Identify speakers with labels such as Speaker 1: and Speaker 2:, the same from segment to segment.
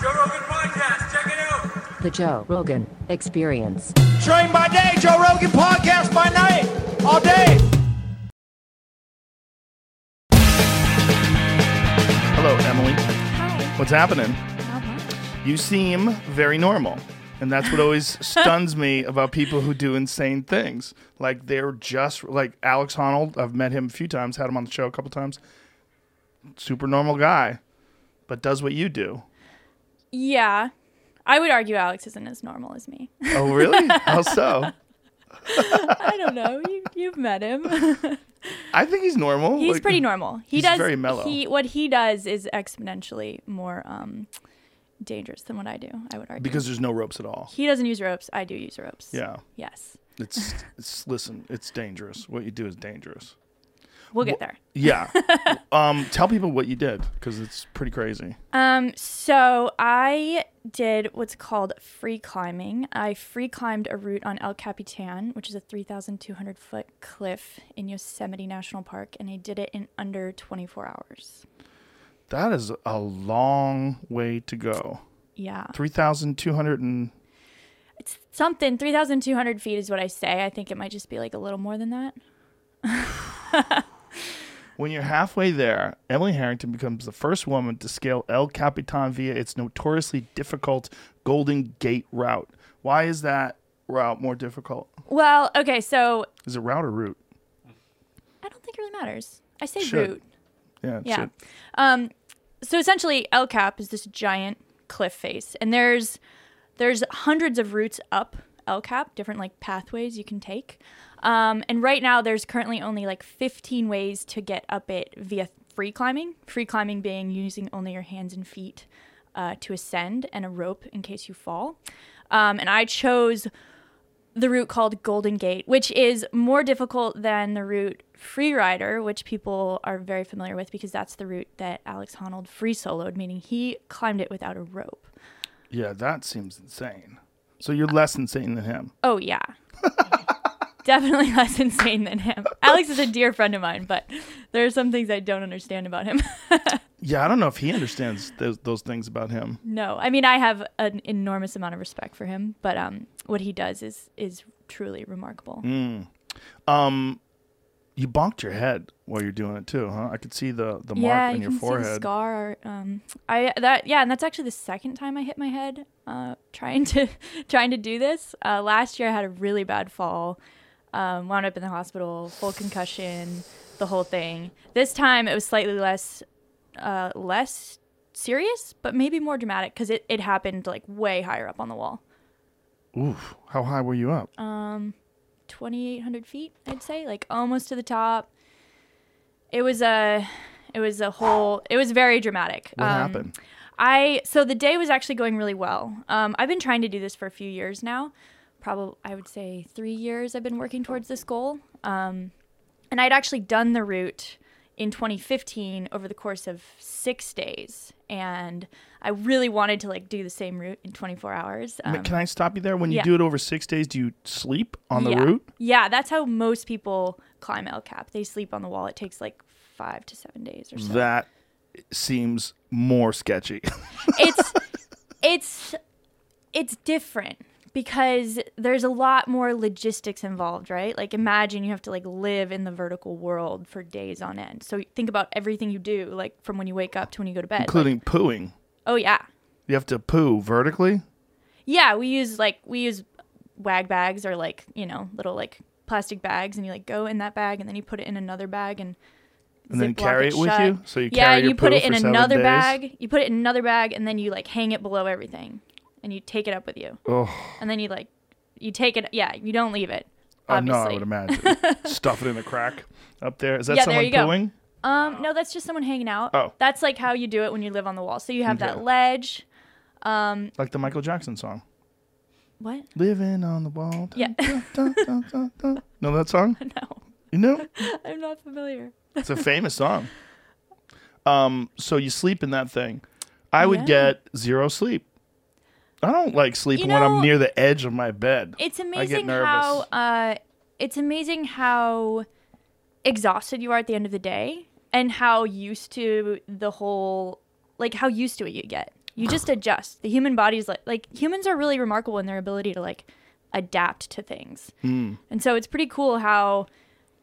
Speaker 1: Joe Rogan Podcast. Check it out.
Speaker 2: The Joe Rogan Experience.
Speaker 3: Train by day, Joe Rogan podcast by night, all day.
Speaker 4: Hello, Emily.
Speaker 5: Hi.
Speaker 4: What's happening?
Speaker 5: Not much.
Speaker 4: You seem very normal. And that's what always stuns me about people who do insane things. Like they're just like Alex Honnold. I've met him a few times, had him on the show a couple times. Super normal guy, but does what you do.
Speaker 5: Yeah. I would argue Alex isn't as normal as me.
Speaker 4: Oh, really? How so?
Speaker 5: I don't know. You, you've met him.
Speaker 4: I think he's normal.
Speaker 5: he's
Speaker 4: Like,
Speaker 5: pretty normal. He
Speaker 4: he's
Speaker 5: does
Speaker 4: very mellow.
Speaker 5: He what he does is exponentially more um dangerous than what I do, I would argue.
Speaker 4: because there's no ropes at all.
Speaker 5: he doesn't use ropes, I do use ropes.
Speaker 4: Yeah.
Speaker 5: Yes.
Speaker 4: It's, it's listen, it's dangerous. What you do is dangerous.
Speaker 5: We'll get there.
Speaker 4: Yeah. um, tell people what you did because it's pretty crazy.
Speaker 5: Um, so I did what's called free climbing. I free climbed a route on El Capitan, which is a 3,200 foot cliff in Yosemite National Park, and I did it in under 24 hours.
Speaker 4: That is a long way to go.
Speaker 5: Yeah.
Speaker 4: 3,200 and
Speaker 5: It's something. 3,200 feet is what I say. I think it might just be like a little more than that.
Speaker 4: when you're halfway there, Emily Harrington becomes the first woman to scale El Capitan via its notoriously difficult Golden Gate route. Why is that route more difficult?
Speaker 5: Well, okay, so
Speaker 4: Is it route or route?
Speaker 5: I don't think it really matters. I say
Speaker 4: Should.
Speaker 5: route.
Speaker 4: Yeah, it
Speaker 5: Yeah.
Speaker 4: should.
Speaker 5: Um, so essentially, El Cap is this giant cliff face, and there's there's hundreds of routes up El Cap, different like pathways you can take. Um, and right now, there's currently only like 15 ways to get up it via free climbing. Free climbing being using only your hands and feet uh, to ascend, and a rope in case you fall. Um, and I chose the route called Golden Gate, which is more difficult than the route Freerider, which people are very familiar with because that's the route that Alex Honnold free soloed, meaning he climbed it without a rope.
Speaker 4: Yeah, that seems insane. So you're less insane than him.
Speaker 5: Oh, yeah. Definitely less insane than him. Alex is a dear friend of mine, but there are some things I don't understand about him.
Speaker 4: Yeah, I don't know if he understands those, those things about him.
Speaker 5: no, I mean I have an enormous amount of respect for him, but um, what he does is is truly remarkable.
Speaker 4: Um, you bonked your head while you're doing it too, huh? I could see the the mark
Speaker 5: yeah,
Speaker 4: on
Speaker 5: you
Speaker 4: your
Speaker 5: can see the
Speaker 4: forehead.
Speaker 5: scar. Um, I that yeah, and that's actually the second time I hit my head uh, trying to trying to do this. Uh, last year I had a really bad fall, um, wound up in the hospital, full concussion, the whole thing. This time it was slightly less uh, less serious, but maybe more dramatic because it it happened like way higher up on the wall,
Speaker 4: Oof, how high were you up?
Speaker 5: Um, twenty eight hundred feet, I'd say, like almost to the top. It was a it was a whole it was very dramatic.
Speaker 4: what
Speaker 5: Um,
Speaker 4: happened?
Speaker 5: I so the day was actually going really well. Um, I've been trying to do this for a few years now. Probably I would say three years. I've been working towards this goal. Um, and I'd actually done the route in 2015 over the course of six days, and I really wanted to like do the same route in 24 hours. Um,
Speaker 4: Can I stop you there? When you
Speaker 5: yeah.
Speaker 4: do it over six days, do you sleep on the
Speaker 5: yeah.
Speaker 4: route?
Speaker 5: Yeah, that's how most people climb El Cap. They sleep on the wall. It takes like five to seven days or so.
Speaker 4: That seems more sketchy.
Speaker 5: it's it's it's different because there's a lot more logistics involved, right? Like imagine you have to like live in the vertical world for days on end. So think about everything you do, like from when you wake up to when you go to bed. Like-
Speaker 4: including pooing.
Speaker 5: oh yeah.
Speaker 4: You have to poo vertically.
Speaker 5: Yeah, we use like we use wag bags or like, you know, little like plastic bags and you like go in that bag and then you put it in another bag and
Speaker 4: And then carry it with
Speaker 5: shut.
Speaker 4: you? So you
Speaker 5: yeah,
Speaker 4: carry
Speaker 5: you put it in another
Speaker 4: days?
Speaker 5: bag. You put it in another bag, and then you like hang it below everything, and you take it up with you.
Speaker 4: Oh,
Speaker 5: And then you like, you take it. Yeah, you don't leave it.
Speaker 4: oh no, I would imagine. Stuff it in a crack up there. Is that
Speaker 5: Yeah,
Speaker 4: someone
Speaker 5: go.
Speaker 4: pooing?
Speaker 5: Um, no, that's just someone hanging out.
Speaker 4: Oh.
Speaker 5: That's like how you do it when you live on the wall. So you have
Speaker 4: Okay.
Speaker 5: that ledge.
Speaker 4: Like the Michael Jackson song.
Speaker 5: What?
Speaker 4: Living on the wall. Dun,
Speaker 5: Yeah.
Speaker 4: dun, dun. Know that song?
Speaker 5: no,
Speaker 4: You know?
Speaker 5: I'm not familiar.
Speaker 4: It's a famous song. Um, so you sleep in that thing. I would
Speaker 5: Yeah.
Speaker 4: get zero sleep. I don't like sleeping when I'm near the edge of my bed.
Speaker 5: It's amazing how uh, it's amazing how exhausted you are at the end of the day, and how used to the whole, like how used to it you get. You just adjust. The human body's like like humans are really remarkable in their ability to like adapt to things.
Speaker 4: Hmm.
Speaker 5: And so it's pretty cool how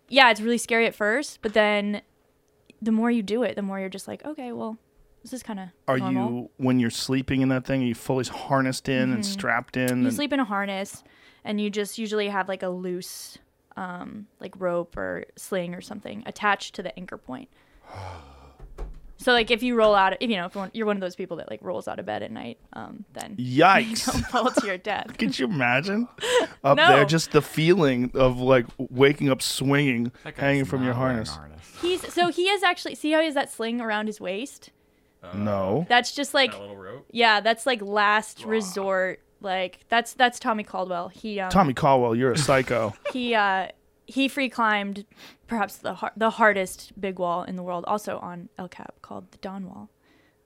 Speaker 5: yeah, it's really scary at first, but then the more you do it, the more you're just like, okay, well, this is kind of
Speaker 4: Are
Speaker 5: normal.
Speaker 4: you when you're sleeping in that thing? Are you fully harnessed in and strapped in?
Speaker 5: Mm-hmm. You
Speaker 4: and-
Speaker 5: sleep in a harness, and you just usually have like a loose, um, like rope or sling or something attached to the anchor point. So like if you roll out, if you know if you're one- of those people that like rolls out of bed at night, um, then yikes, you
Speaker 4: Yikes!
Speaker 5: don't fall to your death.
Speaker 4: Could you imagine up
Speaker 5: No.
Speaker 4: there just the feeling of like waking up swinging, hanging from your harness?
Speaker 6: harness.
Speaker 5: He's so he is actually see how he has that sling around his waist.
Speaker 4: No.
Speaker 5: That's just like
Speaker 6: That little rope.
Speaker 5: yeah, that's like last resort. Like that's that's Tommy Caldwell. He um,
Speaker 4: Tommy Caldwell, you're a psycho.
Speaker 5: he uh he free climbed perhaps the har- the hardest big wall in the world also on El Cap called the Dawn Wall.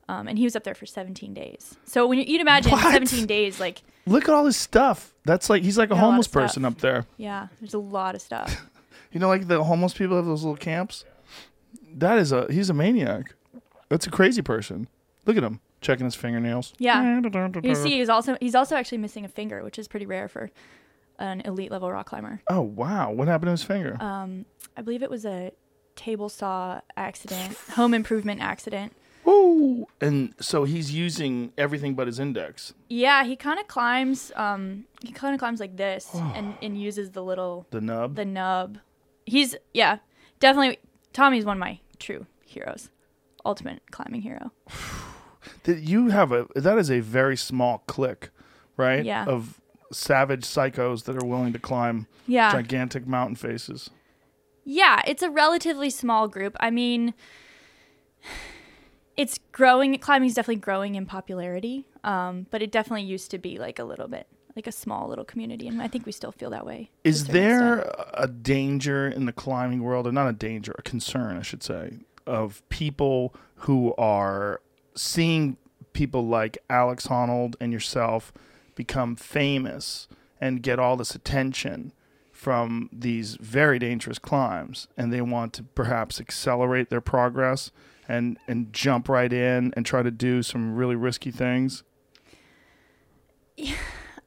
Speaker 5: Um, and he was up there for 17 days. So when you, you'd imagine
Speaker 4: What?
Speaker 5: 17 days like
Speaker 4: Look at all this stuff. That's like he's like a
Speaker 5: Yeah, a
Speaker 4: homeless person up there.
Speaker 5: yeah, there's a lot of stuff.
Speaker 4: You know, like the homeless people have those little camps. That is a he's a maniac. That's a crazy person. Look at him checking his fingernails.
Speaker 5: Yeah. You see he's also he's also actually missing a finger, which is pretty rare for an elite level rock climber.
Speaker 4: Oh wow! What happened to his finger?
Speaker 5: Um I believe it was a table saw accident, home improvement accident.
Speaker 4: Woo! And so he's using everything but his index.
Speaker 5: Yeah, he kind of climbs. Um, he kind of climbs like this, and and uses the little
Speaker 4: The nub.
Speaker 5: the nub. He's yeah, definitely. Tommy's one of my true heroes, ultimate climbing hero.
Speaker 4: That you have a that is a very small clique, right?
Speaker 5: Yeah.
Speaker 4: Of savage psychos that are willing to climb
Speaker 5: Yeah,
Speaker 4: gigantic mountain faces.
Speaker 5: yeah. It's a relatively small group. I mean, it's growing. Climbing is definitely growing in popularity. Um, but it definitely used to be like a little bit like a small little community, and I think we still feel that way.
Speaker 4: Is there
Speaker 5: extent.
Speaker 4: a danger in the climbing world, or not a danger, a concern, I should say, of people who are seeing people like Alex Honnold and yourself become famous and get all this attention from these very dangerous climbs, and they want to perhaps accelerate their progress and and jump right in and try to do some really risky things?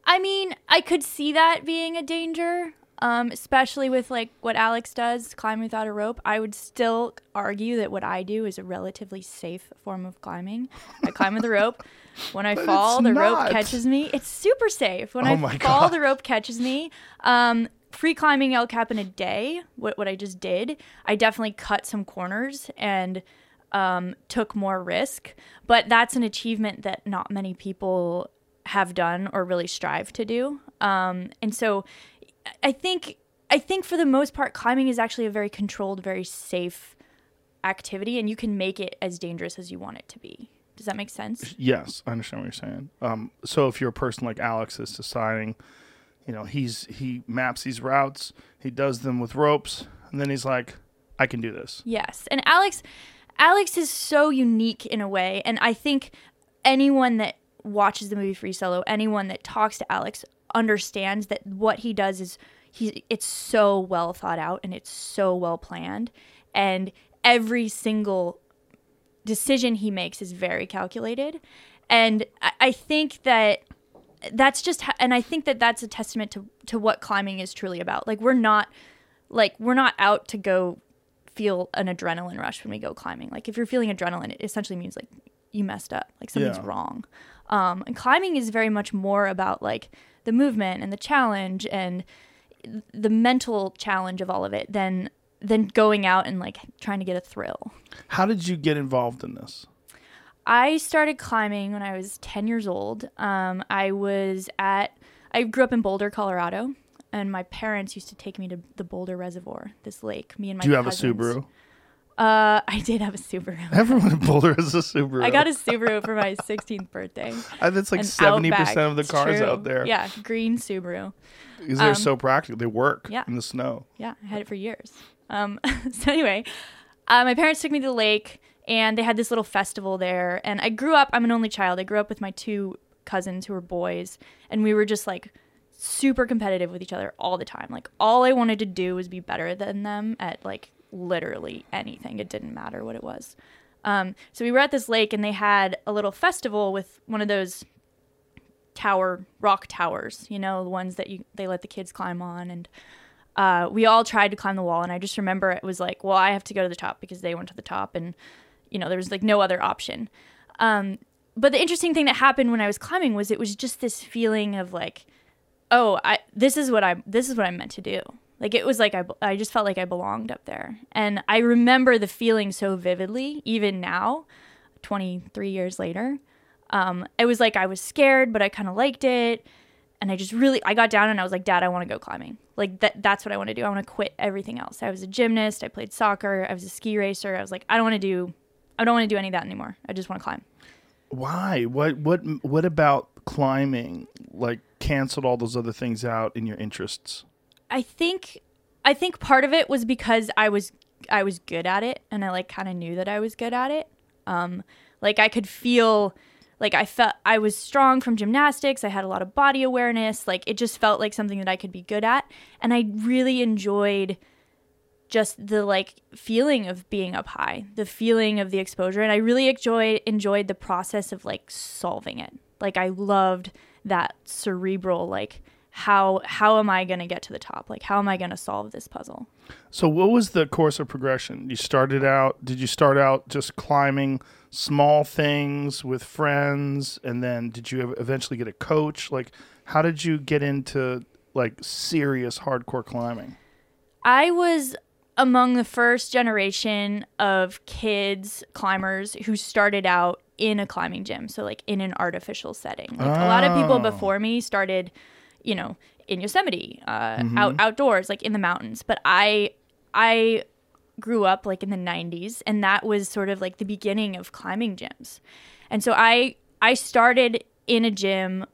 Speaker 5: I mean, I could see that being a danger, um, especially with like what Alex does, climbing without a rope. I would still argue that what I do is a relatively safe form of climbing. I climb with a rope. When I
Speaker 4: But
Speaker 5: fall, the
Speaker 4: not.
Speaker 5: rope catches me. It's super safe. When
Speaker 4: Oh
Speaker 5: I fall,
Speaker 4: God.
Speaker 5: the rope catches me. Um, free climbing El Cap in a day, what, what I just did, I definitely cut some corners and um, took more risk. But that's an achievement that not many people have done or really strive to do. Um, and so I think I think for the most part, climbing is actually a very controlled, very safe activity, and you can make it as dangerous as you want it to be. Does that make sense?
Speaker 4: Yes, I understand what you're saying. Um, so if you're a person like Alex is deciding, you know, he's he maps these routes, he does them with ropes, and then he's like, I can do this.
Speaker 5: Yes. And Alex Alex is so unique in a way, and I think anyone that watches the movie Free Solo, anyone that talks to Alex understands that what he does is he it's so well thought out and it's so well planned. And every single decision he makes is very calculated. And I, I think that that's just ha- and i think that that's a testament to to what climbing is truly about. Like we're not like we're not out to go feel an adrenaline rush when we go climbing. Like if you're feeling adrenaline it essentially means like you messed up like something's
Speaker 4: Yeah.
Speaker 5: wrong. Um and climbing is very much more about like the movement and the challenge and the mental challenge of all of it than than going out and like trying to get a thrill
Speaker 4: How did you get involved in this?
Speaker 5: I started climbing when I was 10 years old. Um, I was at, I grew up in Boulder, Colorado, and my parents used to take me to the Boulder Reservoir, this lake. Me and my
Speaker 4: Do you have a Subaru?
Speaker 5: Uh, I did have a Subaru.
Speaker 4: Everyone in Boulder has a Subaru.
Speaker 5: I got a Subaru for my 16th birthday.
Speaker 4: That's like seventy percent of the
Speaker 5: It's
Speaker 4: cars
Speaker 5: true.
Speaker 4: out there.
Speaker 5: Yeah, green Subaru.
Speaker 4: because they're
Speaker 5: Um,
Speaker 4: so practical. They work
Speaker 5: yeah.
Speaker 4: in the snow.
Speaker 5: Yeah, I had it for years. Um, so anyway, uh, my parents took me to the lake, and they had this little festival there. And I grew up. I'm an only child. I grew up with my two cousins who were boys, and we were just like super competitive with each other all the time. Like all I wanted to do was be better than them at like literally anything. It didn't matter what it was. Um, so we were at this lake and they had a little festival with one of those tower rock towers, you know, the ones that you they let the kids climb on and uh, we all tried to climb the wall and I just remember it was like, well, I have to go to the top because they went to the top and you know, there was like no other option. Um, but the interesting thing that happened when I was climbing was it was just this feeling of like, oh, I this is what I this is what I'm meant to do. Like it was like I I just felt like I belonged up there. And I remember the feeling so vividly even now, 23 years later. Um, it was like I was scared, but I kind of liked it. And I just really, I got down and I was like, Dad, I want to go climbing. Like that, that's what I want to do. I want to quit everything else. I was a gymnast. I played soccer. I was a ski racer. I was like, I don't want to do, I don't want to do any of that anymore. I just want to climb.
Speaker 4: Why? What? What? What about climbing? Like canceled all those other things out in your interests?
Speaker 5: I think, I think part of it was because I was, I was good at it, and I like kind of knew that I was good at it. Um, like I could feel like I felt I was strong from gymnastics. I had a lot of body awareness. Like it just felt like something that I could be good at. And I really enjoyed just the like feeling of being up high, the feeling of the exposure. And I really enjoyed enjoyed the process of like solving it. Like I loved that cerebral like how how am I going to get to the top? Like how am I going to solve this puzzle?
Speaker 4: So what was the course of progression? You started out did you start out just climbing small things with friends and then did you eventually get a coach? Like how did you get into like serious hardcore climbing?
Speaker 5: I was among the first generation of kids climbers who started out in a climbing gym, so like in an artificial setting. Like a lot of people
Speaker 4: Oh.
Speaker 5: before me started, you know, in Yosemite, uh,
Speaker 4: Mm-hmm.
Speaker 5: out outdoors, like in the mountains. But I, I grew up like in the 90s, and that was sort of like the beginning of climbing gyms. And so I I started in a gym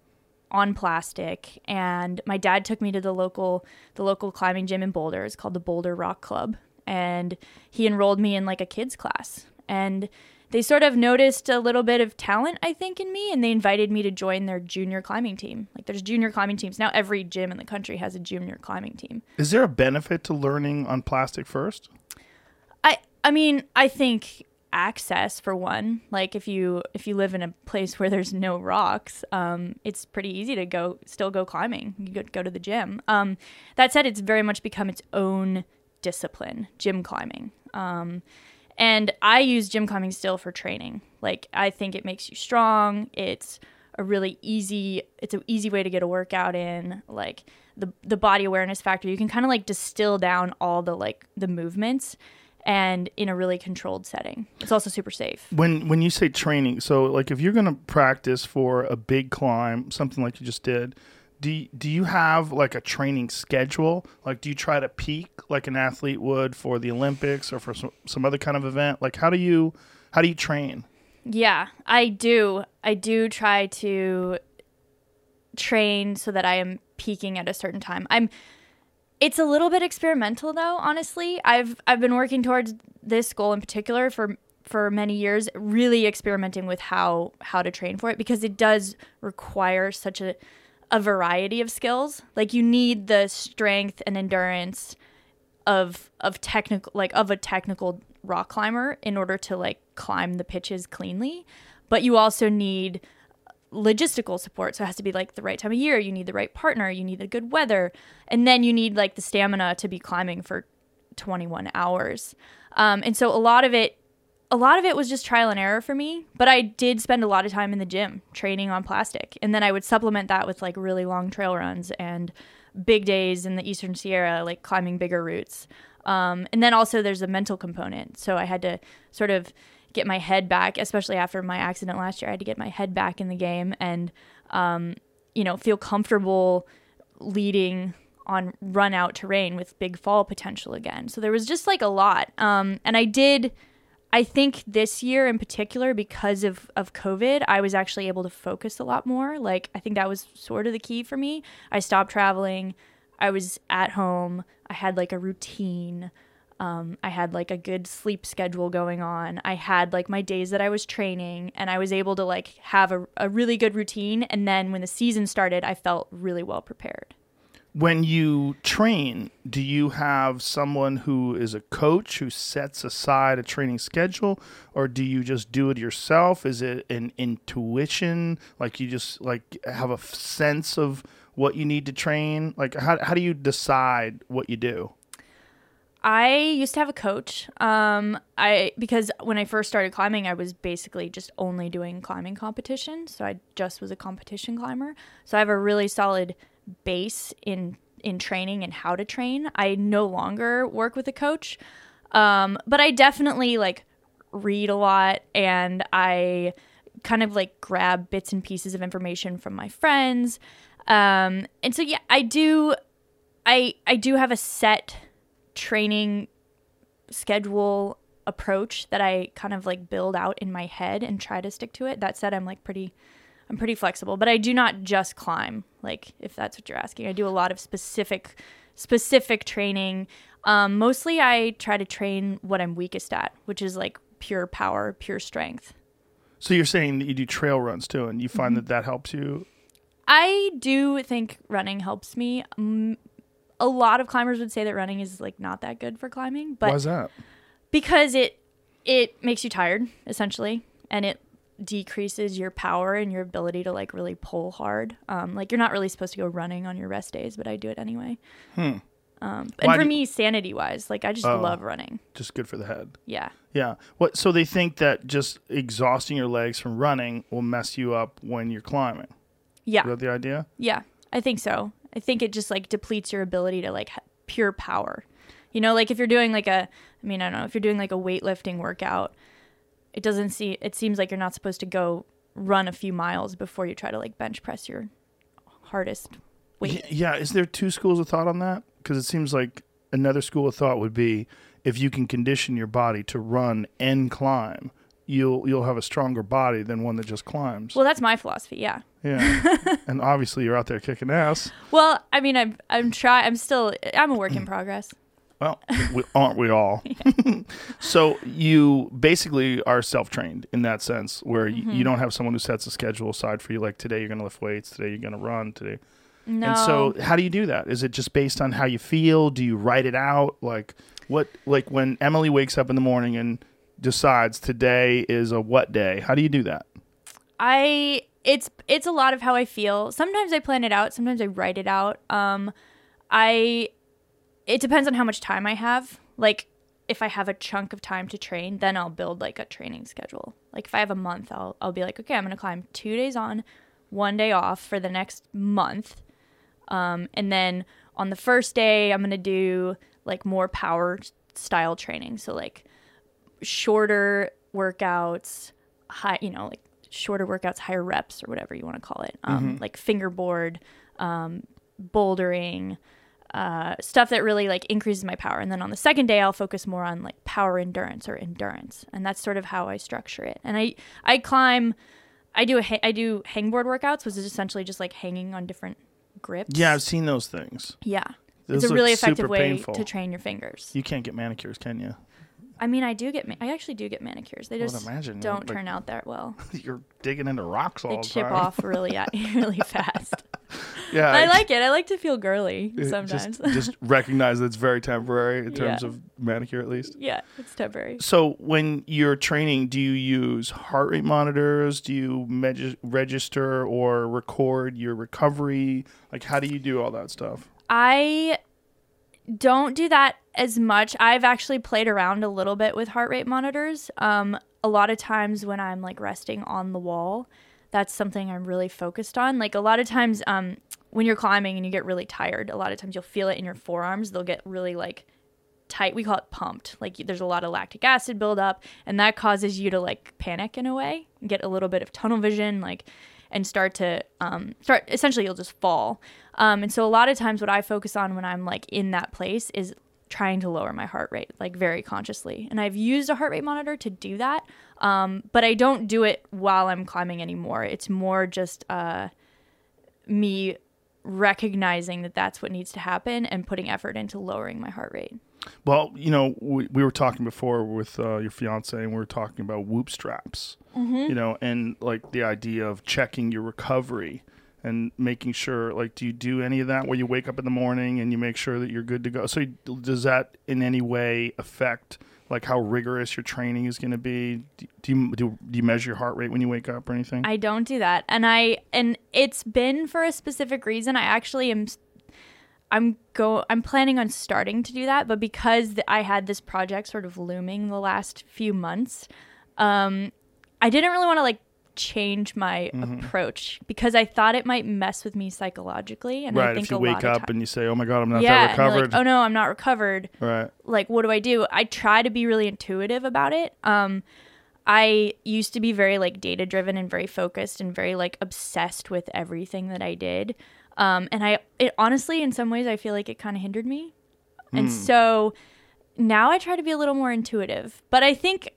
Speaker 5: on plastic and my dad took me to the local the local climbing gym in Boulder. It's called the Boulder Rock Club and he enrolled me in like a kids class. And they sort of noticed a little bit of talent I think in me and they invited me to join their junior climbing team. Like there's junior climbing teams. Now every gym in the country has a junior climbing team.
Speaker 4: Is there a benefit to learning on plastic first?
Speaker 5: I I mean, I think access for one. Like if you if you live in a place where there's no rocks, um, it's pretty easy to go still go climbing. You go, go to the gym. Um, that said, it's very much become its own discipline, gym climbing. Um, and I use gym climbing still for training. Like I think it makes you strong. It's a really easy it's an easy way to get a workout in. Like the the body awareness factor, you can kind of like distill down all the like the movements and in a really controlled setting. It's also super safe.
Speaker 4: When when you say training, so like if you're going to practice for a big climb, something like you just did, do do you have like a training schedule? Like do you try to peak like an athlete would for the Olympics or for some, some other kind of event? Like how do you how do you train?
Speaker 5: Yeah, I do. I do try to train so that I am peaking at a certain time. I'm it's a little bit experimental though, honestly. I've I've been working towards this goal in particular for for many years, really experimenting with how how to train for it because it does require such a a variety of skills. Like you need the strength and endurance of of technical like of a technical rock climber in order to like climb the pitches cleanly. But you also need logistical support. So it has to be like the right time of year you need the right partner you need the good weather and then you need like the stamina to be climbing for 21 hours. Um, and so a lot of it a lot of it was just trial and error for me but i did spend a lot of time in the gym training on plastic. And then i would supplement that with like really long trail runs and big days in the eastern sierra like climbing bigger routes. Um, and then also there's a mental component. So i had to sort of get my head back especially after my accident last year i had to get my head back in the game and um, you know feel comfortable leading on run out terrain with big fall potential again. So there was just like a lot. Um, and i did I think this year in particular, because of, of COVID, I was actually able to focus a lot more. Like, I think that was sort of the key for me. I stopped traveling. I was at home. I had like a routine. Um, I had like a good sleep schedule going on. I had like my days that I was training, and I was able to like have a, a really good routine. And then when the season started, I felt really well prepared.
Speaker 4: When you train, do you have someone who is a coach who sets aside a training schedule or do you just do it yourself? Is it an intuition? Like you just like have a sense of what you need to train? Like how how do you decide what you do?
Speaker 5: I used to have a coach. Um, I because when I first started climbing, I was basically just only doing climbing competitions. So I just was a competition climber. So I have a really solid base in in training and how to train. I no longer work with a coach, um, but I definitely like read a lot and I kind of like grab bits and pieces of information from my friends. Um, and so yeah, I do. I I do have a set training schedule approach that I kind of like build out in my head and try to stick to it. That said, I'm like pretty I'm pretty flexible, but I do not just climb, like if that's what you're asking. I do a lot of specific specific training. Um, mostly I try to train what I'm weakest at, which is like pure power, pure strength.
Speaker 4: So you're saying that you do trail runs too and you find that that helps you
Speaker 5: I do think running helps me. Um, a lot of climbers would say that running is like not that good for climbing, but
Speaker 4: Why's that?
Speaker 5: because it it makes you tired essentially and it decreases your power and your ability to like really pull hard um like you're not really supposed to go running on your rest days but i do it anyway Hmm. um and
Speaker 4: Why
Speaker 5: for
Speaker 4: do-
Speaker 5: me sanity wise like i just
Speaker 4: Oh.
Speaker 5: love running
Speaker 4: Just good for the head.
Speaker 5: yeah
Speaker 4: Yeah. What? So they think that just exhausting your legs from running will mess you up when you're climbing.
Speaker 5: yeah
Speaker 4: Is that the idea?
Speaker 5: Yeah, I think so. I think it just like depletes your ability to like ha- pure power. You know, like if you're doing like a, I mean, I don't know, if you're doing like a weightlifting workout, it doesn't see. It seems like you're not supposed to go run a few miles before you try to like bench press your hardest weight.
Speaker 4: Yeah. Is there two schools of thought on that? Because it seems like another school of thought would be if you can condition your body to run and climb, you'll you'll have a stronger body than one that just climbs.
Speaker 5: Well, that's my philosophy. Yeah.
Speaker 4: yeah. and obviously you're out there kicking ass.
Speaker 5: Well, I mean, I'm I'm try. I'm still. I'm a work in progress.
Speaker 4: Well, we, aren't we all? so you basically are self-trained in that sense, where
Speaker 5: Mm-hmm.
Speaker 4: you don't have someone who sets a schedule aside for you. Like today, you're going to lift weights. Today, you're going to run. Today,
Speaker 5: No.
Speaker 4: and so how do you do that? Is it just based on how you feel? Do you write it out? Like what? Like when Emily wakes up in the morning and decides today is a what day? How do you do that?
Speaker 5: I it's it's a lot of how I feel. Sometimes I plan it out, sometimes I write it out. Um I it depends on how much time I have. Like if I have a chunk of time to train, then I'll build like a training schedule. Like if I have a month, I'll I'll be like, okay, I'm going to climb 2 days on, 1 day off for the next month. Um and then on the first day, I'm going to do like more power style training. So like shorter workouts, high, you know, like shorter workouts, higher reps or whatever you want to call it, um, like fingerboard, um, bouldering, uh, stuff that really like increases my power. And then on the second day, I'll focus more on like power endurance or endurance, and that's sort of how I structure it. And I I climb, I do a I do hangboard workouts, which is essentially just like hanging on different grips.
Speaker 4: Yeah, I've seen those things.
Speaker 5: yeah.
Speaker 4: Those
Speaker 5: it's a really effective way
Speaker 4: painful.
Speaker 5: to train your fingers.
Speaker 4: You can't get manicures, can you?
Speaker 5: I mean, I do get, ma- I actually do get manicures. They just
Speaker 4: imagine,
Speaker 5: don't
Speaker 4: like-
Speaker 5: turn out that well.
Speaker 4: You're digging into rocks all
Speaker 5: They
Speaker 4: the
Speaker 5: chip off really, really fast.
Speaker 4: Yeah,
Speaker 5: I like it. I like to feel girly sometimes.
Speaker 4: Just, just recognize that it's very temporary in terms
Speaker 5: Yeah.
Speaker 4: of manicure, at least.
Speaker 5: yeah, it's temporary.
Speaker 4: So, when you're training, do you use heart rate monitors? Do you meg- register or record your recovery? Like, how do you do all that stuff?
Speaker 5: I don't do that as much. I've actually played around a little bit with heart rate monitors. Um, a lot of times when I'm like resting on the wall, that's something I'm really focused on. Like a lot of times, um, when you're climbing and you get really tired, a lot of times you'll feel it in your forearms. They'll get really like tight. We call it pumped. Like there's a lot of lactic acid buildup, and that causes you to like panic in a way, get a little bit of tunnel vision, like, and start to um, start. Essentially, you'll just fall. Um, and so a lot of times, what I focus on when I'm like in that place is trying to lower my heart rate, like very consciously. And I've used a heart rate monitor to do that, um, but I don't do it while I'm climbing anymore. It's more just uh, me recognizing that that's what needs to happen and putting effort into lowering my heart rate.
Speaker 4: Well, you know, we, we were talking before with uh, your fiance, and we were talking about whoop straps.
Speaker 5: Mm-hmm.
Speaker 4: You know, and like the idea of checking your recovery and making sure like do you do any of that where you wake up in the morning and you make sure that you're good to go so does that in any way affect like how rigorous your training is going to be do you do, do you measure your heart rate when you wake up or anything
Speaker 5: I don't do that. And I and it's been for a specific reason. I actually am I'm go I'm planning on starting to do that, but because I had this project sort of looming the last few months, um I didn't really want to like change my
Speaker 4: Mm-hmm.
Speaker 5: approach because I thought it might mess with me psychologically and I
Speaker 4: right
Speaker 5: think
Speaker 4: if you wake up and you say oh my god i'm not
Speaker 5: yeah,
Speaker 4: that recovered
Speaker 5: like, oh no, I'm not recovered.
Speaker 4: Right.
Speaker 5: Like what do i do? I try to be really intuitive about it. Um i used to be very like data driven and very focused and very like obsessed with everything that i did. Um and i it honestly in some ways i feel like it kind of hindered me. And so now i try to be a little more intuitive. But i think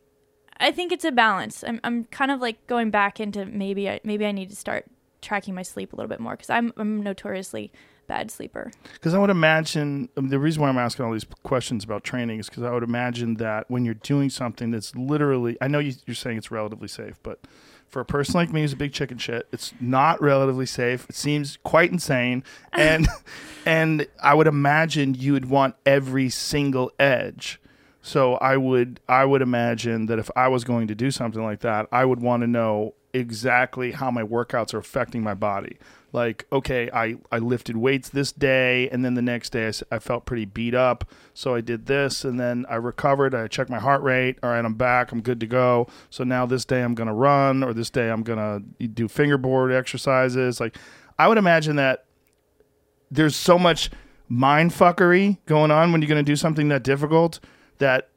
Speaker 5: i think it's a balance i'm, I'm kind of like going back into maybe I, maybe i need to start tracking my sleep a little bit more because I'm, I'm notoriously bad sleeper
Speaker 4: Because I would imagine um, the reason why I'm asking all these questions about training is because I would imagine that when you're doing something that's literally, I know you, you're saying it's relatively safe, but for a person like me who's a big chicken shit, it's not relatively safe. It seems quite insane, and and I would imagine you would want every single edge. So I would I would imagine that if I was going to do something like that, I would want to know exactly how my workouts are affecting my body. Like, okay, I, I lifted weights this day, and then the next day I, I felt pretty beat up. So I did this, and then I recovered. I checked my heart rate. All right, I'm back. I'm good to go. So now this day I'm going to run, or this day I'm going to do fingerboard exercises. Like, I would imagine that there's so much mind fuckery going on when you're going to do something that difficult that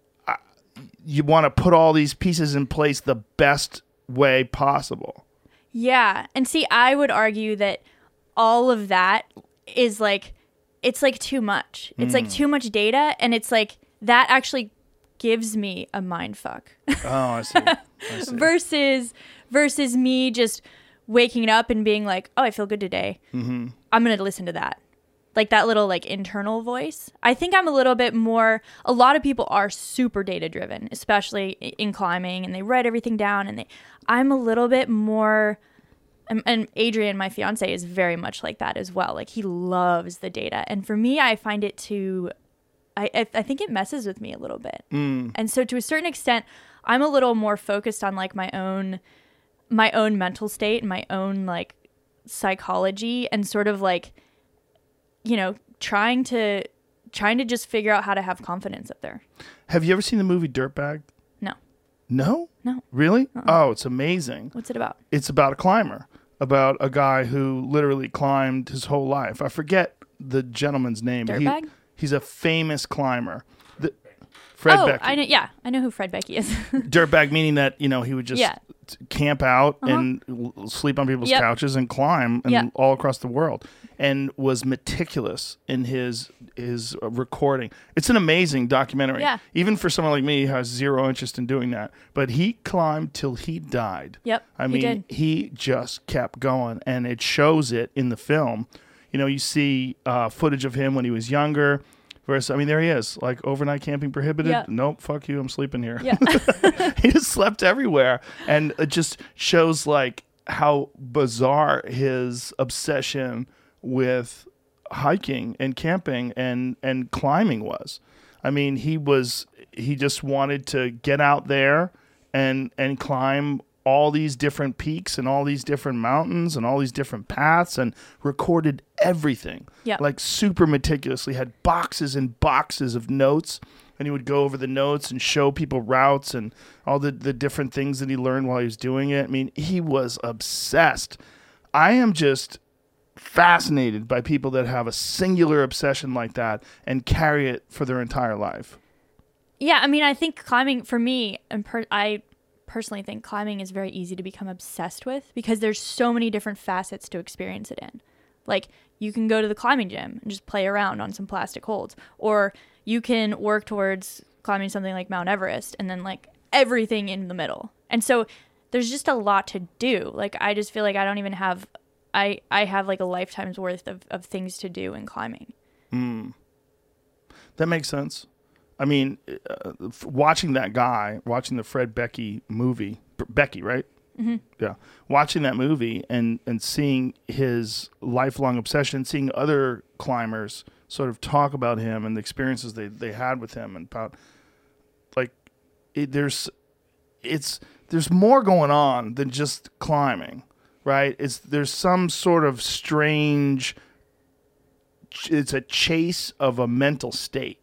Speaker 4: you want to put all these pieces in place the best way possible.
Speaker 5: Yeah. And see, I would argue that all of that is like, it's like too much. It's like too much data. And it's like, that actually gives me a mind fuck
Speaker 4: Oh, I see. I see.
Speaker 5: versus, versus me just waking up and being like, oh, I feel good today. Mm-hmm. I'm going to listen to that. Like that little like internal voice. I think I'm a little bit more, a lot of people are super data driven, especially in climbing and they write everything down and they, I'm a little bit more, and, Adrian, my fiance, is very much like that as well. Like he loves the data, and for me, I find it to, I I, I think it messes with me a little bit. Mm. And so, to a certain extent, I'm a little more focused on like my own, my own mental state and my own like psychology, and sort of like, you know, trying to trying to just figure out how to have confidence up there.
Speaker 4: Have you ever seen the movie Dirtbag?
Speaker 5: No,
Speaker 4: No?
Speaker 5: no.
Speaker 4: Really? Uh-uh. Oh, it's amazing.
Speaker 5: What's it about?
Speaker 4: It's about a climber, about a guy who literally climbed his whole life. I forget the gentleman's name. but he-
Speaker 5: Dirtbag?
Speaker 4: he's a famous climber. Fred
Speaker 5: oh,
Speaker 4: Beckey.
Speaker 5: I know. Yeah, I know who Fred Beckey is.
Speaker 4: dirtbag meaning that you know he would just
Speaker 5: Yeah.
Speaker 4: camp out and l- sleep on people's
Speaker 5: Yep.
Speaker 4: couches and climb and
Speaker 5: Yeah.
Speaker 4: all across the world and was meticulous in his his recording it's an amazing documentary
Speaker 5: Yeah.
Speaker 4: even for someone like me who has zero interest in doing that but he climbed till he died
Speaker 5: Yep,
Speaker 4: i
Speaker 5: he
Speaker 4: mean
Speaker 5: did.
Speaker 4: he just kept going and it shows it in the film you know you see uh, footage of him when he was younger versus i mean there he is like overnight camping prohibited
Speaker 5: Yeah.
Speaker 4: nope fuck you i'm sleeping here
Speaker 5: yeah.
Speaker 4: he just slept everywhere and it just shows like how bizarre his obsession with hiking and camping and and climbing was i mean he was he just wanted to get out there and and climb all these different peaks and all these different mountains and all these different paths and recorded everything.
Speaker 5: Yeah.
Speaker 4: like super meticulously had boxes and boxes of notes and he would go over the notes and show people routes and all the, the different things that he learned while he was doing it. I mean he was obsessed. I am just fascinated by people that have a singular obsession like that and carry it for their entire life.
Speaker 5: Yeah, I mean, I think climbing for me, and per- I personally think climbing is very easy to become obsessed with because there's so many different facets to experience it in. Like you can go to the climbing gym and just play around on some plastic holds, or you can work towards climbing something like Mount Everest and then like everything in the middle. And so there's just a lot to do. Like I just feel like I don't even have I I have like a lifetime's worth of, of things to do in climbing. Hmm.
Speaker 4: That makes sense. I mean, uh, f- watching that guy, watching the Fred Beckey movie, Beckey, right? Yeah, watching that movie and and seeing his lifelong obsession, seeing other climbers sort of talk about him and the experiences they they had with him, and about like it, there's it's there's more going on than just climbing, right? It's there's some sort of strange. It's a chase of a mental state.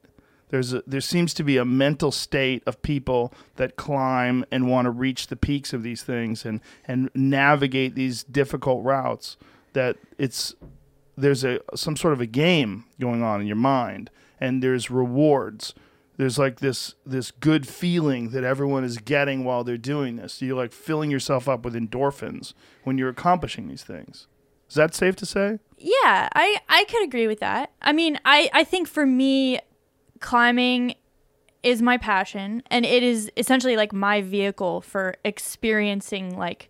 Speaker 4: There's a, there seems to be a mental state of people that climb and want to reach the peaks of these things and and navigate these difficult routes. That it's there's a some sort of a game going on in your mind, and there's rewards. There's like this this good feeling that everyone is getting while they're doing this. You're like filling yourself up with endorphins when you're accomplishing these things. Is that safe to say?
Speaker 5: Yeah, I I could agree with that. I mean, I I think for me climbing is my passion and it is essentially like my vehicle for experiencing like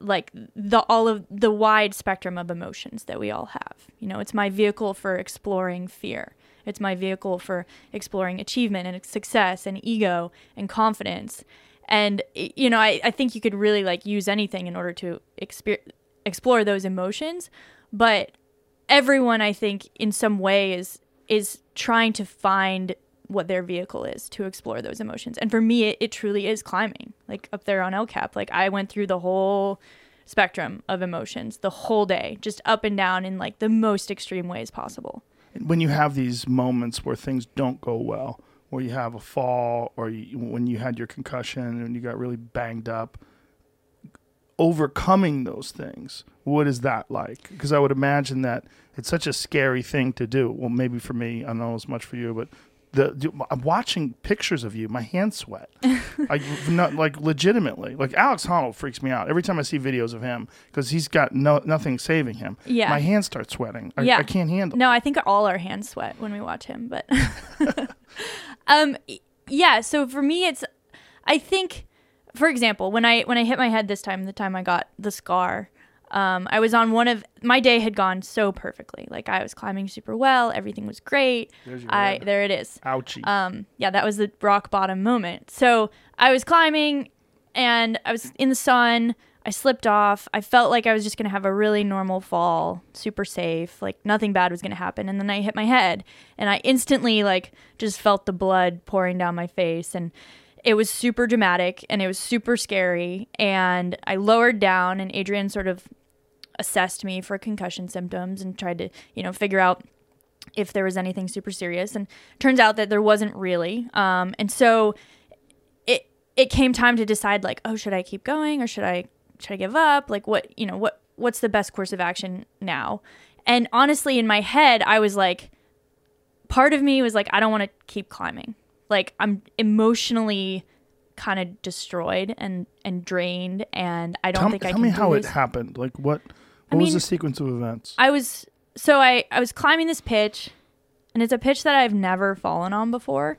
Speaker 5: like the all of the wide spectrum of emotions that we all have. You know, it's my vehicle for exploring fear. It's my vehicle for exploring achievement and success and ego and confidence. And you know, I, I think you could really like use anything in order to exper- explore those emotions, but everyone I think in some way is is trying to find what their vehicle is to explore those emotions. And for me, it, it truly is climbing. Like up there on El Cap, like I went through the whole spectrum of emotions the whole day, just up and down in like the most extreme ways possible.
Speaker 4: when you have these moments where things don't go well, where you have a fall, or you, when you had your concussion and you got really banged up, overcoming those things, what is that like? Because I would imagine that it's such a scary thing to do. Well, maybe for me, I don't know as much for you, but the I'm watching pictures of you, my hands sweat. I not like legitimately. Like Alex Honnold freaks me out every time I see videos of him because he's got no nothing saving him.
Speaker 5: Yeah.
Speaker 4: my hands start sweating. I,
Speaker 5: Yeah.
Speaker 4: I can't handle.
Speaker 5: No, I think all our hands sweat when we watch him, but um yeah, so for me it's I think for example, when I when I hit my head this time, the time I got the scar, um, I was on one of my day had gone so perfectly. Like I was climbing super well, everything was great.
Speaker 4: There's your
Speaker 5: I
Speaker 4: head.
Speaker 5: there it is.
Speaker 4: Ouchie.
Speaker 5: Um, yeah, that was the rock bottom moment. So I was climbing and I was in the sun. I slipped off. I felt like I was just going to have a really normal fall, super safe, like nothing bad was going to happen. And then I hit my head and I instantly like just felt the blood pouring down my face and it was super dramatic and it was super scary and I lowered down and Adrian sort of assessed me for concussion symptoms and tried to, you know, figure out if there was anything super serious and turns out that there wasn't really. Um, and so it it came time to decide like oh should i keep going or should i should i give up? Like what you know what what's the best course of action now? And honestly in my head i was like part of me was like i don't want to keep climbing like i'm emotionally kind of destroyed and and drained and i don't
Speaker 4: tell
Speaker 5: think
Speaker 4: tell
Speaker 5: i can
Speaker 4: Tell
Speaker 5: me
Speaker 4: how
Speaker 5: this.
Speaker 4: it happened. Like what?
Speaker 5: I
Speaker 4: was
Speaker 5: mean,
Speaker 4: the sequence of events?
Speaker 5: I was so I I was climbing this pitch, and it's a pitch that I've never fallen on before.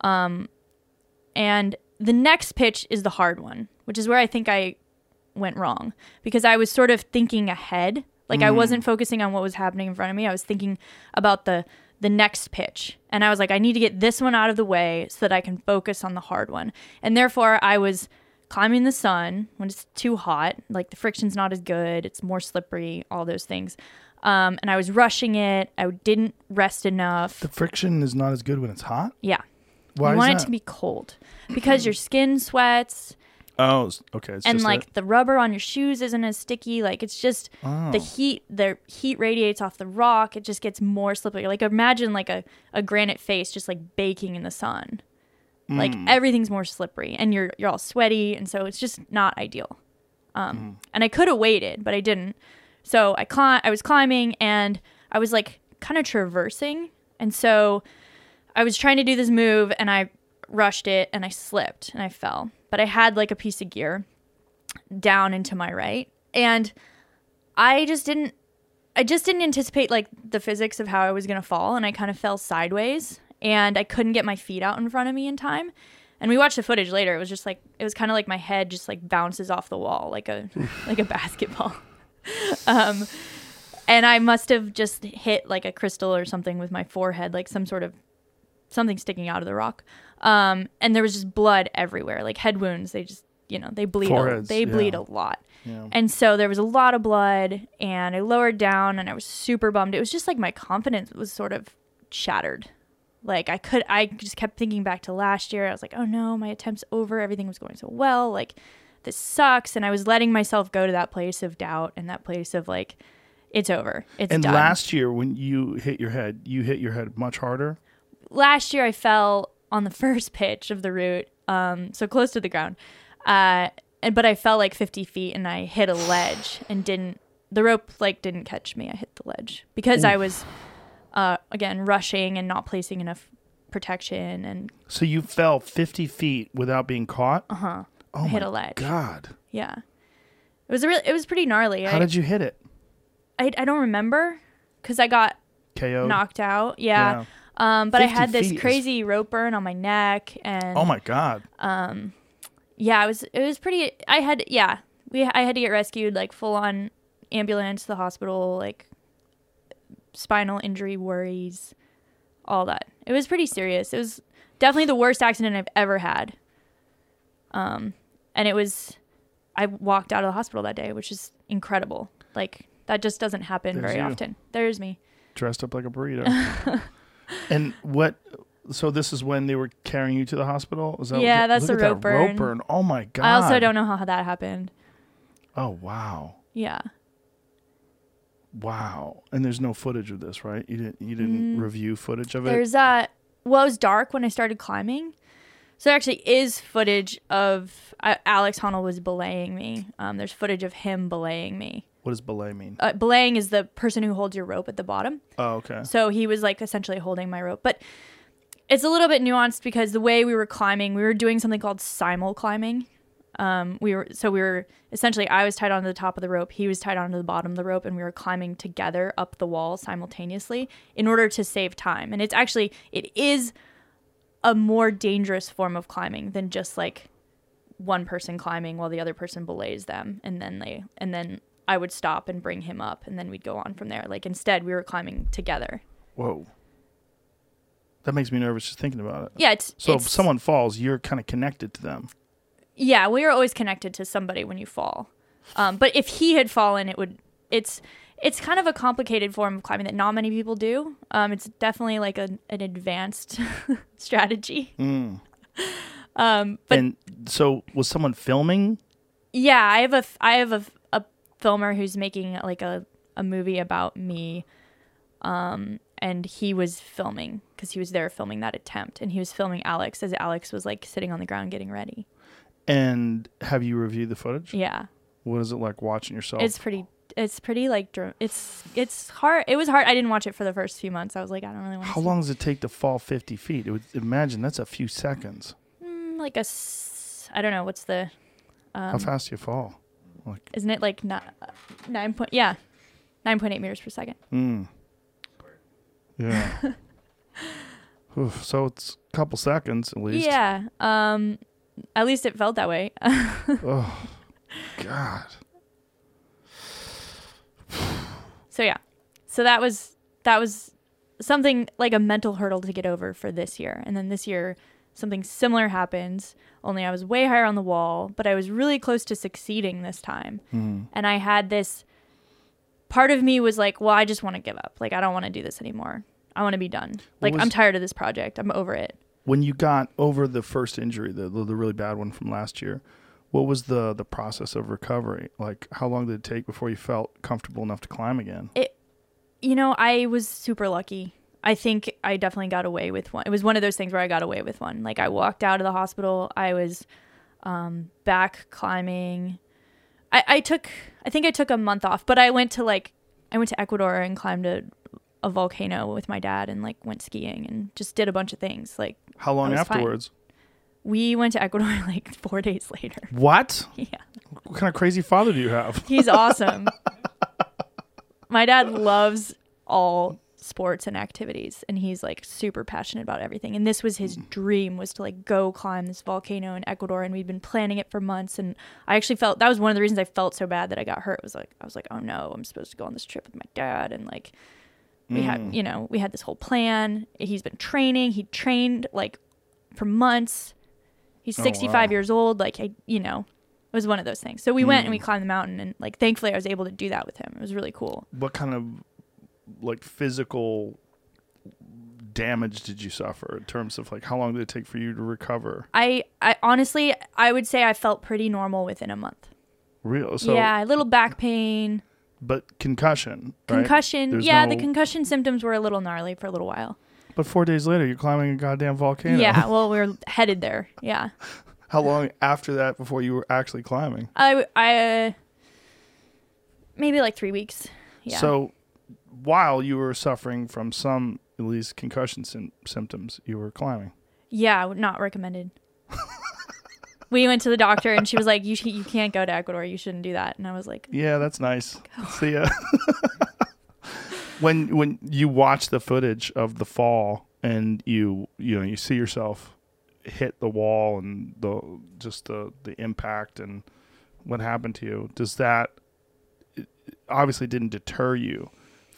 Speaker 5: Um, and the next pitch is the hard one, which is where I think I went wrong because I was sort of thinking ahead. Like I wasn't focusing on what was happening in front of me. I was thinking about the the next pitch. And I was like I need to get this one out of the way so that I can focus on the hard one. And therefore I was climbing the sun when it's too hot, like the friction's not as good, it's more slippery, all those things. Um, and I was rushing it. I didn't rest enough.
Speaker 4: the friction is not as good when it's hot.
Speaker 5: yeah.
Speaker 4: Why
Speaker 5: you want
Speaker 4: that?
Speaker 5: it to be cold because your skin sweats
Speaker 4: Oh, okay. It's
Speaker 5: and
Speaker 4: just
Speaker 5: like
Speaker 4: it.
Speaker 5: the rubber on your shoes isn't as sticky. Like it's just
Speaker 4: Oh.
Speaker 5: the heat. The heat radiates off the rock. It just gets more slippery. Like imagine like a, a granite face just like baking in the sun. Like
Speaker 4: Mm.
Speaker 5: everything's more slippery and you're you're all sweaty and so it's just not ideal. Um,
Speaker 4: Mm.
Speaker 5: and I could have waited, but I didn't. So I climb. I was climbing and I was like kind of traversing, and so I was trying to do this move and I rushed it and I slipped and I fell. But I had like a piece of gear down into my right. And I just didn't I just didn't anticipate like the physics of how I was going to fall and I kind of fell sideways and I couldn't get my feet out in front of me in time. And we watched the footage later. It was just like it was kind of like my head just like bounces off the wall like a like a basketball. um and I must have just hit like a crystal or something with my forehead, like some sort of something sticking out of the rock. Um, and there was just blood everywhere, like head wounds. They just you know they bleed a, they bleed
Speaker 4: yeah.
Speaker 5: a lot
Speaker 4: Yeah.
Speaker 5: and so there was a lot of blood and i lowered down and i was super bummed it was just like my confidence was sort of shattered like i could i just kept thinking back to last year i was like oh no my attempt's over everything was going so well like this sucks and i was letting myself go to that place of doubt and that place of like it's over it's
Speaker 4: And
Speaker 5: done
Speaker 4: last year, when you hit your head, you hit your head much harder.
Speaker 5: Last year I fell on the first pitch of the route, um, so close to the ground. Uh, and but I fell like 50 feet and I hit a ledge and didn't. The rope like didn't catch me. I hit the ledge because I was, uh, again rushing and not placing enough protection and
Speaker 4: So you fell 50 feet without being caught? Uh huh. Oh
Speaker 5: hit
Speaker 4: my
Speaker 5: a ledge.
Speaker 4: God.
Speaker 5: yeah, it was a really it was pretty gnarly.
Speaker 4: How
Speaker 5: I,
Speaker 4: did you hit it?
Speaker 5: I I don't remember because I got
Speaker 4: KO?
Speaker 5: knocked out. Yeah. Um, but I had this
Speaker 4: feet
Speaker 5: crazy rope burn on my neck and
Speaker 4: Oh my God.
Speaker 5: yeah, it was it was pretty. I had yeah, we I had to get rescued like full on ambulance the hospital, like spinal injury worries, all that. It was pretty serious. It was definitely the worst accident I've ever had. Um, and it was, I walked out of the hospital that day, which is incredible. Like that just doesn't happen
Speaker 4: There's
Speaker 5: very
Speaker 4: you.
Speaker 5: often. There's me.
Speaker 4: Dressed up like a burrito. and what? So this is when they were carrying you to the hospital? Is that
Speaker 5: Yeah, that's the rope
Speaker 4: that rope
Speaker 5: burn.
Speaker 4: burn. Oh my God.
Speaker 5: I also don't know how that happened.
Speaker 4: Oh, wow.
Speaker 5: Yeah.
Speaker 4: Wow. And there's no footage of this, right? You didn't you didn't review footage of it?
Speaker 5: Mm. There's uh well, it was dark when I started climbing. So there actually is footage of uh, Alex Honnold was belaying me. Um, there's footage of him belaying me.
Speaker 4: What does belay mean?
Speaker 5: Uh, belaying is the person who holds your rope at the bottom.
Speaker 4: oh, okay.
Speaker 5: So he was like essentially holding my rope. But it's a little bit nuanced because the way we were climbing, we were doing something called simul climbing. Um, we were so we were essentially I was tied onto the top of the rope, he was tied onto the bottom of the rope, and we were climbing together up the wall simultaneously in order to save time. And it's actually it is a more dangerous form of climbing than just like one person climbing while the other person belays them and then they and then I would stop and bring him up and then we'd go on from there. Like instead we were climbing together.
Speaker 4: Whoa. That makes me nervous just thinking about it.
Speaker 5: Yeah, it's
Speaker 4: So
Speaker 5: it's,
Speaker 4: if someone falls, you're kind of connected to them.
Speaker 5: Yeah, we are always connected to somebody when you fall. Um, but if he had fallen, it would. It's it's kind of a complicated form of climbing that not many people do. Um, it's definitely like a, an advanced strategy. Um, but
Speaker 4: and so was someone filming?
Speaker 5: yeah, I have a I have a filmer who's making like a a movie about me. Um, and he was filming because he was there filming that attempt, and he was filming Alex as Alex was like sitting on the ground getting ready.
Speaker 4: And have you reviewed the footage?
Speaker 5: Yeah.
Speaker 4: What is it like watching yourself?
Speaker 5: It's pretty. It's pretty like dr- it's it's hard. It was hard. I didn't watch it for the first few months. I was like, I don't really want.
Speaker 4: How long does it take to fall 50 feet? It would, imagine that's a few seconds.
Speaker 5: Like a, s- I don't know. What's the?
Speaker 4: How fast do you fall? Like,
Speaker 5: Isn't it like ni- nine point? Yeah, nine point eight meters per second.
Speaker 4: mm. Yeah. Oof, so it's a couple seconds at least.
Speaker 5: Yeah. Um, at least it felt that way.
Speaker 4: Oh, God.
Speaker 5: so yeah. So that was that was something like a mental hurdle to get over for this year. And then this year something similar happens, only I was way higher on the wall, but I was really close to succeeding this time. Hmm. And I had this part of me was like, well, I just want to give up. Like I don't want to do this anymore. I want to be done. Like
Speaker 4: was-
Speaker 5: I'm tired of this project. I'm over it.
Speaker 4: When you got over the first injury, the, the the really bad one from last year, what was the the process of recovery? Like, how long did it take before you felt comfortable enough to climb again?
Speaker 5: It, You know, I was super lucky. I think I definitely got away with one. It was one of those things where I got away with one. Like I walked out of the hospital, I was um, back climbing. I, I took, I think I took a month off, but I went to like, I went to Ecuador and climbed a, a volcano with my dad and like went skiing and just did a bunch of things. Like
Speaker 4: How long
Speaker 5: was fine.
Speaker 4: afterwards?
Speaker 5: we went to Ecuador like four days later.
Speaker 4: What?
Speaker 5: yeah,
Speaker 4: What kind of crazy father do you have?
Speaker 5: he's awesome. my dad loves all sports and activities and he's like super passionate about everything and this was his mm. dream was to like go climb this volcano in Ecuador and we'd been planning it for months and I actually felt that was one of the reasons I felt so bad that I got hurt was like I was like oh no I'm supposed to go on this trip with my dad and like we had mm. you know we had this whole plan he's been training he trained like for months he's
Speaker 4: Oh,
Speaker 5: 65
Speaker 4: wow.
Speaker 5: years old like I you know It was one of those things. So we went and we mm. climbed the mountain, and like thankfully I was able to do that with him. It was really cool.
Speaker 4: What kind of like physical damage did you suffer in terms of like how long did it take for you to recover?
Speaker 5: I, I honestly, I would say I felt pretty normal within a month.
Speaker 4: Real. So,
Speaker 5: yeah, a little back pain,
Speaker 4: but concussion. right?
Speaker 5: concussion.
Speaker 4: There's
Speaker 5: yeah, the concussion symptoms were a little gnarly for a little while.
Speaker 4: But four days later, you're climbing a goddamn volcano.
Speaker 5: Yeah, well, we're headed there. Yeah,
Speaker 4: How long after that before you were actually climbing?
Speaker 5: I, I, uh, maybe like three weeks. Yeah.
Speaker 4: So, while you were suffering from some, at least, concussion sym- symptoms, you were climbing.
Speaker 5: Yeah, not recommended. we went to the doctor and she was like, "You sh- you can't go to Ecuador. You shouldn't do that." And I was like,
Speaker 4: Yeah, that's nice. Oh see ya. when when you watch the footage of the fall and you you know you see yourself hit the wall and the just the the impact and what happened to you, does that obviously didn't deter you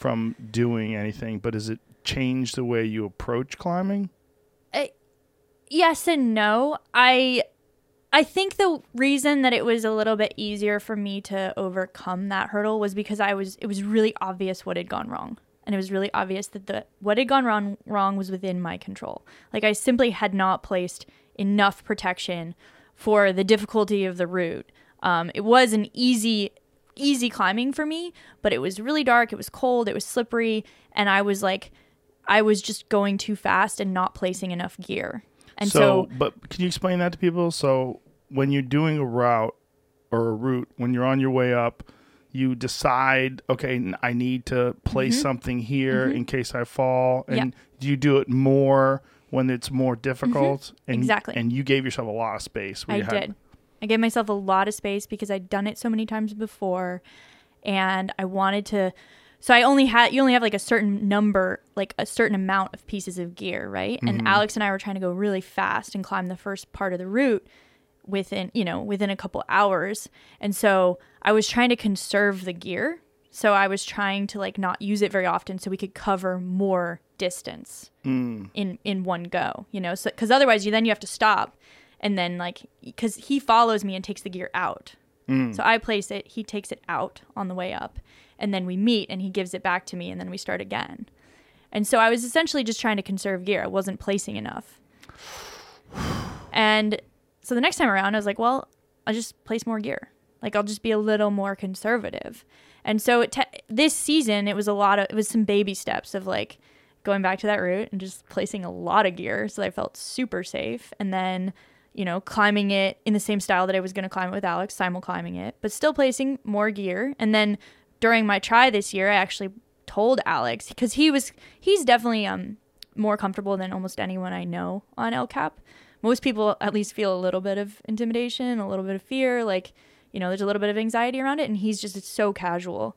Speaker 4: from doing anything, but does it change the way you approach climbing?
Speaker 5: yes and no. I I think the reason that it was a little bit easier for me to overcome that hurdle was because I was it was really obvious what had gone wrong. And it was really obvious that the what had gone wrong wrong was within my control. Like I simply had not placed enough protection for the difficulty of the route. Um, it was an easy easy climbing for me, but it was really dark, it was cold, it was slippery, and I was like I was just going too fast and not placing enough gear. And so,
Speaker 4: but can you explain that to people? So, when you're doing a route or a route, when you're on your way up, you decide, okay, I need to place something here in case I fall,
Speaker 5: Mm-hmm.
Speaker 4: And do you do it more when it's more difficult?
Speaker 5: Mm-hmm. Exactly.
Speaker 4: And you gave yourself a lot of space.
Speaker 5: I
Speaker 4: had-
Speaker 5: did. I gave myself a lot of space because I'd done it so many times before and I wanted to so I only had you only have like a certain number, like a certain amount of pieces of gear, right? And mm-hmm. Alex and I were trying to go really fast and climb the first part of the route within, you know, within a couple hours. And so I was trying to conserve the gear. So I was trying to like not use it very often so we could cover more distance mm. in in one go, you know? So cuz otherwise you then you have to stop and then like cuz he follows me and takes the gear out. Mm. So I place it, he takes it out on the way up, and then we meet and he gives it back to me and then we start again. And so I was essentially just trying to conserve gear. I wasn't placing enough. And so the next time around I was like, well, I'll just place more gear. Like I'll just be a little more conservative. And so it te- this season it was a lot of it was some baby steps of like going back to that route and just placing a lot of gear so that I felt super safe and then you know climbing it in the same style that I was going to climb it with Alex simul climbing it but still placing more gear. And then during my try this year I actually told Alex because he was he's definitely um more comfortable than almost anyone I know on El Cap. Most people at least feel a little bit of intimidation a little bit of fear like you know there's a little bit of anxiety around it. And he's just so casual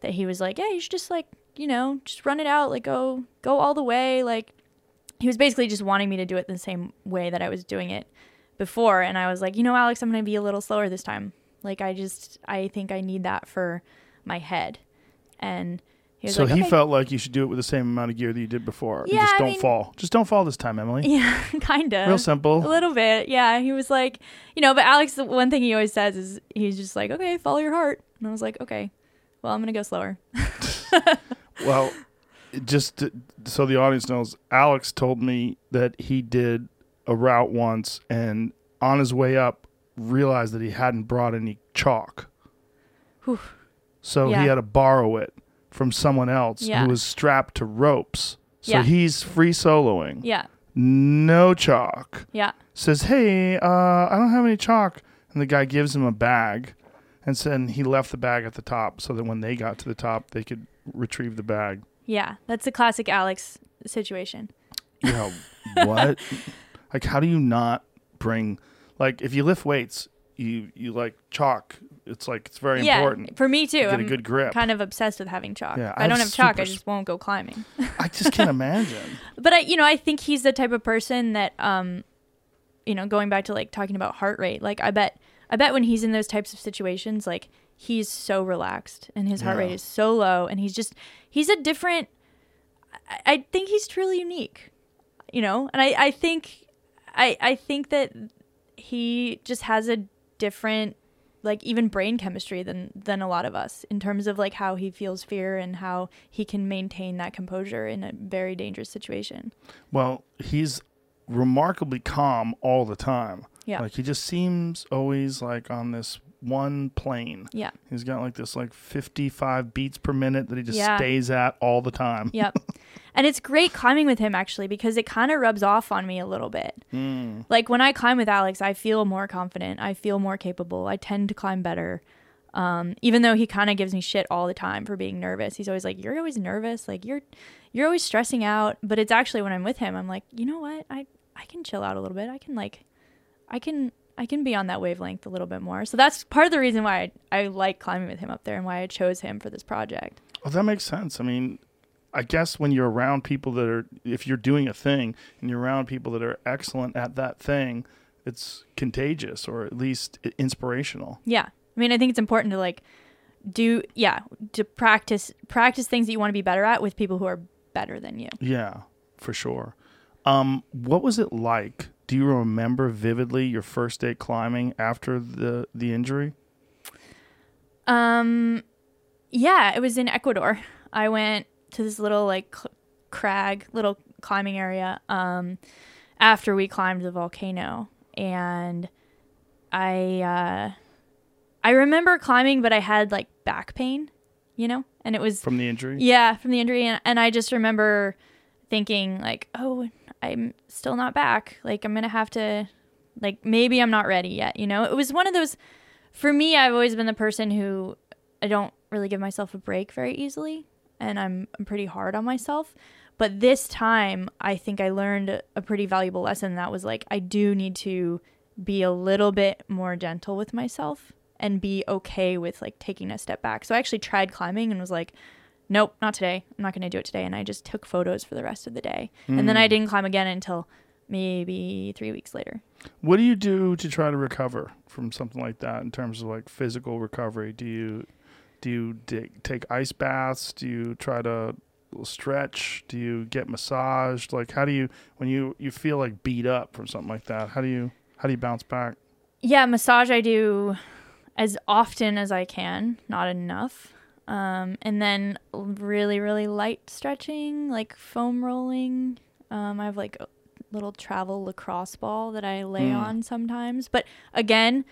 Speaker 5: that he was like yeah you should just like you know just run it out like go go all the way. Like he was basically just wanting me to do it the same way that I was doing it before and I was like you know Alex I'm going to be a little slower this time like I just I think I need that for my head and he was
Speaker 4: So
Speaker 5: like
Speaker 4: he
Speaker 5: "Okay."
Speaker 4: felt like you should do it with the same amount of gear that you did before.
Speaker 5: Yeah,
Speaker 4: just
Speaker 5: I
Speaker 4: don't
Speaker 5: mean-
Speaker 4: fall. Just don't fall this time, Emily.
Speaker 5: yeah kind of
Speaker 4: Real simple.
Speaker 5: A little bit, yeah. He was like, you know, but Alex, the one thing he always says is he's just like, okay, follow your heart. And I was like, okay, well, I'm gonna go slower.
Speaker 4: Well, just to, so the audience knows, Alex told me that he did a route once and on his way up realized that he hadn't brought any chalk.
Speaker 5: Whew.
Speaker 4: So
Speaker 5: Yeah.
Speaker 4: he had to borrow it from someone else
Speaker 5: Yeah.
Speaker 4: who was strapped to ropes. So
Speaker 5: Yeah.
Speaker 4: he's free soloing.
Speaker 5: Yeah,
Speaker 4: No chalk.
Speaker 5: yeah,
Speaker 4: Says, "Hey, uh, I don't have any chalk." And the guy gives him a bag and said he left the bag at the top so that when they got to the top, they could retrieve the bag.
Speaker 5: yeah. That's a classic Alex situation.
Speaker 4: know what like how do you not bring like if you lift weights you you like chalk it's like it's very
Speaker 5: yeah,
Speaker 4: important
Speaker 5: for me too.
Speaker 4: get a
Speaker 5: I'm
Speaker 4: good grip.
Speaker 5: Kind of obsessed with having chalk.
Speaker 4: Yeah,
Speaker 5: if
Speaker 4: I
Speaker 5: I don't
Speaker 4: have
Speaker 5: have chalk, I just won't go climbing.
Speaker 4: i just can't imagine
Speaker 5: but I, you know, I think he's the type of person that, um, you know, going back to like talking about heart rate, like I bet, I bet when he's in those types of situations, like he's so relaxed and his heart
Speaker 4: Yeah.
Speaker 5: rate is so low, and he's just, he's a different. I, I think he's truly unique, you know, and I, I think, I, I think that he just has a different like even brain chemistry than than a lot of us in terms of like how he feels fear and how he can maintain that composure in a very dangerous situation.
Speaker 4: Well, he's remarkably calm all the time.
Speaker 5: Yeah.
Speaker 4: Like he just seems always like on this one plane.
Speaker 5: Yeah.
Speaker 4: He's got like this like 55 beats per minute that he just
Speaker 5: Yeah.
Speaker 4: stays at all the time.
Speaker 5: Yep. and it's great climbing with him actually because it kind of rubs off on me a little bit. Like when I climb with Alex, I feel more confident. I feel more capable. I tend to climb better. Um, even though he kind of gives me shit all the time for being nervous. He's always like, "You're always nervous. Like you're you're always stressing out." But it's actually when I'm with him, I'm like, "You know what? I I can chill out a little bit. I can like I can I can be on that wavelength a little bit more." So that's part of the reason why I, I like climbing with him up there and why I chose him for this project.
Speaker 4: Well, that makes sense. I mean, I guess when you're around people that are, if you're doing a thing and you're around people that are excellent at that thing, it's contagious or at least inspirational.
Speaker 5: Yeah. I mean, I think it's important to like do yeah, to practice practice things that you want to be better at with people who are better than you.
Speaker 4: Yeah, for sure. Um, what was it like? Do you remember vividly your first day climbing after the the injury?
Speaker 5: Um yeah, it was in Ecuador. I went to this little like cl- crag, little climbing area um after we climbed the volcano and I uh I remember climbing but I had like back pain, you know? And it was
Speaker 4: From the injury?
Speaker 5: Yeah, from the injury, and, and I just remember thinking like, oh, I'm still not back. Like I'm gonna have to, like maybe I'm not ready yet. You know, it was one of those. For me, I've always been the person who I don't really give myself a break very easily, and I'm I'm pretty hard on myself. But this time, I think I learned a pretty valuable lesson. That was like, I do need to be a little bit more gentle with myself and be okay with like taking a step back. So I actually tried climbing and was like, nope, not today. I'm not going to do it today. And I just took photos for the rest of the day. And then hmm. I didn't climb again until maybe three weeks later.
Speaker 4: What do you do to try to recover from something like that in terms of like physical recovery? Do you do you di- take ice baths? Do you try to stretch? Do you get massaged? Like how do you when you you feel like beat up from something like that? How do you how do you bounce back?
Speaker 5: Yeah, massage I do as often as I can, not enough. Um, and then really, really light stretching, like foam rolling. Um, I have like a little travel lacrosse ball that I lay on sometimes. But again,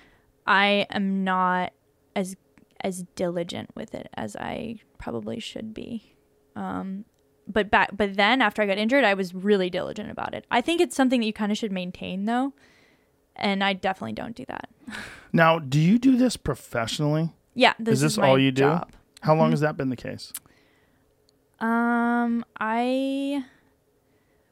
Speaker 5: I am not as as diligent with it as I probably should be. Um, but back, but then after I got injured, I was really diligent about it. I think it's something that you kind of should maintain, though, and I definitely don't do that.
Speaker 4: Now, do you do this professionally?
Speaker 5: Yeah, this
Speaker 4: is this
Speaker 5: my
Speaker 4: all you do? How long has that been the case?
Speaker 5: Um, I.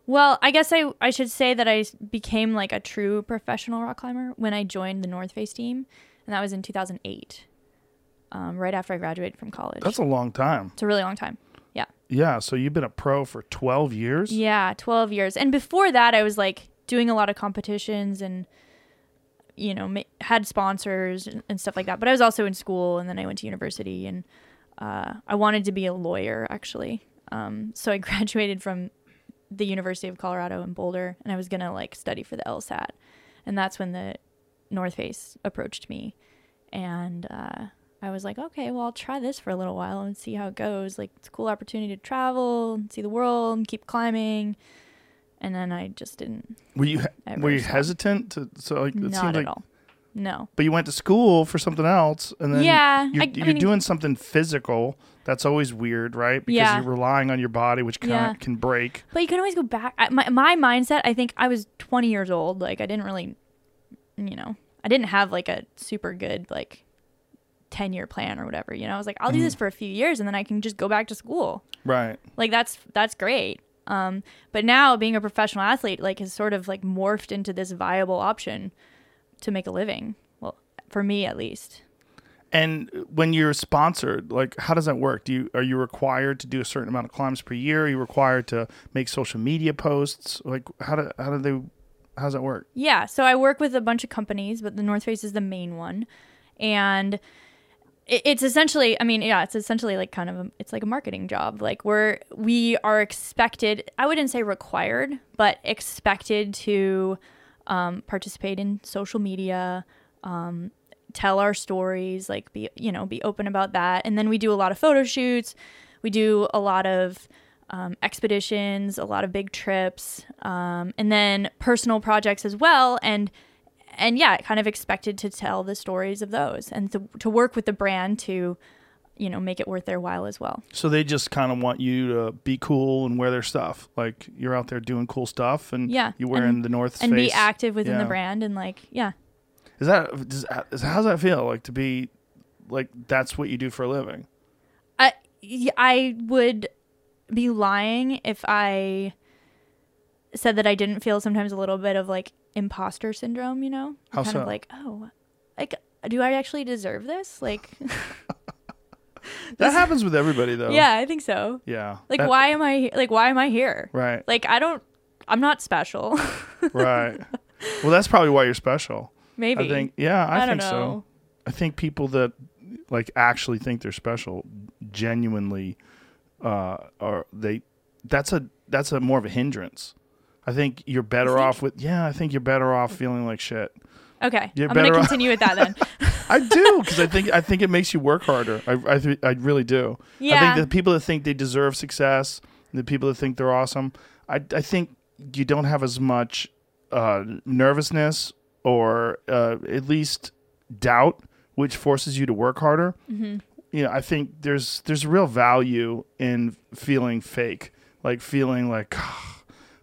Speaker 5: Well, I guess I I should say that I became like a true professional rock climber when I joined the North Face team, and that was in 2008. Um, right after I graduated from college.
Speaker 4: That's a long time.
Speaker 5: it's a really long time. Yeah.
Speaker 4: Yeah, so you've been a pro for 12 years?
Speaker 5: Yeah, 12 years. And before that, I was like doing a lot of competitions and, you know, ma- had sponsors and, and stuff like that. But I was also in school and then I went to university and uh, I wanted to be a lawyer actually. Um, so I graduated from the University of Colorado in Boulder and I was going to like study for the LSAT. And that's when the North Face approached me. And uh, I was like, okay, well, I'll try this for a little while and see how it goes. Like, it's a cool opportunity to travel, and see the world, and keep climbing. And then I just didn't.
Speaker 4: Were you were you
Speaker 5: stop.
Speaker 4: hesitant to so like it
Speaker 5: not
Speaker 4: seemed
Speaker 5: at
Speaker 4: like
Speaker 5: all. No.
Speaker 4: but you went to school for something else and then
Speaker 5: Yeah,
Speaker 4: you're,
Speaker 5: I- I
Speaker 4: you're
Speaker 5: mean-
Speaker 4: doing something physical that's always weird right because
Speaker 5: Yeah.
Speaker 4: you're relying on your body which can
Speaker 5: Yeah.
Speaker 4: can break
Speaker 5: But you can always go back. I, my my mindset. I think I was 20 years old. Like I didn't really, you know, I didn't have like a super good like 10 year plan or whatever. You know, I was like, I'll do
Speaker 4: Mm-hmm.
Speaker 5: this for a few years and then I can just go back to school.
Speaker 4: right
Speaker 5: Like that's that's great. Um, but now being a professional athlete like has sort of like morphed into this viable option to make a living. Well, for me at least.
Speaker 4: and when you're sponsored like how does that work do you are you required to do a certain amount of climbs per year are you required to make social media posts like how do how do they how does that work
Speaker 5: Yeah, so I work with a bunch of companies, but the North Face is the main one, and it's essentially, I mean, yeah, it's essentially like kind of, a, it's like a marketing job. Like we're we are expected, I wouldn't say required, but expected to um, participate in social media, um, tell our stories, like be you know be open about that. And then we do a lot of photo shoots. We do a lot of um, expeditions, a lot of big trips, um, and then personal projects as well. And and yeah, kind of expected to tell the stories of those and to, to work with the brand to you know make it worth their while as well.
Speaker 4: So they just kind of want you to be cool and wear their stuff. Like you're out there doing cool stuff, and
Speaker 5: Yeah,
Speaker 4: you're wearing
Speaker 5: and-
Speaker 4: the North
Speaker 5: And be active within
Speaker 4: Yeah.
Speaker 5: the brand and like yeah.
Speaker 4: Is that does, how's that feel? Like to be like that's what you do for a living?
Speaker 5: I I would be lying if I said that I didn't feel sometimes a little bit of like imposter syndrome, you know?
Speaker 4: How
Speaker 5: kind
Speaker 4: so?
Speaker 5: of like, oh, like do I actually deserve this? Like
Speaker 4: That happens with everybody though.
Speaker 5: yeah, I think so.
Speaker 4: Yeah.
Speaker 5: Like
Speaker 4: That-
Speaker 5: why am I like why am I here?
Speaker 4: Right.
Speaker 5: Like I don't I'm not special.
Speaker 4: right. Well, that's probably why you're special.
Speaker 5: Maybe.
Speaker 4: I think. Yeah, I,
Speaker 5: I don't
Speaker 4: think so.
Speaker 5: know.
Speaker 4: I think people that like actually think they're special genuinely uh are they that's a that's a more of a hindrance. I think you're better
Speaker 5: think?
Speaker 4: off with yeah, I think you're better off feeling like shit.
Speaker 5: Okay.
Speaker 4: You're
Speaker 5: I'm going to continue with that then.
Speaker 4: I do because I think I think it makes you work harder. I I, th- I really do.
Speaker 5: Yeah.
Speaker 4: I think the people that think they deserve success, the people that think they're awesome, I I think you don't have as much uh, nervousness or uh, at least doubt, which forces you to work harder. Mm-hmm. You know, I think there's there's real value in feeling fake, like feeling like.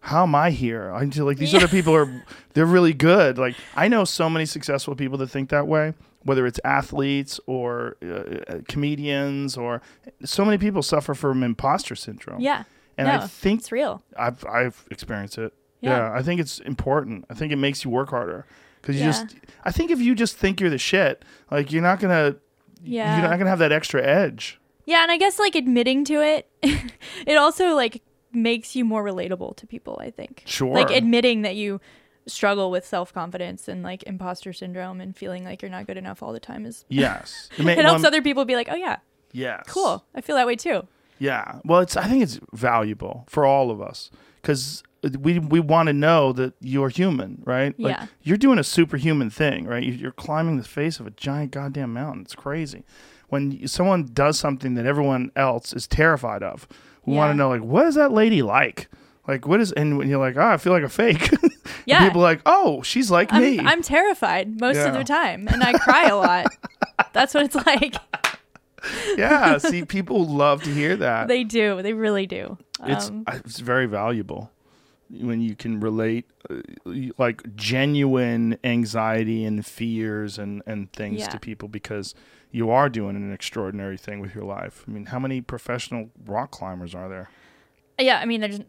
Speaker 4: How am I here? I feel like these
Speaker 5: Yeah.
Speaker 4: other people are they're really good. Like I know so many successful people that think that way, whether it's athletes or uh, comedians or so many people suffer from imposter syndrome.
Speaker 5: yeah.
Speaker 4: And
Speaker 5: no,
Speaker 4: I think
Speaker 5: it's real.
Speaker 4: I've I've experienced it.
Speaker 5: Yeah.
Speaker 4: Yeah. I think it's important. I think it makes you work harder because you
Speaker 5: Yeah.
Speaker 4: just. I think if you just think you're the shit, like you're not gonna.
Speaker 5: Yeah.
Speaker 4: You're not gonna have that extra edge.
Speaker 5: Yeah, and I guess like admitting to it, it also like makes you more relatable to people, I think.
Speaker 4: Sure.
Speaker 5: Like admitting that you struggle with self-confidence and like imposter syndrome and feeling like you're not good enough all the time is
Speaker 4: Yes. It, may-
Speaker 5: it helps
Speaker 4: well,
Speaker 5: other people be like, "Oh yeah,
Speaker 4: Yes.
Speaker 5: cool. I feel that way too."
Speaker 4: Yeah. Well, it's. I think it's valuable for all of us because we we want to know that you're human, right? Like,
Speaker 5: Yeah.
Speaker 4: You're doing a superhuman thing, right? You- You're climbing the face of a giant goddamn mountain. It's crazy. When someone does something that everyone else is terrified of, we want to know, like, what is that lady like? Like, what is? And when you're like, oh, I feel like a fake.
Speaker 5: Yeah.
Speaker 4: people like, oh, she's like
Speaker 5: I'm,
Speaker 4: me.
Speaker 5: I'm terrified most of the time and I cry a lot. That's what it's like.
Speaker 4: yeah. See, people love to hear that.
Speaker 5: They do. They really do.
Speaker 4: it's
Speaker 5: Um,
Speaker 4: it's very valuable when you can relate uh, like genuine anxiety and fears and and things
Speaker 5: Yeah.
Speaker 4: to people because you are doing an extraordinary thing with your life. I mean, how many professional rock climbers are there?
Speaker 5: yeah, I mean there's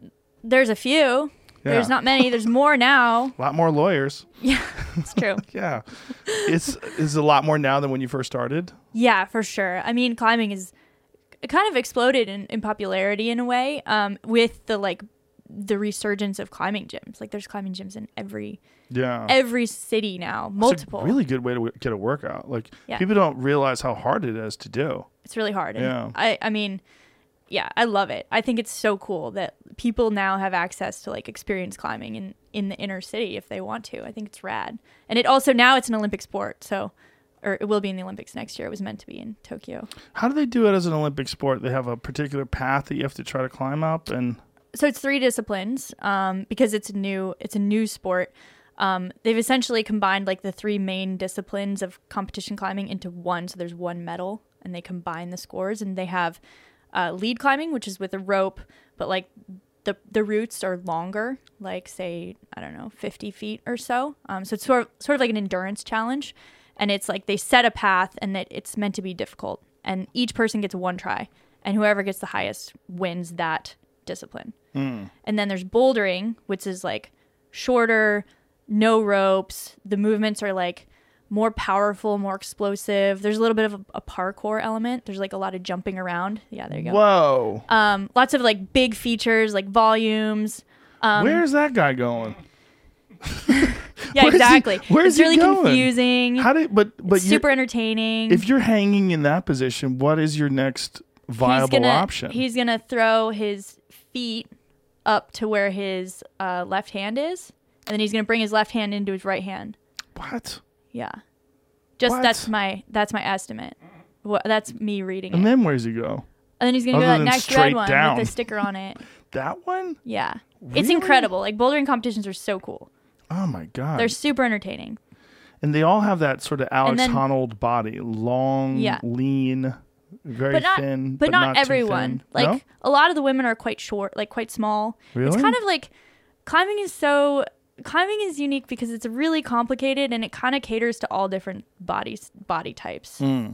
Speaker 5: there's a few. There's not many. There's more now.
Speaker 4: A lot more lawyers.
Speaker 5: Yeah, it's true.
Speaker 4: Yeah, it's is a lot more now than when you first started.
Speaker 5: Yeah, for sure. I mean, climbing is kind of exploded in, in popularity in a way um, with the like the resurgence of climbing gyms. Like there's climbing gyms in every
Speaker 4: Yeah,
Speaker 5: every city now,
Speaker 4: It's a
Speaker 5: multiple.
Speaker 4: really good way to w- get a workout. Like
Speaker 5: Yeah.
Speaker 4: people don't realize how hard it is to do.
Speaker 5: it's really hard. And
Speaker 4: Yeah.
Speaker 5: I I mean, yeah, I love it. I think it's so cool that people now have access to like experience climbing in in the inner city if they want to. I think it's rad. And it also now it's an Olympic sport, so or it will be in the Olympics next year. It was meant to be in Tokyo.
Speaker 4: How do they do it as an Olympic sport? They have a particular path that you have to try to climb up, and
Speaker 5: so it's three disciplines um, because it's a new it's a new sport. Um, they've essentially combined like the three main disciplines of competition climbing into one. So there's one medal, and they combine the scores, and they have uh, lead climbing, which is with a rope, but like the the routes are longer, like say I don't know, 50 feet or so. Um, so it's sort of sort of like an endurance challenge, and it's like they set a path, and that it's meant to be difficult, and each person gets one try, and whoever gets the highest wins that discipline. And then there's bouldering, which is like shorter, no ropes. The movements are like more powerful, more explosive. There's a little bit of a, a parkour element. There's like a lot of jumping around. Yeah, there you go.
Speaker 4: whoa,
Speaker 5: Um, lots of like big features, like volumes. Um,
Speaker 4: where's that guy going?
Speaker 5: yeah,
Speaker 4: where's he-
Speaker 5: exactly.
Speaker 4: where's
Speaker 5: it's
Speaker 4: he
Speaker 5: really
Speaker 4: going?
Speaker 5: confusing.
Speaker 4: How did but but
Speaker 5: super entertaining.
Speaker 4: if you're hanging in that position, what is your next viable
Speaker 5: he's gonna,
Speaker 4: option?
Speaker 5: He's gonna throw his feet up to where his uh, left hand is, and then he's gonna bring his left hand into his right hand.
Speaker 4: what?
Speaker 5: Yeah. Just
Speaker 4: What?
Speaker 5: that's my that's my estimate. What that's me reading
Speaker 4: And
Speaker 5: it.
Speaker 4: then where's he go?
Speaker 5: And then he's gonna
Speaker 4: Other
Speaker 5: go that
Speaker 4: than
Speaker 5: next
Speaker 4: straight
Speaker 5: red one
Speaker 4: down.
Speaker 5: with the sticker on it.
Speaker 4: That one?
Speaker 5: Yeah, it's
Speaker 4: Really?
Speaker 5: incredible. Like bouldering competitions are so cool.
Speaker 4: Oh my god.
Speaker 5: They're super entertaining.
Speaker 4: and they all have that sort of Alex
Speaker 5: then-
Speaker 4: Honnold body, long,
Speaker 5: Yeah.
Speaker 4: lean, very
Speaker 5: but not
Speaker 4: thin,
Speaker 5: but, not,
Speaker 4: too
Speaker 5: everyone.
Speaker 4: thin.
Speaker 5: Like
Speaker 4: No?
Speaker 5: a lot of the women are quite short, like quite small.
Speaker 4: Really?
Speaker 5: It's kind of like climbing is so climbing is unique because it's really complicated and it kind of caters to all different bodies body types.
Speaker 4: Hmm.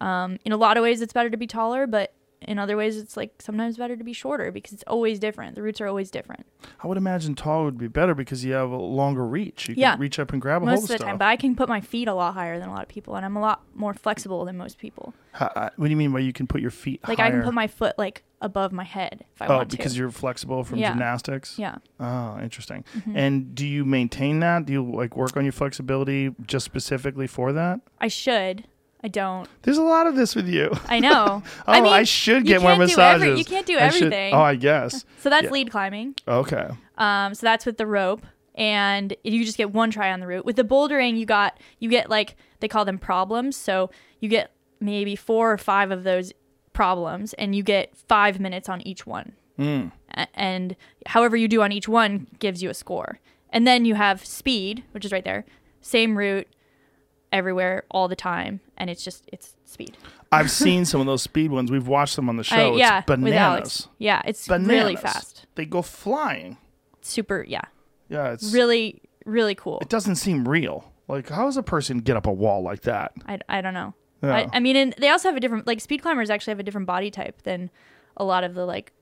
Speaker 5: Um, in a lot of ways, it's better to be taller, but in other ways, it's like sometimes better to be shorter because it's always different. The routes are always different
Speaker 4: I would imagine tall would be better because you have a longer reach. You
Speaker 5: Yeah.
Speaker 4: can reach up and grab a
Speaker 5: most
Speaker 4: hold
Speaker 5: of the
Speaker 4: stuff.
Speaker 5: time. But I can put my feet a lot higher than a lot of people, and I'm a lot more flexible than most people.
Speaker 4: Uh, what do you mean by you can put your feet
Speaker 5: Like
Speaker 4: higher?
Speaker 5: I can put my foot like above my head if I
Speaker 4: oh,
Speaker 5: want to.
Speaker 4: because you're flexible from
Speaker 5: Yeah.
Speaker 4: gymnastics.
Speaker 5: yeah.
Speaker 4: Oh, interesting.
Speaker 5: Mm-hmm.
Speaker 4: And do you maintain that? Do you like work on your flexibility just specifically for that?
Speaker 5: I should. I don't.
Speaker 4: There's a lot of this with you.
Speaker 5: I know.
Speaker 4: Oh,
Speaker 5: I
Speaker 4: I,
Speaker 5: mean,
Speaker 4: should
Speaker 5: you
Speaker 4: get more
Speaker 5: can't do
Speaker 4: massages.
Speaker 5: every- you can't do
Speaker 4: I should-
Speaker 5: everything.
Speaker 4: oh, I guess.
Speaker 5: So that's
Speaker 4: Yeah.
Speaker 5: lead climbing.
Speaker 4: Okay.
Speaker 5: Um, so that's with the rope, and you just get one try on the route. With the bouldering, you got you get like they call them problems. So you get maybe four or five of those problems, and you get five minutes on each one.
Speaker 4: Hmm.
Speaker 5: A- And however you do on each one gives you a score. And then you have speed, which is right there, same route, everywhere, all the time, and it's just it's speed.
Speaker 4: I've seen some of those speed ones. We've watched them on the show.
Speaker 5: I- yeah,
Speaker 4: it's bananas.
Speaker 5: Yeah, it's
Speaker 4: Bananas.
Speaker 5: really fast.
Speaker 4: They go flying.
Speaker 5: Super, yeah,
Speaker 4: Yeah, it's
Speaker 5: really, really cool.
Speaker 4: It doesn't seem real. Like, how does a person get up a wall like that?
Speaker 5: I, I don't know.
Speaker 4: Yeah.
Speaker 5: I, I mean, and they also have a different like speed climbers actually have a different body type than a lot of the like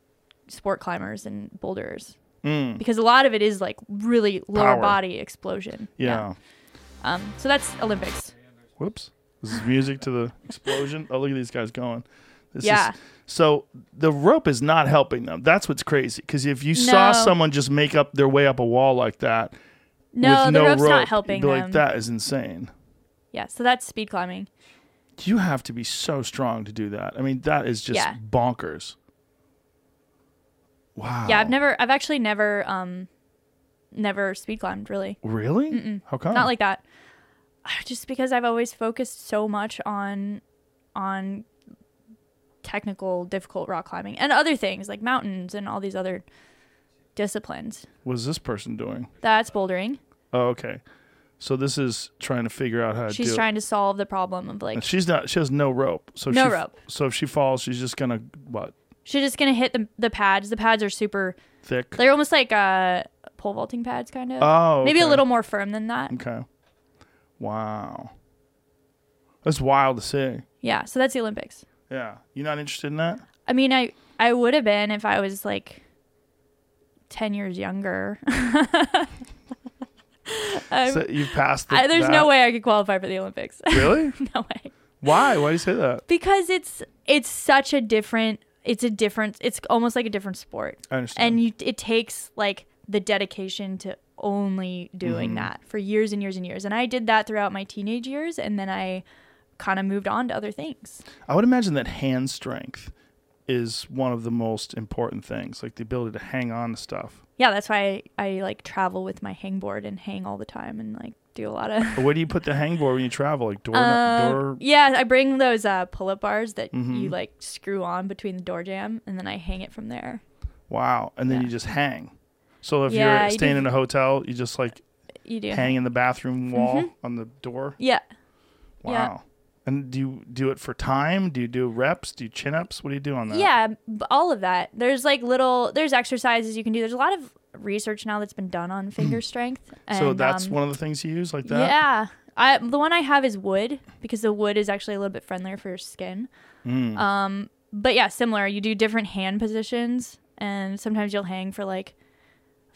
Speaker 5: sport climbers and boulders because a lot of it is like really lower
Speaker 4: Power.
Speaker 5: body explosion.
Speaker 4: Yeah.
Speaker 5: Um. So that's Olympics.
Speaker 4: Whoops. This is music to the explosion. Oh, look at these guys going. This
Speaker 5: Yeah.
Speaker 4: Is, so the rope is not helping them. That's what's crazy. Because if you saw someone just make up their way up a wall like that
Speaker 5: No,
Speaker 4: with
Speaker 5: the
Speaker 4: no
Speaker 5: rope's
Speaker 4: rope,
Speaker 5: not helping
Speaker 4: you'd be
Speaker 5: them.
Speaker 4: like that is insane.
Speaker 5: Yeah. So that's speed climbing.
Speaker 4: You have to be so strong to do that. I mean, that is just
Speaker 5: Yeah.
Speaker 4: bonkers. Wow.
Speaker 5: Yeah. I've never. I've actually never. Um. Never speed climbed really.
Speaker 4: Really? How come?
Speaker 5: Not like that. Just because I've always focused so much on, on technical, difficult rock climbing and other things like mountains and all these other disciplines.
Speaker 4: What is this person doing?
Speaker 5: That's bouldering.
Speaker 4: Oh, okay. So this is trying to figure out how to
Speaker 5: She's
Speaker 4: do
Speaker 5: trying to solve the problem of like.
Speaker 4: And she's not. She has no rope. So
Speaker 5: No
Speaker 4: she,
Speaker 5: rope.
Speaker 4: So if she falls, she's just gonna what?
Speaker 5: she's just gonna hit the the pads. The pads are super.
Speaker 4: Thick.
Speaker 5: They're almost like uh pole vaulting pads, kind of.
Speaker 4: Oh,
Speaker 5: Maybe a
Speaker 4: okay.
Speaker 5: little more firm than that.
Speaker 4: Okay. Wow. That's wild to see.
Speaker 5: Yeah. So that's the Olympics.
Speaker 4: Yeah. You're not interested in that?
Speaker 5: I mean, I I would have been if I was like ten years younger. I'm-
Speaker 4: So you've passed. The,
Speaker 5: I, there's
Speaker 4: that.
Speaker 5: no way I could qualify for the Olympics.
Speaker 4: Really?
Speaker 5: no way.
Speaker 4: Why? Why do you say that?
Speaker 5: Because it's it's such a different. It's a different. It's almost like a different sport.
Speaker 4: I understand.
Speaker 5: and you it takes like the dedication to only doing mm-hmm. that for years and years and years and i did that throughout my teenage years and then i kind of moved on to other things
Speaker 4: I would imagine that hand strength is one of the most important things, like the ability to hang on to stuff.
Speaker 5: Yeah that's why i, I like travel with my hangboard and hang all the time and like do a lot of
Speaker 4: where do you put the hangboard when you travel? Like door,
Speaker 5: Uh,
Speaker 4: door.
Speaker 5: yeah i bring those uh, pull-up bars that
Speaker 4: Mhm.
Speaker 5: you like screw on between the door jamb and then i hang it from there
Speaker 4: Wow. And then
Speaker 5: Yeah.
Speaker 4: you just hang. So if
Speaker 5: Yeah,
Speaker 4: you're staying
Speaker 5: do-
Speaker 4: in a hotel, you just like
Speaker 5: you do
Speaker 4: hang in the bathroom wall
Speaker 5: Mhm.
Speaker 4: on the door.
Speaker 5: yeah
Speaker 4: Wow.
Speaker 5: Yeah.
Speaker 4: And do you do it for time? Do you do reps? Do you chin ups? What do you do on that?
Speaker 5: Yeah, all of that. There's like little there's exercises you can do. There's a lot of research now that's been done on finger strength. And,
Speaker 4: So that's
Speaker 5: um,
Speaker 4: one of the things you use like that?
Speaker 5: Yeah. I the one I have is wood because the wood is actually a little bit friendlier for your skin.
Speaker 4: Mm.
Speaker 5: Um but yeah, similar. You do different hand positions and sometimes you'll hang for like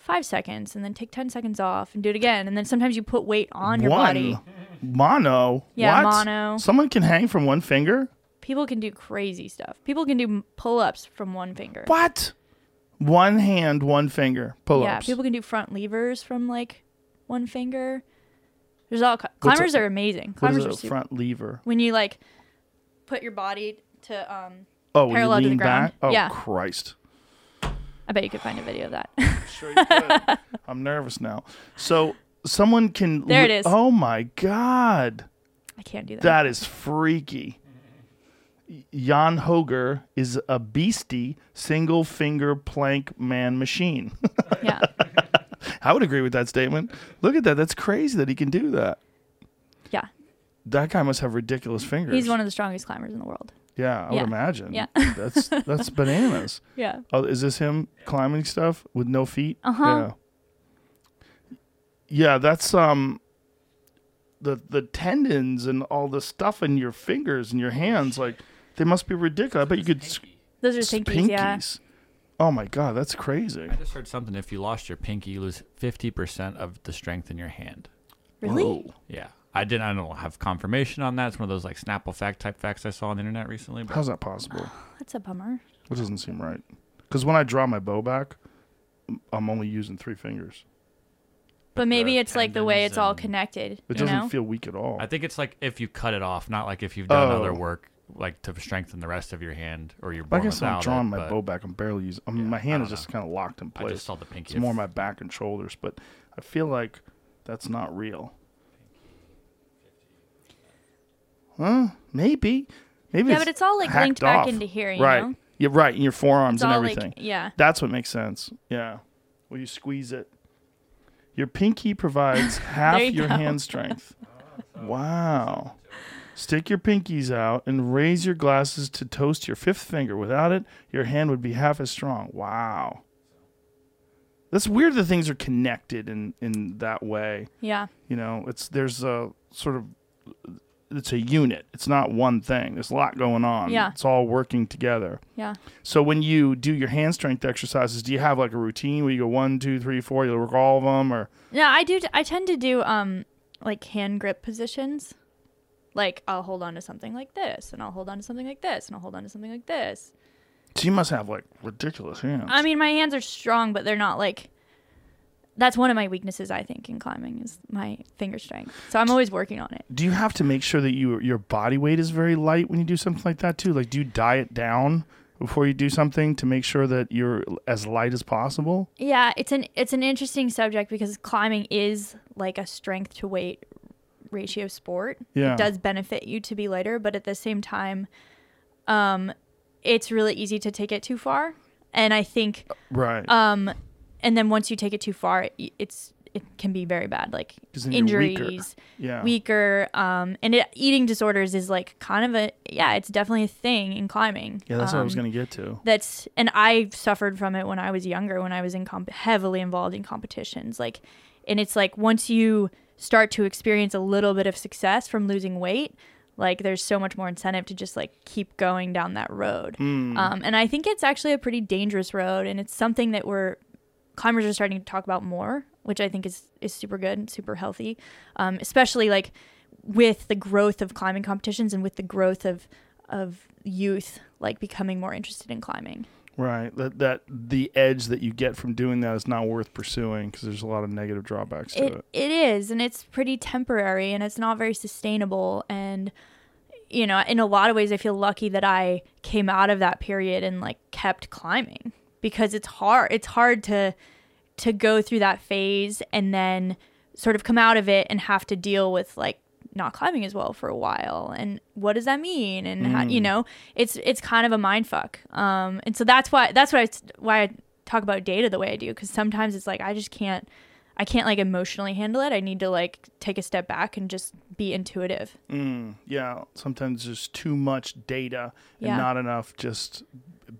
Speaker 5: 5 seconds and then take 10 seconds off and do it again and then sometimes you put weight on your
Speaker 4: one
Speaker 5: body.
Speaker 4: mono.
Speaker 5: Yeah,
Speaker 4: what?
Speaker 5: mono.
Speaker 4: Someone can hang from one finger.
Speaker 5: People can do crazy stuff. People can do pull-ups from one finger.
Speaker 4: What? One hand, one finger. Pull ups.
Speaker 5: Yeah, people can do front levers from like one finger. There's all climbers are amazing. Climbers are super.
Speaker 4: front lever?
Speaker 5: When you like put your body to um
Speaker 4: Oh, when
Speaker 5: Parallel to the ground.
Speaker 4: back. Oh
Speaker 5: Yeah.
Speaker 4: Christ!
Speaker 5: I bet you could find a video of that.
Speaker 4: Sure you could. I'm nervous now. So someone can.
Speaker 5: There it is.
Speaker 4: Oh my god!
Speaker 5: I can't do that.
Speaker 4: That is freaky. Jan Hojer is a beastie single finger plank man machine.
Speaker 5: yeah.
Speaker 4: I would agree with that statement. Look at that. That's crazy that he can do that.
Speaker 5: Yeah.
Speaker 4: That guy must have ridiculous fingers.
Speaker 5: He's one of the strongest climbers in the world.
Speaker 4: Yeah, I would imagine.
Speaker 5: Yeah.
Speaker 4: that's that's bananas.
Speaker 5: Yeah.
Speaker 4: Oh, is this him climbing stuff with no feet?
Speaker 5: Uh-huh.
Speaker 4: Yeah. Yeah, that's um the the tendons and all the stuff in your fingers and your hands like they must be ridiculous. I bet you could
Speaker 5: Those are
Speaker 4: s-
Speaker 5: pinkies, yeah.
Speaker 4: Oh my god, that's crazy.
Speaker 6: I just heard something. If you lost your pinky, you lose fifty percent of the strength in your hand.
Speaker 5: Really?
Speaker 4: Whoa.
Speaker 6: Yeah, I didn't. I don't have confirmation on that. It's one of those like Snapple fact type facts I saw on the internet recently. But
Speaker 4: How's that possible?
Speaker 5: That's a bummer.
Speaker 4: That doesn't seem right. Because when I draw my bow back, I'm only using three fingers.
Speaker 5: But maybe it's like the way
Speaker 6: tendons
Speaker 5: it's all
Speaker 6: and-
Speaker 5: connected.
Speaker 4: It
Speaker 5: you
Speaker 4: doesn't
Speaker 5: know?
Speaker 4: feel weak at all.
Speaker 6: I think it's like if you cut it off, not like if you've done
Speaker 4: Oh.
Speaker 6: other work like to strengthen the rest of your hand or your.
Speaker 4: I
Speaker 6: born
Speaker 4: guess I'm drawing
Speaker 6: it,
Speaker 4: my bow back. I'm barely using. I mean,
Speaker 6: Yeah,
Speaker 4: my
Speaker 6: I
Speaker 4: hand is
Speaker 6: don't
Speaker 4: just kind of locked in
Speaker 6: I
Speaker 4: place.
Speaker 6: just saw the pinky.
Speaker 4: It's more my back and shoulders, but I feel like that's not real. Huh? Maybe. Maybe.
Speaker 5: Yeah, but it's all, like, linked back into here, you
Speaker 4: right.
Speaker 5: know?
Speaker 4: Yeah, right. In your forearms
Speaker 5: It's
Speaker 4: and everything.
Speaker 5: like yeah.
Speaker 4: That's what makes sense. Yeah. Well, you squeeze it. Your pinky provides half
Speaker 5: you
Speaker 4: your
Speaker 5: go.
Speaker 4: hand strength. Wow. Stick your pinkies out and raise your glasses to toast your fifth finger. Without it, your hand would be half as strong. Wow. That's weird that things are connected in, in that way.
Speaker 5: Yeah.
Speaker 4: You know, it's there's a sort of it's a unit. It's not one thing. There's a lot going on.
Speaker 5: Yeah.
Speaker 4: It's all working together.
Speaker 5: Yeah.
Speaker 4: So when you do your hand strength exercises, do you have like a routine where you go one, two, three, four? You work all of them, or
Speaker 5: Yeah, I do. I tend to do um like hand grip positions. Like I'll hold on to something like this, and I'll hold on to something like this, and I'll hold on to something like this.
Speaker 4: so you must have like ridiculous hands.
Speaker 5: I mean, my hands are strong, but they're not like. That's one of my weaknesses, I think, in climbing is my finger strength. So I'm always working on it.
Speaker 4: do you have to make sure that you your body weight is very light when you do something like that too? Like, do you diet down before you do something to make sure that you're as light as possible?
Speaker 5: Yeah, it's an it's an interesting subject because climbing is like a strength to weight ratio sport.
Speaker 4: Yeah.
Speaker 5: It does benefit you to be lighter, but at the same time, um, it's really easy to take it too far. And I think,
Speaker 4: Right.
Speaker 5: um, and then once you take it too far, it, it's it can be very bad, like
Speaker 4: you're weaker.
Speaker 5: injuries,
Speaker 4: yeah.
Speaker 5: weaker. Um, and it, eating disorders is like kind of a yeah, it's definitely a thing in climbing.
Speaker 4: yeah, that's what I was
Speaker 5: Um,
Speaker 4: gonna get to.
Speaker 5: that's and I suffered from it when I was younger when I was in comp- heavily involved in competitions like and it's like once you start to experience a little bit of success from losing weight like there's so much more incentive to just like keep going down that road
Speaker 4: Hmm.
Speaker 5: um, and I think it's actually a pretty dangerous road and it's something that we're climbers are starting to talk about more which I think is is super good and super healthy um, especially like with the growth of climbing competitions and with the growth of of youth like becoming more interested in climbing.
Speaker 4: Right. That that the edge that you get from doing that is not worth pursuing because there's a lot of negative drawbacks to it.
Speaker 5: It it is and it's pretty temporary and it's not very sustainable and you know, in a lot of ways I feel lucky that I came out of that period and like kept climbing because it's hard. It's hard to to go through that phase and then sort of come out of it and have to deal with like not climbing as well for a while and what does that mean and how, you know it's it's kind of a mind fuck um and so that's why that's what I why I talk about data the way I do because sometimes it's like I just can't I can't like emotionally handle it I need to like take a step back and just be intuitive
Speaker 4: Mm, yeah. Sometimes there's too much data and
Speaker 5: Yeah.
Speaker 4: not enough just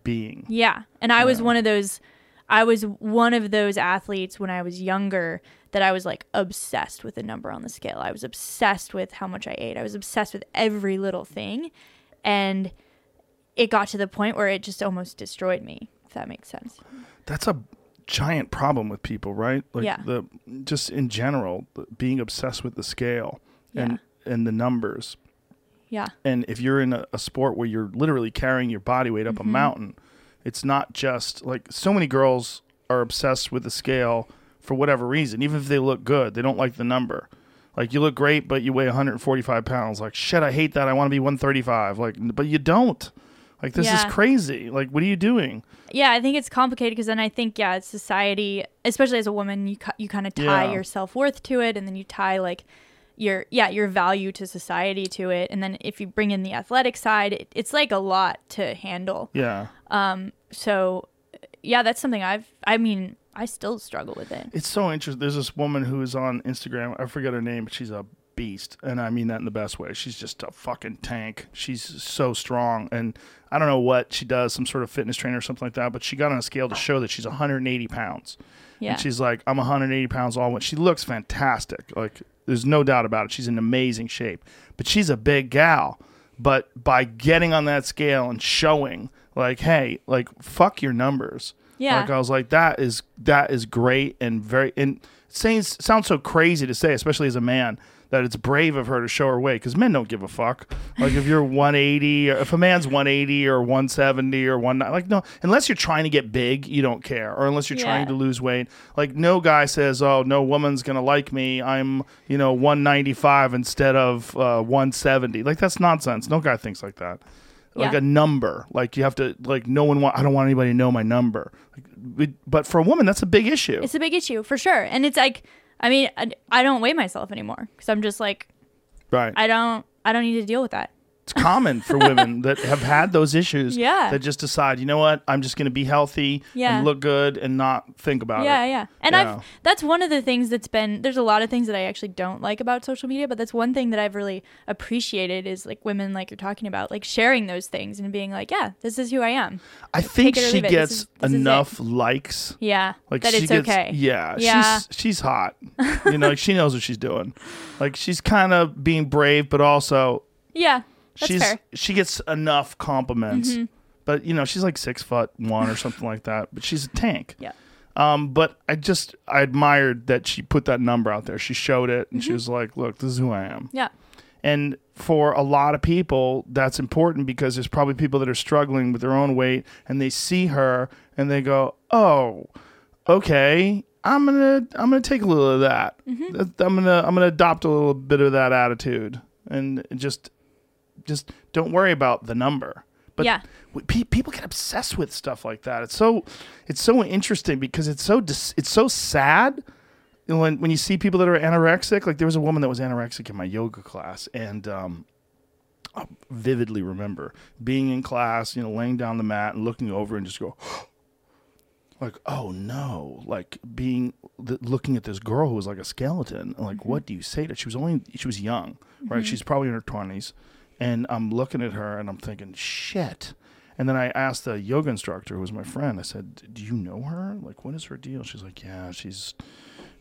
Speaker 4: being.
Speaker 5: Yeah. And I was one of those I was one of those athletes when I was younger that I was like obsessed with the number on the scale. I was obsessed with how much I ate. I was obsessed with every little thing. And it got to the point where it just almost destroyed me, if that makes sense.
Speaker 4: That's a giant problem with people, right? Like
Speaker 5: Yeah.
Speaker 4: the just in general, the- being obsessed with the scale and and the numbers.
Speaker 5: Yeah.
Speaker 4: And if you're in a, a sport where you're literally carrying your body weight up
Speaker 5: Mm-hmm.
Speaker 4: a mountain, it's not just like so many girls are obsessed with the scale for whatever reason. Even if they look good, they don't like the number. Like you look great, but you weigh 145 pounds. Like shit, I hate that. I want to be 135. Like, but you don't. Like this
Speaker 5: Yeah.
Speaker 4: is crazy. Like, what are you doing?
Speaker 5: Yeah, I think it's complicated because then I think yeah, society, especially as a woman, you you kind of tie
Speaker 4: Yeah.
Speaker 5: your self worth to it, and then you tie like your yeah your value to society to it and then if you bring in the athletic side it, it's like a lot to handle
Speaker 4: Yeah.
Speaker 5: Um, so yeah that's something i've i mean i still struggle with it
Speaker 4: It's so interesting. There's this woman who is on Instagram. I forget her name, but she's a beast, and I mean that in the best way. She's just a fucking tank. She's so strong, and I don't know what she does, some sort of fitness trainer or something like that. But she got on a scale to show that she's 180 pounds.
Speaker 5: Yeah
Speaker 4: And she's like, I'm 180 pounds all. Went. She looks fantastic. Like, there's no doubt about it. She's in amazing shape. But she's a big gal. But by getting on that scale and showing, like, hey, like, fuck your numbers.
Speaker 5: Yeah.
Speaker 4: Like, I was like, that is that is great and very and saying sounds so crazy to say, especially as a man. That it's brave of her to show her weight because men don't give a fuck. Like if you're 180, or if a man's 180 or 170 or one, like no, unless you're trying to get big, you don't care. Or unless you're trying to lose weight, like no guy says, "Oh, no woman's gonna like me. I'm you know 195 instead of uh, 170." Like that's nonsense. No guy thinks like that. Like
Speaker 5: Yeah.
Speaker 4: a number, like you have to, like no one want. I don't want anybody to know my number. Like, but for a woman, that's a big issue.
Speaker 5: it's a big issue for sure and it's like i mean i, I don't weigh myself anymore because i'm just like
Speaker 4: right.
Speaker 5: i don't i don't need to deal with that
Speaker 4: it's common for women that have had those issues.
Speaker 5: Yeah.
Speaker 4: That just decide, you know what, I'm just going to be healthy
Speaker 5: Yeah.
Speaker 4: and look good and not think about
Speaker 5: yeah
Speaker 4: it.
Speaker 5: yeah
Speaker 4: yeah.
Speaker 5: and i've that's one of the things that's been there's a lot of things that i actually don't like about social media but that's one thing that i've really appreciated is like women like you're talking about like sharing those things and being like yeah this is who i am
Speaker 4: I think she
Speaker 5: it. This
Speaker 4: gets
Speaker 5: is- this
Speaker 4: enough likes.
Speaker 5: yeah
Speaker 4: Like
Speaker 5: that
Speaker 4: she
Speaker 5: it's
Speaker 4: gets,
Speaker 5: okay
Speaker 4: Yeah,
Speaker 5: Yeah.
Speaker 4: she's she's hot. you know, like she knows what she's doing. Like she's kind of being brave, but also
Speaker 5: yeah that's
Speaker 4: she's
Speaker 5: fair Mm-hmm.
Speaker 4: she gets enough compliments. But you know, she's like six foot one or something like that. But she's a tank.
Speaker 5: yeah
Speaker 4: Um, but I just I admired that she put that number out there. She showed it and
Speaker 5: Mm-hmm.
Speaker 4: she was like, "Look, this is who I am."
Speaker 5: yeah
Speaker 4: And for a lot of people, that's important because there's probably people that are struggling with their own weight and they see her and they go, "Oh, okay, I'm gonna I'm gonna take a little of that.
Speaker 5: Mm-hmm.
Speaker 4: That- I'm gonna I'm gonna adopt a little bit of that attitude and just just don't worry about the number." But
Speaker 5: Yeah.
Speaker 4: pe- people get obsessed with stuff like that. It's so it's so interesting because it's so dis- it's so sad when when you see people that are anorexic. Like there was a woman that was anorexic in my yoga class, and um, I vividly remember being in class, you know, laying down the mat and looking over and just go. Like oh no! Like being th- looking at this girl who was like a skeleton. Like what do you say to? She was only she was young, right? She's probably in her twenties, and I'm looking at her and I'm thinking shit. And then I asked the yoga instructor, who was my friend, I said, Do you know her? Like, what is her deal? She's like, Yeah, she's,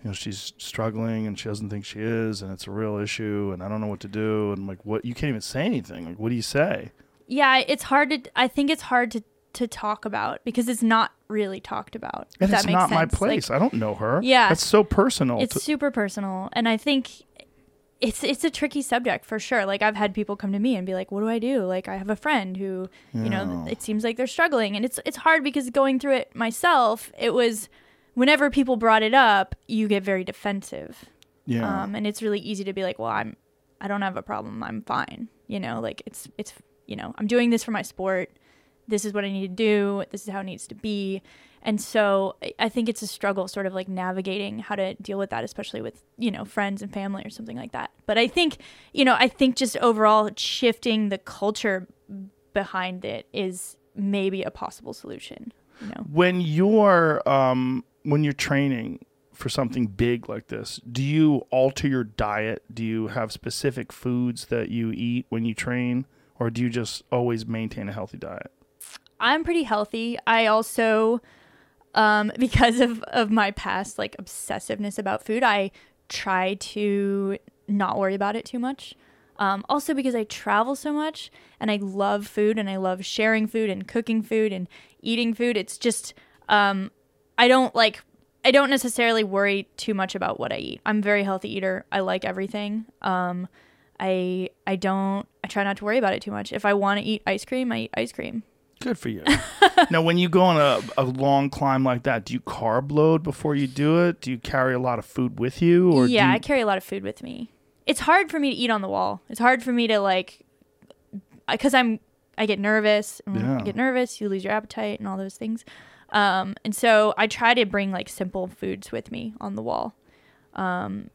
Speaker 4: you know, she's struggling and she doesn't think she is, and it's a real issue, and I don't know what to do. And I'm like, What? You can't even say anything. Like, what do you say?
Speaker 5: yeah it's hard to i think it's hard to to talk about because it's not really talked about
Speaker 4: And it's not my
Speaker 5: sense. Like,
Speaker 4: place. I don't know her.
Speaker 5: Yeah.
Speaker 4: That's so personal.
Speaker 5: it's
Speaker 4: to-
Speaker 5: super personal and i think it's it's a tricky subject for sure. Like i've had people come to me and be like what do i do? Like i have a friend who you know it seems like they're struggling. And it's it's hard because going through it myself it was whenever people brought it up you get very defensive.
Speaker 4: Yeah.
Speaker 5: um and it's really easy to be like well i'm i don't have a problem. I'm fine. You know like it's it's you know i'm doing this for my sport. This is what i need to do. This is how it needs to be and so I- think it's a struggle sort of like navigating how to deal with that especially with you know friends and family or something like that. But i think you know i think just overall shifting the culture behind it is maybe a possible solution you know?
Speaker 4: When you're um when you're training for something big like this do you alter your diet? Do you have specific foods that you eat when you train? Or do you just always maintain a healthy diet?
Speaker 5: I'm pretty healthy. I also, um, because of of my past like obsessiveness about food, I try to not worry about it too much. Um, also because I travel so much and I love food and I love sharing food and cooking food and eating food. It's just um, I don't like I don't necessarily worry too much about what I eat. I'm a very healthy eater. I like everything. Um, I I don't I try not to worry about it too much. If I want to eat ice cream, I eat ice cream.
Speaker 4: Good for you now when you go on a, a long climb like that do you carb load before you do it do you carry a lot of food with you or
Speaker 5: yeah,
Speaker 4: you,
Speaker 5: I carry a lot of food with me. It's hard for me to eat on the wall. It's hard for me to like, because I'm I get nervous. And when
Speaker 4: Yeah.
Speaker 5: you get nervous, you lose your appetite and all those things. Um, and so I try to bring like simple foods with me on the wall. Um,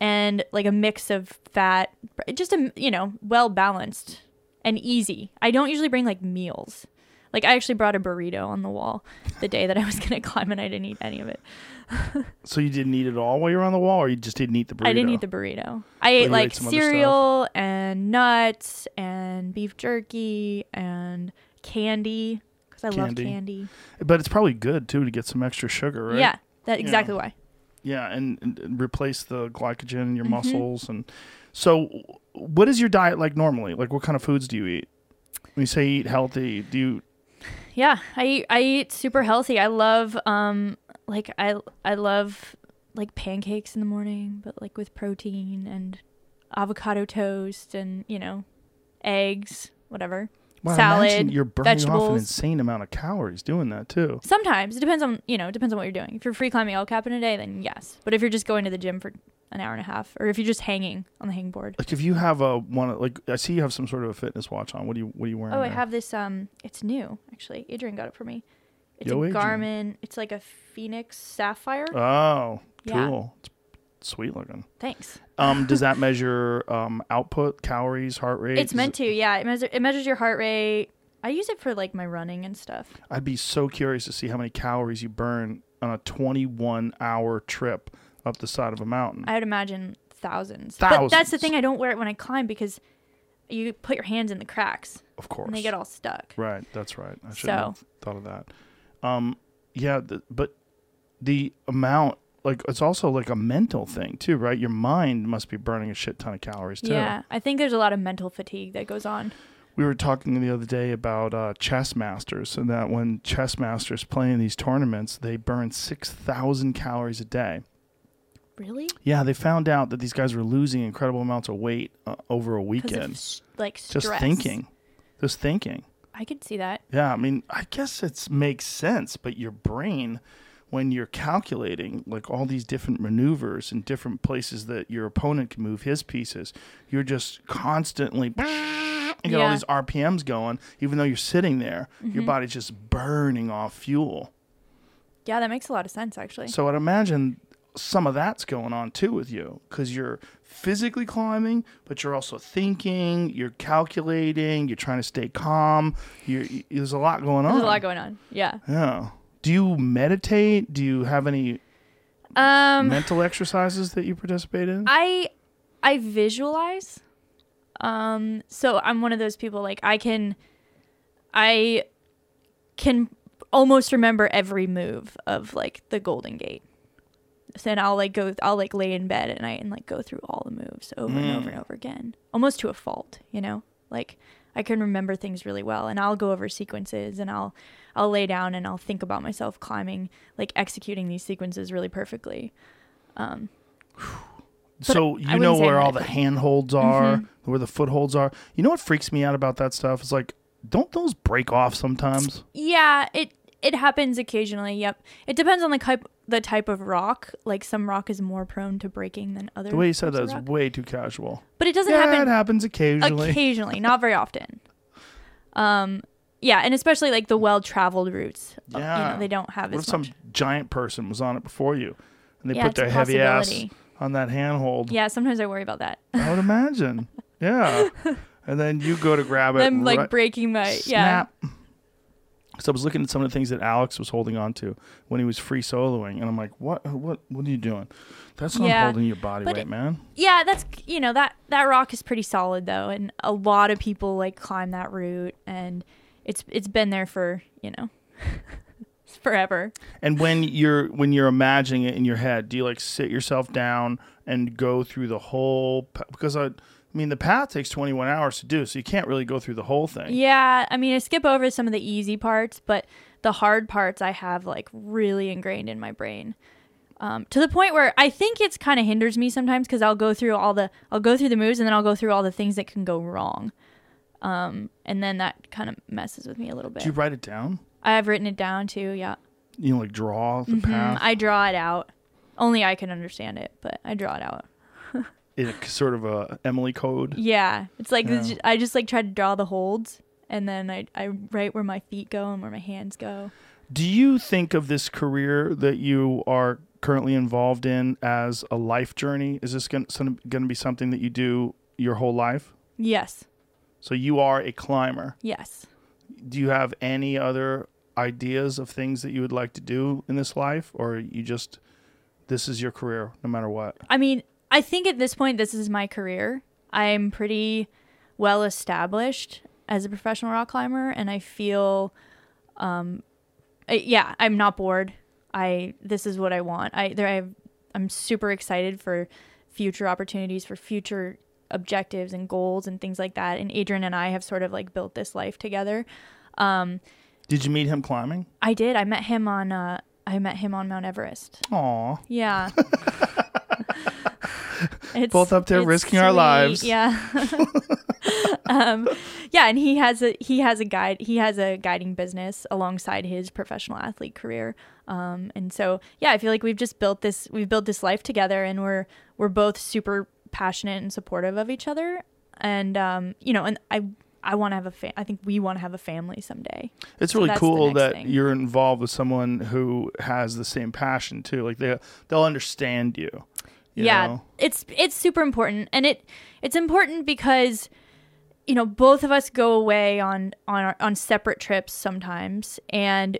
Speaker 5: and like a mix of fat, just a you know well balanced and easy. I don't usually bring like meals. Like I actually brought a burrito on the wall the day that I was gonna climb, and I didn't eat any of it.
Speaker 4: So you didn't eat it all while you were on the wall, or you just didn't eat the burrito?
Speaker 5: I didn't eat the burrito. I ate
Speaker 4: ate
Speaker 5: like
Speaker 4: other
Speaker 5: cereal and nuts and beef jerky and candy because I love
Speaker 4: Candy.
Speaker 5: candy.
Speaker 4: But it's probably good too to get some extra sugar, right?
Speaker 5: Yeah, that exactly why.
Speaker 4: Yeah, and, and- and replace the glycogen in your
Speaker 5: Mm-hmm.
Speaker 4: muscles. And so, what is your diet like normally? Like, what kind of foods do you eat? When you say eat healthy, do you?
Speaker 5: Yeah, I eat, I eat super healthy. I love um like I I love like pancakes in the morning, but like with protein and avocado toast and you know eggs, whatever.
Speaker 4: Well,
Speaker 5: Salad,
Speaker 4: you're burning off an insane amount of calories doing that too.
Speaker 5: Sometimes it depends on you know it depends on what you're doing. If you're free climbing El Cap in a day, then yes. But if you're just going to the gym for an hour and a half, or if you're just hanging on the hangboard.
Speaker 4: Like, if you have a one, like I see you have some sort of a fitness watch on. What do you What are you wearing?
Speaker 5: Oh, I
Speaker 4: there?
Speaker 5: have this. Um, it's new actually. Adrian got it for me. It's
Speaker 4: Yo,
Speaker 5: a
Speaker 4: Adrian.
Speaker 5: Garmin. It's like a Fenix Sapphire.
Speaker 4: Oh,
Speaker 5: Yeah.
Speaker 4: cool. It's sweet looking.
Speaker 5: Thanks.
Speaker 4: Um, does that measure um output, calories, heart rate?
Speaker 5: It's meant to. Yeah, it measures it measures your heart rate. I use it for like my running and stuff.
Speaker 4: I'd be so curious to see how many calories you burn on a 21 hour trip up the side of a mountain.
Speaker 5: I would imagine thousands. But that's the thing. I don't wear it when I climb because you put your hands in the cracks
Speaker 4: of course.
Speaker 5: and they get all stuck.
Speaker 4: Right, that's right. I should
Speaker 5: So-
Speaker 4: have thought of that. Um, yeah, the, but the amount, like, it's also like a mental thing too, right? Your mind must be burning a shit ton of calories too.
Speaker 5: Yeah, I think there's a lot of mental fatigue that goes on.
Speaker 4: We were talking the other day about uh, chess masters, and that when chess masters play in these tournaments, they burn six thousand calories a day.
Speaker 5: Really?
Speaker 4: Yeah, they found out that these guys were losing incredible amounts of weight uh, over a weekend.
Speaker 5: like stress.
Speaker 4: just thinking, just thinking.
Speaker 5: I could see that.
Speaker 4: Yeah, I mean, I guess it makes sense, but your brain, when you're calculating like all these different maneuvers and different places that your opponent can move his pieces, you're just constantly you get all these RPMs going, even though you're sitting there, your body's just burning off fuel.
Speaker 5: Yeah, that makes a lot of sense actually.
Speaker 4: So I'd imagine some of that's going on too with you because you're physically climbing, but you're also thinking, you're calculating, you're trying to stay calm. You're, y there's a lot going on.
Speaker 5: There's a lot going on. Yeah.
Speaker 4: Yeah. Do you meditate? Do you have any
Speaker 5: Um,
Speaker 4: mental exercises that you participate in?
Speaker 5: I I visualize. Um, so I'm one of those people like I can I can almost remember every move of like the Golden Gate. So then I'll like go I'll like lay in bed at night and like go through all the moves over and over and over again. Almost to a fault, you know? Like I can remember things really well and I'll go over sequences and I'll I'll lay down and I'll think about myself climbing, like executing these sequences really perfectly.
Speaker 4: Um,
Speaker 5: so
Speaker 4: you know where all the handholds are, where the footholds are. You know what freaks me out about that stuff? It's like, don't those break off sometimes?
Speaker 5: Yeah, it it happens occasionally. Yep, it depends on the type the type of rock. Like some rock is more prone to breaking than other.
Speaker 4: The way you said that
Speaker 5: of
Speaker 4: way too casual.
Speaker 5: but it doesn't
Speaker 4: yeah,
Speaker 5: happen
Speaker 4: it happens occasionally.
Speaker 5: occasionally, not very often. Um, yeah, and especially like the well traveled routes. uh, you
Speaker 4: Yeah.
Speaker 5: know, they don't have
Speaker 4: What
Speaker 5: as
Speaker 4: if some giant person was on it before you, and they
Speaker 5: Yeah,
Speaker 4: put their heavy ass on that handhold?
Speaker 5: Yeah, sometimes I worry about that.
Speaker 4: I would imagine. Yeah, and then you go to grab it.
Speaker 5: Them like
Speaker 4: right-
Speaker 5: breaking my yeah.
Speaker 4: So I was looking at some of the things that Alex was holding on to when he was free soloing, and I'm like, "What? What? What are you doing? That's not
Speaker 5: Yeah,
Speaker 4: holding your body weight,
Speaker 5: it-
Speaker 4: man."
Speaker 5: Yeah, that's you know that that rock is pretty solid though, and a lot of people like climb that route, and it's it's been there for you know forever.
Speaker 4: And when you're when you're imagining it in your head, do you like sit yourself down and go through the whole? Because I, I mean, the path takes 21 hours to do, so you can't really go through the whole thing.
Speaker 5: Yeah, I mean I skip over some of the easy parts, but the hard parts I have like really ingrained in my brain. Um, to the point where I think it's kind of hinders me sometimes because I'll go through all the I'll go through the moves and then I'll go through all the things that can go wrong, um, and then that kind of messes with me a little bit.
Speaker 4: Do you write it down?
Speaker 5: I've written it down too. Yeah.
Speaker 4: You know, like draw the
Speaker 5: Mm,
Speaker 4: path
Speaker 5: I draw it out. Only I can understand it, but I draw it out.
Speaker 4: A sort of a Emily code.
Speaker 5: Yeah, it's like
Speaker 4: Yeah.
Speaker 5: I just like try to draw the holds, and then I I write where my feet go and where my hands go.
Speaker 4: Do you think of this career that you are currently involved in as a life journey? Is this going to be something that you do your whole life?
Speaker 5: Yes.
Speaker 4: So you are a climber.
Speaker 5: Yes.
Speaker 4: Do you have any other ideas of things that you would like to do in this life, or you just this is your career no matter what?
Speaker 5: I mean, I think at this point, this is my career. I'm pretty well established as a professional rock climber, and I feel, um, I- yeah, I'm not bored. I this is what I want. I there I have, I'm super excited for future opportunities, for future objectives and goals and things like that. And Adrian and I have sort of like built this life together. Um,
Speaker 4: Did you meet him climbing?
Speaker 5: I did. I met him on. Uh, I met him on Mount Everest.
Speaker 4: Aw.
Speaker 5: Yeah. It's-
Speaker 4: Both up there risking our lives.
Speaker 5: Yeah. um, yeah, and he has a he has a guide he has a guiding business alongside his professional athlete career. Um, and so yeah, I feel like we've just built this we've built this life together, and we're we're both super passionate and supportive of each other. And um, you know, and I I want to have a fa- I think we want to have a family someday.
Speaker 4: It's
Speaker 5: So
Speaker 4: really cool that
Speaker 5: thing.
Speaker 4: you're involved with someone who has the same passion too. Like they they'll understand you.
Speaker 5: Yeah
Speaker 4: know?
Speaker 5: it's it's super important. And it it's important because you know both of us go away on on our, on separate trips sometimes. And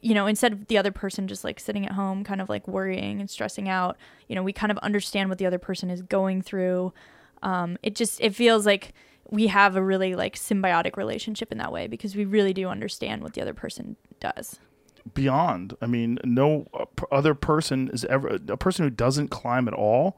Speaker 5: you know instead of the other person just like sitting at home kind of like worrying and stressing out you know we kind of understand what the other person is going through. Um it just it feels like we have a really like symbiotic relationship in that way because we really do understand what the other person does
Speaker 4: Beyond, I mean, no other person is ever a person who doesn't climb at all.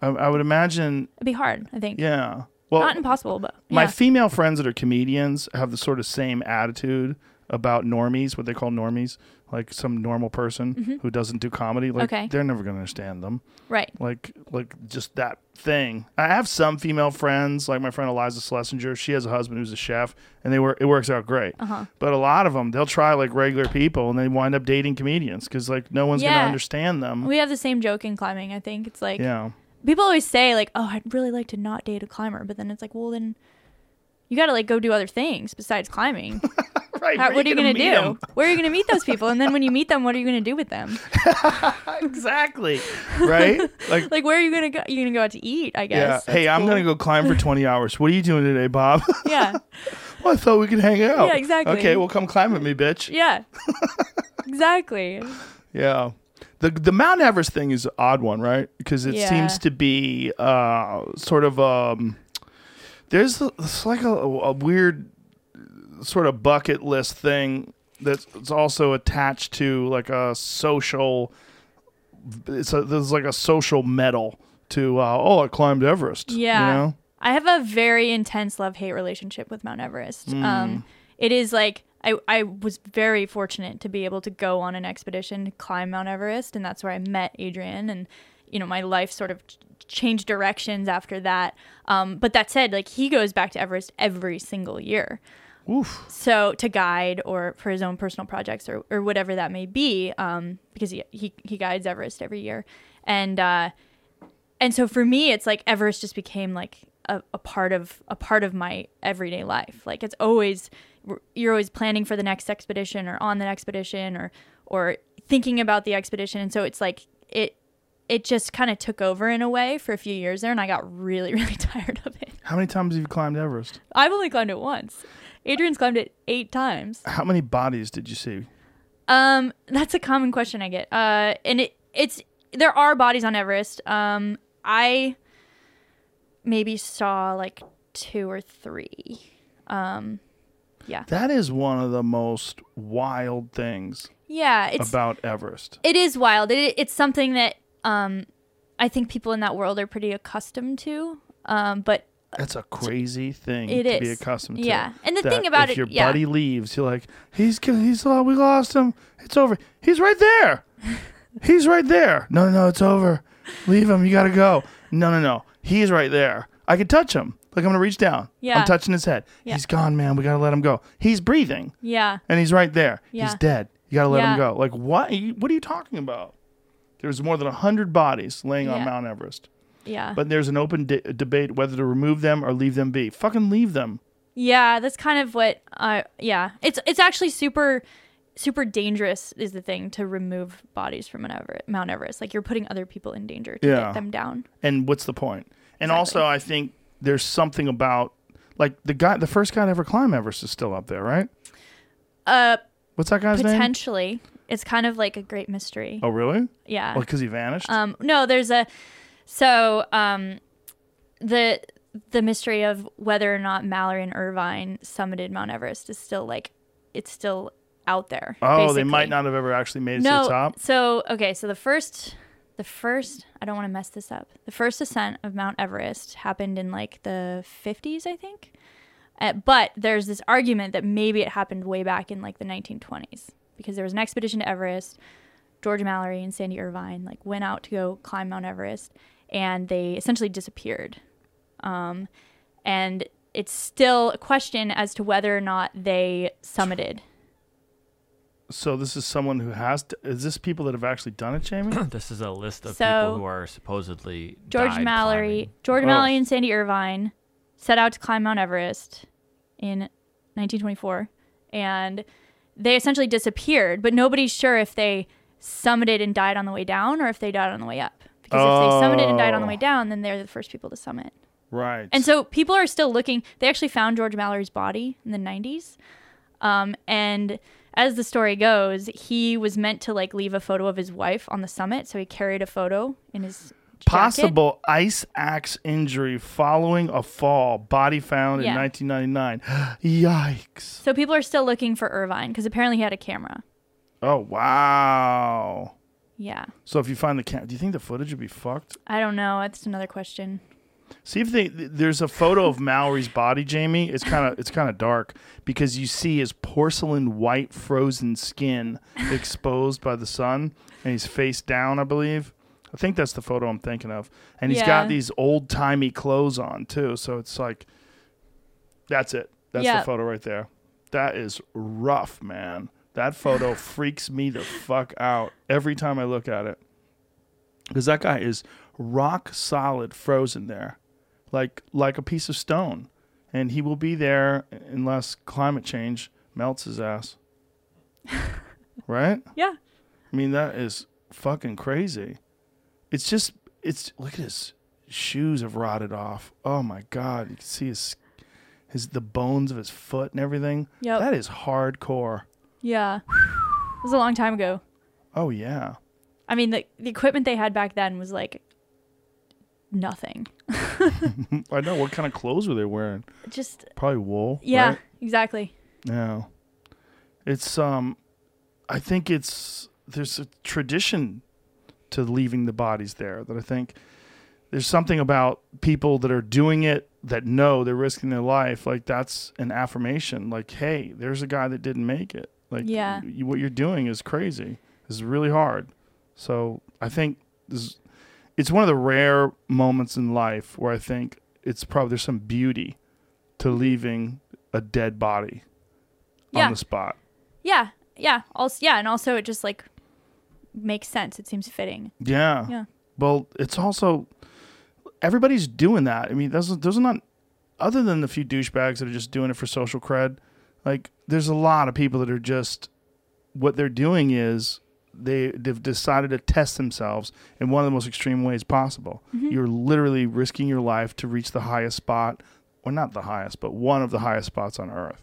Speaker 4: I, I would imagine,
Speaker 5: it'd be hard i think
Speaker 4: yeah. Well,
Speaker 5: not impossible but
Speaker 4: my female friends that are comedians have the sort of same attitude about normies, what they call normies, like some normal person who doesn't do comedy. Like
Speaker 5: Mm-hmm. Okay.
Speaker 4: they're never going to understand them.
Speaker 5: right
Speaker 4: like like just that thing. I have some female friends, like my friend Iliza Shlesinger. She has a husband who's a chef, and they work. It works out great.
Speaker 5: Uh-huh.
Speaker 4: But a lot of them, they'll try like regular people, and they wind up dating comedians because like no one's
Speaker 5: Yeah.
Speaker 4: gonna understand them.
Speaker 5: we have the same joke in climbing i think it's like
Speaker 4: yeah,
Speaker 5: people always say like, "Oh, I'd really like to not date a climber," but then it's like, well, then you got to like go do other things besides climbing.
Speaker 4: right.
Speaker 5: How, what are you
Speaker 4: gonna
Speaker 5: gonna,
Speaker 4: meet
Speaker 5: do?
Speaker 4: 'em?
Speaker 5: Where are you gonna meet those people? And then when you meet them, what are you gonna do with them?
Speaker 4: exactly. Right. Like.
Speaker 5: Like, where are you gonna go? You're gonna go out to eat, I guess.
Speaker 4: Yeah.
Speaker 5: guess.
Speaker 4: Hey,
Speaker 5: That's
Speaker 4: I'm gonna go climb for 20 hours. What are you doing today, Bob?
Speaker 5: Yeah,
Speaker 4: well, I thought we could hang out.
Speaker 5: Yeah, exactly.
Speaker 4: Okay, well, come climb with me, bitch.
Speaker 5: yeah, exactly.
Speaker 4: Yeah. The the Mount Everest thing is an odd one, right? Because it
Speaker 5: Yeah.
Speaker 4: seems to be uh, sort of um there's it's like a, a weird sort of bucket list thing that's also attached to like a social it's a, there's like a social medal to uh, oh I climbed Everest.
Speaker 5: Yeah.
Speaker 4: You know?
Speaker 5: I have a very intense love hate relationship with Mount Everest.
Speaker 4: Mm.
Speaker 5: Um, it is like I, I was very fortunate to be able to go on an expedition to climb Mount Everest, and that's where I met Adrian, and you know my life sort of ch- changed directions after that. Um, but that said, like he goes back to Everest every single year.
Speaker 4: Oof.
Speaker 5: So to guide or for his own personal projects or, or whatever that may be, um, because he, he he guides Everest every year, and uh, and so for me, it's like Everest just became like a, a part of a part of my everyday life. Like it's always you're always planning for the next expedition or on the expedition or or thinking about the expedition, and so it's like it it just kind of took over in a way for a few years there, and I got really really tired of it.
Speaker 4: How many times have you climbed Everest?
Speaker 5: I've only climbed it once. Adrian's climbed it eight times.
Speaker 4: How many bodies did you see?
Speaker 5: Um, that's a common question I get. Uh, and it it's there are bodies on Everest. Um, I maybe saw like two or three. Um, yeah,
Speaker 4: That is one of the most wild things
Speaker 5: yeah. It's
Speaker 4: about Everest.
Speaker 5: it is wild. It, it's something that um, I think people in that world are pretty accustomed to. Um, but
Speaker 4: That's a crazy thing
Speaker 5: It
Speaker 4: to be
Speaker 5: is.
Speaker 4: accustomed to.
Speaker 5: Yeah. And the
Speaker 4: That
Speaker 5: thing about it,
Speaker 4: if
Speaker 5: it-
Speaker 4: your
Speaker 5: yeah.
Speaker 4: buddy leaves, you're like, he's he's oh, we lost him. It's over. He's right there. he's right there. No, no, no, it's over. Leave him. You gotta go. No, no, no. He's right there. I can touch him. Like I'm gonna reach down.
Speaker 5: Yeah.
Speaker 4: I'm touching his head.
Speaker 5: Yeah.
Speaker 4: He's gone, man. We gotta let him go. He's breathing,
Speaker 5: yeah,
Speaker 4: and he's right there. He's
Speaker 5: Yeah.
Speaker 4: dead. You gotta let him
Speaker 5: Yeah.
Speaker 4: go. Like what? Are you- What are you talking about? There's more than hundred bodies laying on
Speaker 5: Yeah.
Speaker 4: Mount Everest.
Speaker 5: Yeah,
Speaker 4: But there's an open de- debate whether to remove them or leave them be. Fucking leave them.
Speaker 5: yeah. That's kind of what. I yeah. It's it's actually super. super dangerous is the thing to remove bodies from Mount Ever- Mount Everest. Like you're putting other people in danger to
Speaker 4: Yeah.
Speaker 5: get them down.
Speaker 4: And what's the point? And
Speaker 5: Exactly.
Speaker 4: also, I think there's something about like the guy, the first guy to ever climb Everest is still up there, right?
Speaker 5: Uh,
Speaker 4: What's that guy's name?
Speaker 5: potentially, it's kind of like a great mystery.
Speaker 4: Oh, really?
Speaker 5: Yeah.
Speaker 4: Well, because he vanished.
Speaker 5: Um, no, there's a so um, the the mystery of whether or not Mallory and Irvine summited Mount Everest is still like it's still out there.
Speaker 4: oh, they might not have ever actually made it to the top.
Speaker 5: so okay, so the first the first I don't want to mess this up. The first ascent of Mount Everest happened in like the 50s, I think. Uh, but there's this argument that maybe it happened way back in like the 1920s because there was an expedition to Everest. George Mallory and Sandy Irvine like went out to go climb Mount Everest, and they essentially disappeared. Um, and it's still a question as to whether or not they summited.
Speaker 4: So this is someone who has. To, is this people that have actually done it, Jamie?
Speaker 6: this is a list of
Speaker 5: So-
Speaker 6: people who are supposedly
Speaker 5: George
Speaker 6: died
Speaker 5: Mallory,
Speaker 6: climbing.
Speaker 5: George
Speaker 4: Oh.
Speaker 5: Mallory and Sandy Irvine set out to climb Mount Everest in 1924, and they essentially disappeared. But nobody's sure if they summited and died on the way down or if they died on the way up. Because if they summited and died on the way
Speaker 4: Oh.
Speaker 5: down, then they're the first people to summit.
Speaker 4: right.
Speaker 5: And so people are still looking. They actually found George Mallory's body in the 90s. Um, and as the story goes, he was meant to like leave a photo of his wife on the summit. So he carried a photo in his jacket.
Speaker 4: Possible ice axe injury following a fall. Body found
Speaker 5: Yeah.
Speaker 4: in 1999. Yikes.
Speaker 5: So people are still looking for Irvine because apparently he had a camera.
Speaker 4: Oh wow.
Speaker 5: Yeah.
Speaker 4: So if you find the cam, do you think the footage would be fucked?
Speaker 5: I don't know. That's another question.
Speaker 4: See if they th- there's a photo of Mallory's body, Jamie. It's kind of it's kind of dark because you see his porcelain white frozen skin exposed by the sun, and he's face down, I believe. I think that's the photo I'm thinking of, and he's
Speaker 5: Yeah.
Speaker 4: got these old timey clothes on too. So it's like, that's it. That's
Speaker 5: Yeah.
Speaker 4: the photo right there. That is rough, man. That photo freaks me the fuck out every time I look at it. Because that guy is rock solid frozen there like like a piece of stone. And he will be there unless climate change melts his ass. Right?
Speaker 5: Yeah.
Speaker 4: i mean that is fucking crazy. It's just it's look at his shoes have rotted off. Oh my god. You can see his his the bones of his foot and everything.
Speaker 5: Yep.
Speaker 4: that is hardcore
Speaker 5: Yeah. it was a long time ago.
Speaker 4: oh yeah
Speaker 5: I mean, the, the equipment they had back then was like nothing.
Speaker 4: i know what kind of clothes were they wearing
Speaker 5: Just,
Speaker 4: probably wool
Speaker 5: yeah,
Speaker 4: right?
Speaker 5: exactly.
Speaker 4: Yeah. It's um I think it's there's a tradition to leaving the bodies there that I think there's something about people that are doing it that know they're risking their life like that's an affirmation like hey there's a guy that didn't make it like
Speaker 5: Yeah.
Speaker 4: you, what you're doing is crazy is really hard so i think this it's one of the rare moments in life where i think it's probably there's some beauty to leaving a dead body
Speaker 5: Yeah.
Speaker 4: on the spot
Speaker 5: Yeah. Yeah. Also, yeah. And also, it just like makes sense. It seems fitting.
Speaker 4: Yeah.
Speaker 5: Yeah.
Speaker 4: Well, it's also everybody's doing that. I mean, those those are not other than the few douchebags that are just doing it for social cred. Like, there's a lot of people that are just what they're doing is they they've decided to test themselves in one of the most extreme ways possible.
Speaker 5: Mm-hmm.
Speaker 4: You're literally risking your life to reach the highest spot, or not the highest, but one of the highest spots on Earth.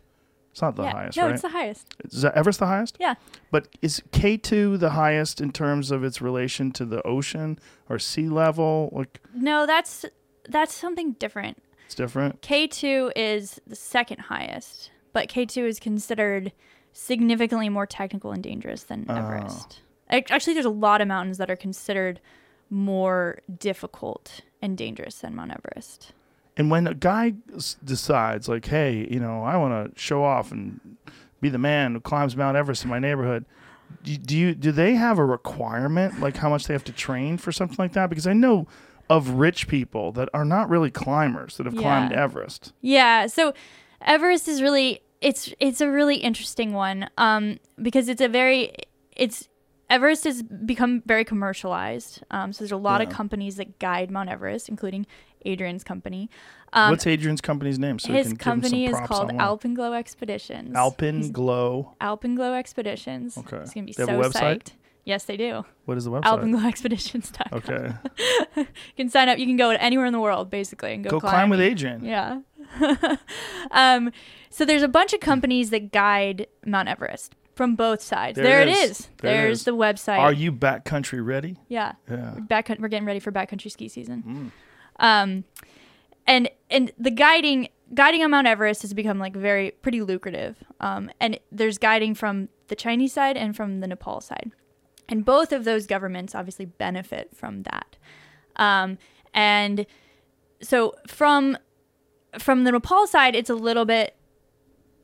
Speaker 4: It's not the
Speaker 5: yeah.
Speaker 4: highest,
Speaker 5: no,
Speaker 4: right?
Speaker 5: it's the highest.
Speaker 4: is that Everest the highest?
Speaker 5: Yeah.
Speaker 4: But is K2 the highest in terms of its relation to the ocean or sea level? Like
Speaker 5: No, that's that's something different.
Speaker 4: it's different.
Speaker 5: K2 is the second highest, but K2 is considered significantly more technical and dangerous than
Speaker 4: Oh.
Speaker 5: Everest. Actually, there's a lot of mountains that are considered more difficult and dangerous than Mount Everest.
Speaker 4: And when a guy decides, like, hey, you know, I want to show off and be the man who climbs Mount Everest in my neighborhood, do, do you do they have a requirement, like how much they have to train for something like that? Because I know of rich people that are not really climbers that have climbed Everest.
Speaker 5: Yeah, so Everest is really it's it's a really interesting one um, because it's a very it's Everest has become very commercialized. Um, so there's a lot of companies that guide Mount Everest, including Adrian's company.
Speaker 4: What's Adrian's company's name? So
Speaker 5: His
Speaker 4: can give him some
Speaker 5: company is called. Alpenglow Expeditions.
Speaker 4: Alpin Glow.
Speaker 5: Alpenglow Expeditions.
Speaker 4: Okay.
Speaker 5: It's gonna be
Speaker 4: They
Speaker 5: so
Speaker 4: a website?
Speaker 5: psyched. Yes, they do.
Speaker 4: What is the website?
Speaker 5: Alpenglowexpeditions.com.
Speaker 4: Okay.
Speaker 5: You can sign up. You can go anywhere in the world, basically, and go,
Speaker 4: Go climb with. Adrian.
Speaker 5: Yeah. um, so there's a bunch of companies that guide Mount Everest from both sides.
Speaker 4: There
Speaker 5: There,
Speaker 4: it is.
Speaker 5: is.
Speaker 4: There
Speaker 5: There's
Speaker 4: is.
Speaker 5: the website.
Speaker 4: Are you backcountry ready?
Speaker 5: Yeah.
Speaker 4: Yeah.
Speaker 5: Back, we're getting ready for backcountry ski season.
Speaker 4: Mm.
Speaker 5: Um, and and the guiding guiding on Mount Everest has become like very pretty lucrative. Um, and there's guiding from the Chinese side and from the Nepal side, and both of those governments obviously benefit from that. Um, and so from from the Nepal side, it's a little bit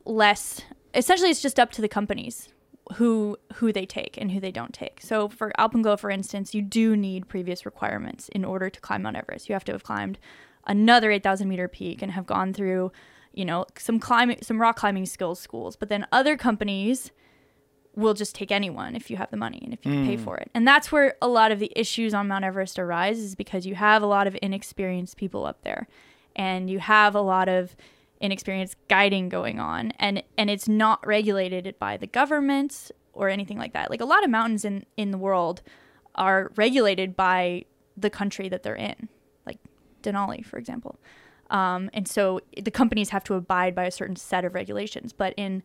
Speaker 5: less. Essentially, it's just up to the companies who who they take and who they don't take. So for Alpenglow, for instance, you do need previous requirements in order to climb Mount Everest. You have to have climbed another 8,000 meter peak and have gone through, you know, some climbing, some rock climbing skills schools. But then other companies will just take anyone if you have the money and if you can pay hmm. for it. And that's where a lot of the issues on Mount Everest arise is because you have a lot of inexperienced people up there and you have a lot of inexperienced guiding going on and and it's not regulated by the government or anything like that. Like a lot of mountains in in the world are regulated by the country that they're in. Like Denali, for example. Um, and so the companies have to abide by a certain set of regulations. But in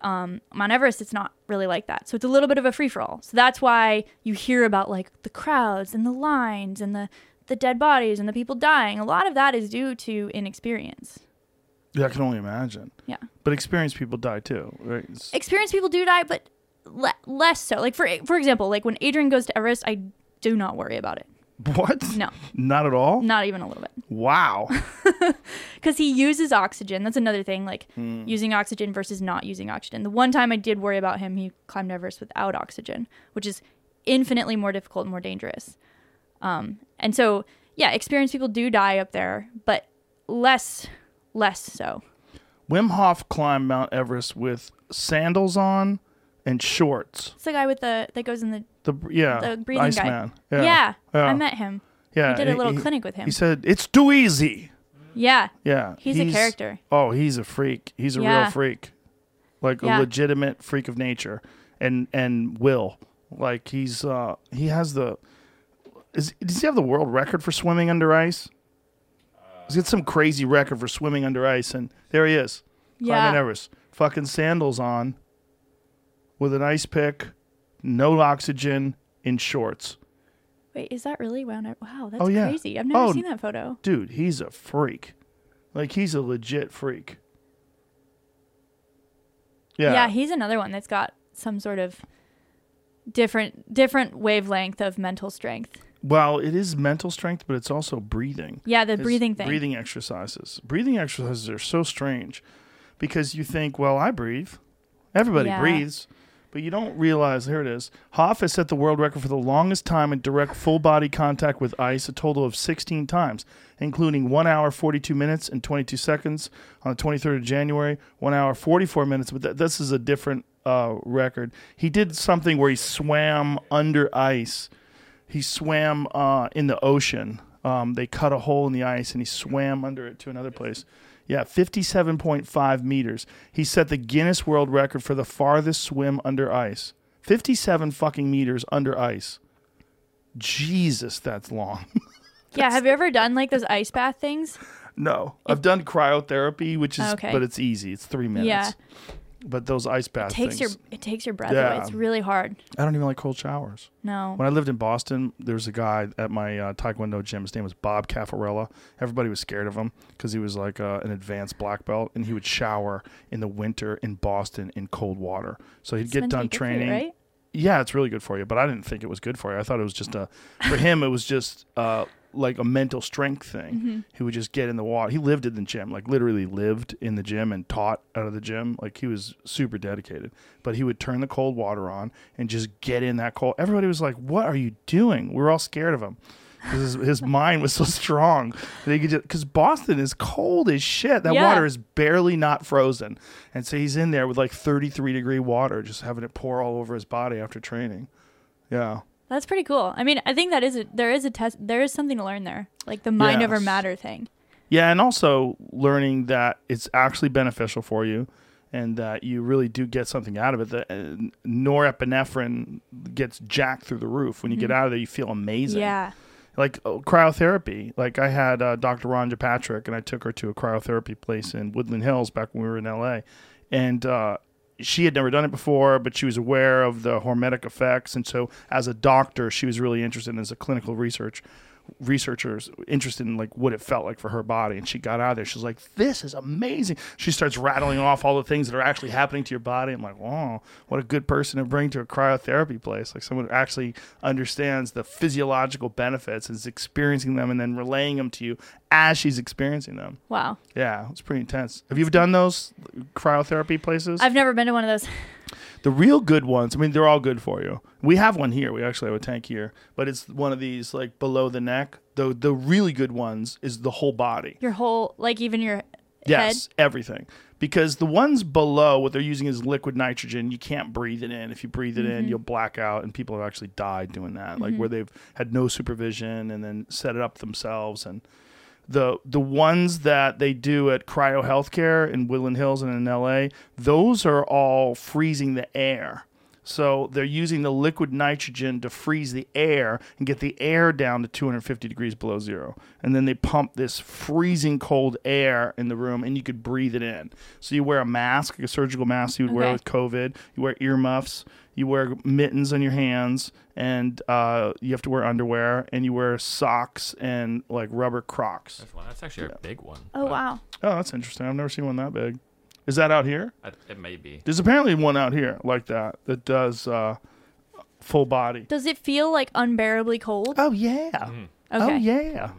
Speaker 5: um, Mount Everest, it's not really like that. So it's a little bit of a free for all. So that's why you hear about like the crowds and the lines and the the dead bodies and the people dying. A lot of that is due to inexperience.
Speaker 4: Yeah, I can only imagine.
Speaker 5: Yeah,
Speaker 4: But experienced people die too, right? It's-
Speaker 5: experienced people do die, but le- less so. Like for for example, like when Adrian goes to Everest, I do not worry about it.
Speaker 4: what?
Speaker 5: No,
Speaker 4: Not at all?
Speaker 5: not even a little bit.
Speaker 4: Wow.
Speaker 5: because he uses oxygen. That's another thing, like
Speaker 4: Hmm.
Speaker 5: using oxygen versus not using oxygen. The one time I did worry about him, he climbed Everest without oxygen, which is infinitely more difficult and more dangerous. Um, and so, yeah, experienced people do die up there, but less, less so.
Speaker 4: Wim Hof climbed Mount Everest with sandals on and shorts.
Speaker 5: It's the guy with the that goes in the
Speaker 4: The yeah,
Speaker 5: The breathing guy.
Speaker 4: Iceman.
Speaker 5: yeah.
Speaker 4: Yeah, yeah.
Speaker 5: I met him.
Speaker 4: yeah.
Speaker 5: we did a little
Speaker 4: he-
Speaker 5: clinic with him.
Speaker 4: He said it's too easy.
Speaker 5: Yeah,
Speaker 4: Yeah,
Speaker 5: He's a character.
Speaker 4: Oh, he's a freak. He's a real freak, like a legitimate freak of nature, and and will like he's uh he has the is does he have the world record for swimming under ice? He's got some crazy record for swimming under ice, and there he is, climbing
Speaker 5: yeah.
Speaker 4: Everest, fucking sandals on, with an ice pick, no oxygen, in shorts.
Speaker 5: Wait, is that really wound? Wow, that's
Speaker 4: Oh, yeah.
Speaker 5: crazy. I've never
Speaker 4: Oh,
Speaker 5: seen that photo.
Speaker 4: Dude, he's a freak. Like he's a legit freak. Yeah.
Speaker 5: yeah he's another one that's got some sort of different different wavelength of mental strength
Speaker 4: Well, it is mental strength, but it's also breathing.
Speaker 5: yeah the
Speaker 4: It's
Speaker 5: breathing thing
Speaker 4: Breathing exercises. Breathing exercises are so strange because you think, well, I breathe. Everybody
Speaker 5: Yeah.
Speaker 4: breathes. But you don't realize, here it is. Hof has set the world record for the longest time in direct full body contact with ice, a total of 16 times, including 1 hour, 42 minutes, and 22 seconds on the 23rd of January, 1 hour, 44 minutes. But th- this is a different uh, record. He did something where he swam under ice he swam uh, in the ocean. Um, they cut a hole in the ice and he swam under it to another place. Yeah, 57.5 meters. He set the Guinness World Record for the farthest swim under ice. 57 fucking meters under ice. Jesus, that's long.
Speaker 5: yeah have you ever done like those ice bath things
Speaker 4: no, I've done cryotherapy, which is,
Speaker 5: Okay.
Speaker 4: but it's easy. It's three minutes.
Speaker 5: Yeah.
Speaker 4: But those ice bath
Speaker 5: it takes your it takes your breath
Speaker 4: Yeah.
Speaker 5: away it's really hard
Speaker 4: I don't even like cold showers.
Speaker 5: no
Speaker 4: When I lived in Boston, there was a guy at my uh, Taekwondo gym. His name was Bob Caffarella. Everybody was scared of him because he was like uh, an advanced black belt, and he would shower in the winter in Boston in cold water. So he'd
Speaker 5: It's
Speaker 4: get done
Speaker 5: for you,
Speaker 4: training.
Speaker 5: right
Speaker 4: Yeah, it's really good for you, but I didn't think it was good for you. I thought it was just a, for him, it was just uh, like a mental strength thing.
Speaker 5: Mm-hmm.
Speaker 4: He would just get in the water. He lived in the gym, like literally lived in the gym and taught out of the gym. Like he was super dedicated. But he would turn the cold water on and just get in that cold. Everybody was like, "What are you doing?" We were all scared of him. His, his mind was so strong that he could just because Boston is cold as shit. That
Speaker 5: Yeah.
Speaker 4: water is barely not frozen, and so he's in there with like 33 degree water, just having it pour all over his body after training. Yeah,
Speaker 5: that's pretty cool i mean i think that is a, there is a test there is something to learn there like the mind over matter thing
Speaker 4: Yeah, and also learning that it's actually beneficial for you and that you really do get something out of it. That uh, norepinephrine gets jacked through the roof. When you get out of there, you feel amazing.
Speaker 5: Yeah.
Speaker 4: Like uh, cryotherapy. Like I had uh, Dr. Rhonda Patrick, and I took her to a cryotherapy place in Woodland Hills back when we were in LA. And uh, she had never done it before, but she was aware of the hormetic effects. And so, as a doctor, she was really interested in, as a clinical research researchers interested in like what it felt like for her body and she got out of there. She's like this is amazing. She starts rattling off all the things that are actually happening to your body. I'm like wow what a good person to bring to a cryotherapy place. Like someone who actually understands the physiological benefits and is experiencing them and then relaying them to you as she's experiencing them.
Speaker 5: Wow.
Speaker 4: yeah it's pretty intense. Have you ever done those cryotherapy places?
Speaker 5: I've never been to one of those.
Speaker 4: the real good ones, I mean, they're all good for you. We have one here. We actually have a tank here, but it's one of these like below the neck. The the really good ones is the whole body.
Speaker 5: Your whole, like even your
Speaker 4: Yes,
Speaker 5: head.
Speaker 4: everything. Because the ones below, what they're using is liquid nitrogen. You can't breathe it in. If you breathe it in, mm-hmm. you'll black out, and people have actually died doing that. Like where mm-hmm. they've had no supervision and then set it up themselves. And the the ones that they do at Cryo Healthcare in Woodland Hills and in LA, those are all freezing the air. So they're using the liquid nitrogen to freeze the air and get the air down to 250 degrees below zero. And then they pump this freezing cold air in the room and you could breathe it in. So you wear a mask, like a surgical mask you would wear with COVID. You wear earmuffs. You wear mittens on your hands and uh, you have to wear underwear and you wear socks and like rubber crocs.
Speaker 6: That's one. That's actually a big one.
Speaker 5: Oh
Speaker 6: but
Speaker 5: wow.
Speaker 4: Oh, that's interesting. I've never seen one that big. Is that out here?
Speaker 6: I- It may be.
Speaker 4: There's apparently one out here like that that does uh, full body.
Speaker 5: Does it feel like unbearably cold?
Speaker 4: Oh yeah.
Speaker 5: Okay.
Speaker 4: Oh yeah.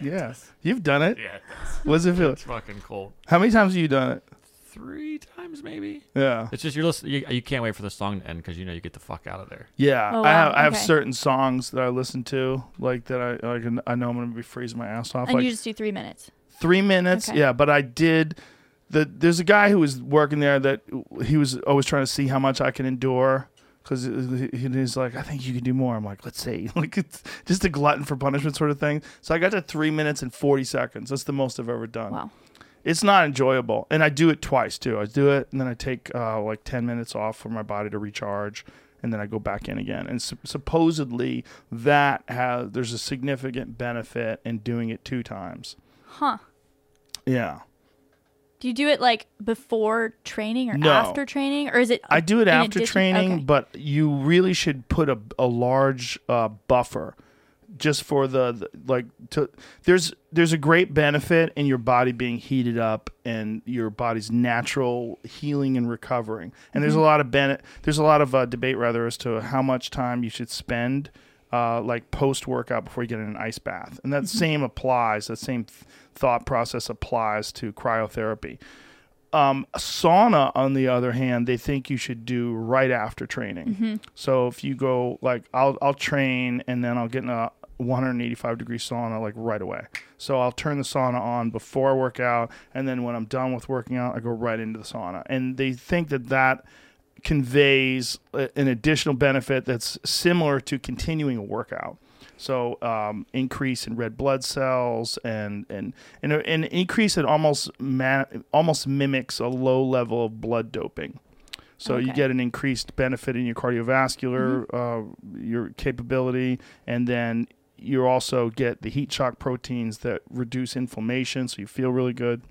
Speaker 4: Yeah. You've done it.
Speaker 6: Yeah,
Speaker 4: What does it feel?
Speaker 6: it's fucking cold.
Speaker 4: How many times have you done it?
Speaker 6: Three times maybe.
Speaker 4: Yeah.
Speaker 6: It's just you're listening. You, you can't wait for the song to end because you know you get the fuck out of there.
Speaker 4: Yeah.
Speaker 5: Oh,
Speaker 4: I have
Speaker 5: wow.
Speaker 4: I have
Speaker 5: Okay.
Speaker 4: certain songs that I listen to like that I like I know I'm gonna be freezing my ass off.
Speaker 5: And
Speaker 4: like
Speaker 5: you just do three minutes.
Speaker 4: three minutes.
Speaker 5: Okay.
Speaker 4: Yeah, but I did. The there's a guy who was working there that he was always trying to see how much I can endure because he's like, I think you can do more. I'm like, let's see, like it's just a glutton for punishment sort of thing. So I got to three minutes and forty seconds. That's the most I've ever done.
Speaker 5: Wow.
Speaker 4: It's not enjoyable, and I do it twice too. I do it, and then I take uh, like ten minutes off for my body to recharge. And then I go back in again, and sup- supposedly that has there's a significant benefit in doing it two times.
Speaker 5: Huh.
Speaker 4: Yeah.
Speaker 5: Do you do it like before training or
Speaker 4: No.
Speaker 5: after training, or is it?
Speaker 4: I do it after
Speaker 5: addition-
Speaker 4: training,
Speaker 5: okay.
Speaker 4: but you really should put a, a large uh, buffer just for the, the like to there's there's a great benefit in your body being heated up and your body's natural healing and recovering. And there's a lot of ben- there's a lot of uh, debate rather as to how much time you should spend uh, like post workout before you get in an ice bath. And that same applies, that same th- thought process applies to cryotherapy. Um, sauna, on the other hand, they think you should do right after training. So if you go like I'll I'll train and then I'll get in a 185 degree sauna like right away. So I'll turn the sauna on before I work out, and then when I'm done with working out, I go right into the sauna. And they think that that conveys an additional benefit that's similar to continuing a workout. So um, increase in red blood cells and and and an increase that almost ma- almost mimics a low level of blood doping. So you get an increased benefit in your cardiovascular uh, your capability, and then you also get the heat shock proteins that reduce inflammation, so you feel really good.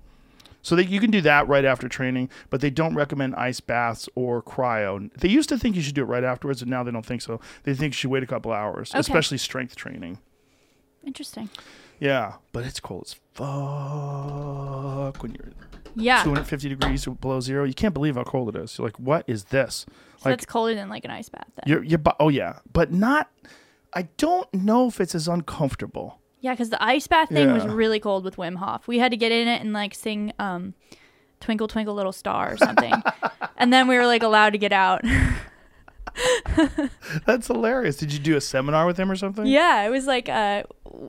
Speaker 4: So that you can do that right after training, but they don't recommend ice baths or cryo. They used to think you should do it right afterwards, and now they don't think so. They think you should wait a couple hours,
Speaker 5: Okay.
Speaker 4: especially strength training.
Speaker 5: Interesting.
Speaker 4: Yeah, but it's cold as fuck when you're
Speaker 5: Yeah.
Speaker 4: 250 degrees below zero. You can't believe how cold it is. You're like, what is this?
Speaker 5: So
Speaker 4: like
Speaker 5: that's colder than like an ice bath. Then.
Speaker 4: your your bo- oh yeah, but not. I don't know if it's as uncomfortable.
Speaker 5: Yeah, because the ice bath thing was
Speaker 4: Yeah.
Speaker 5: really cold with Wim Hof. We had to get in it and like sing um, "Twinkle Twinkle Little Star" or something, and then we were like allowed to get out.
Speaker 4: That's hilarious. Did you do a seminar with him or something?
Speaker 5: yeah, it was like uh,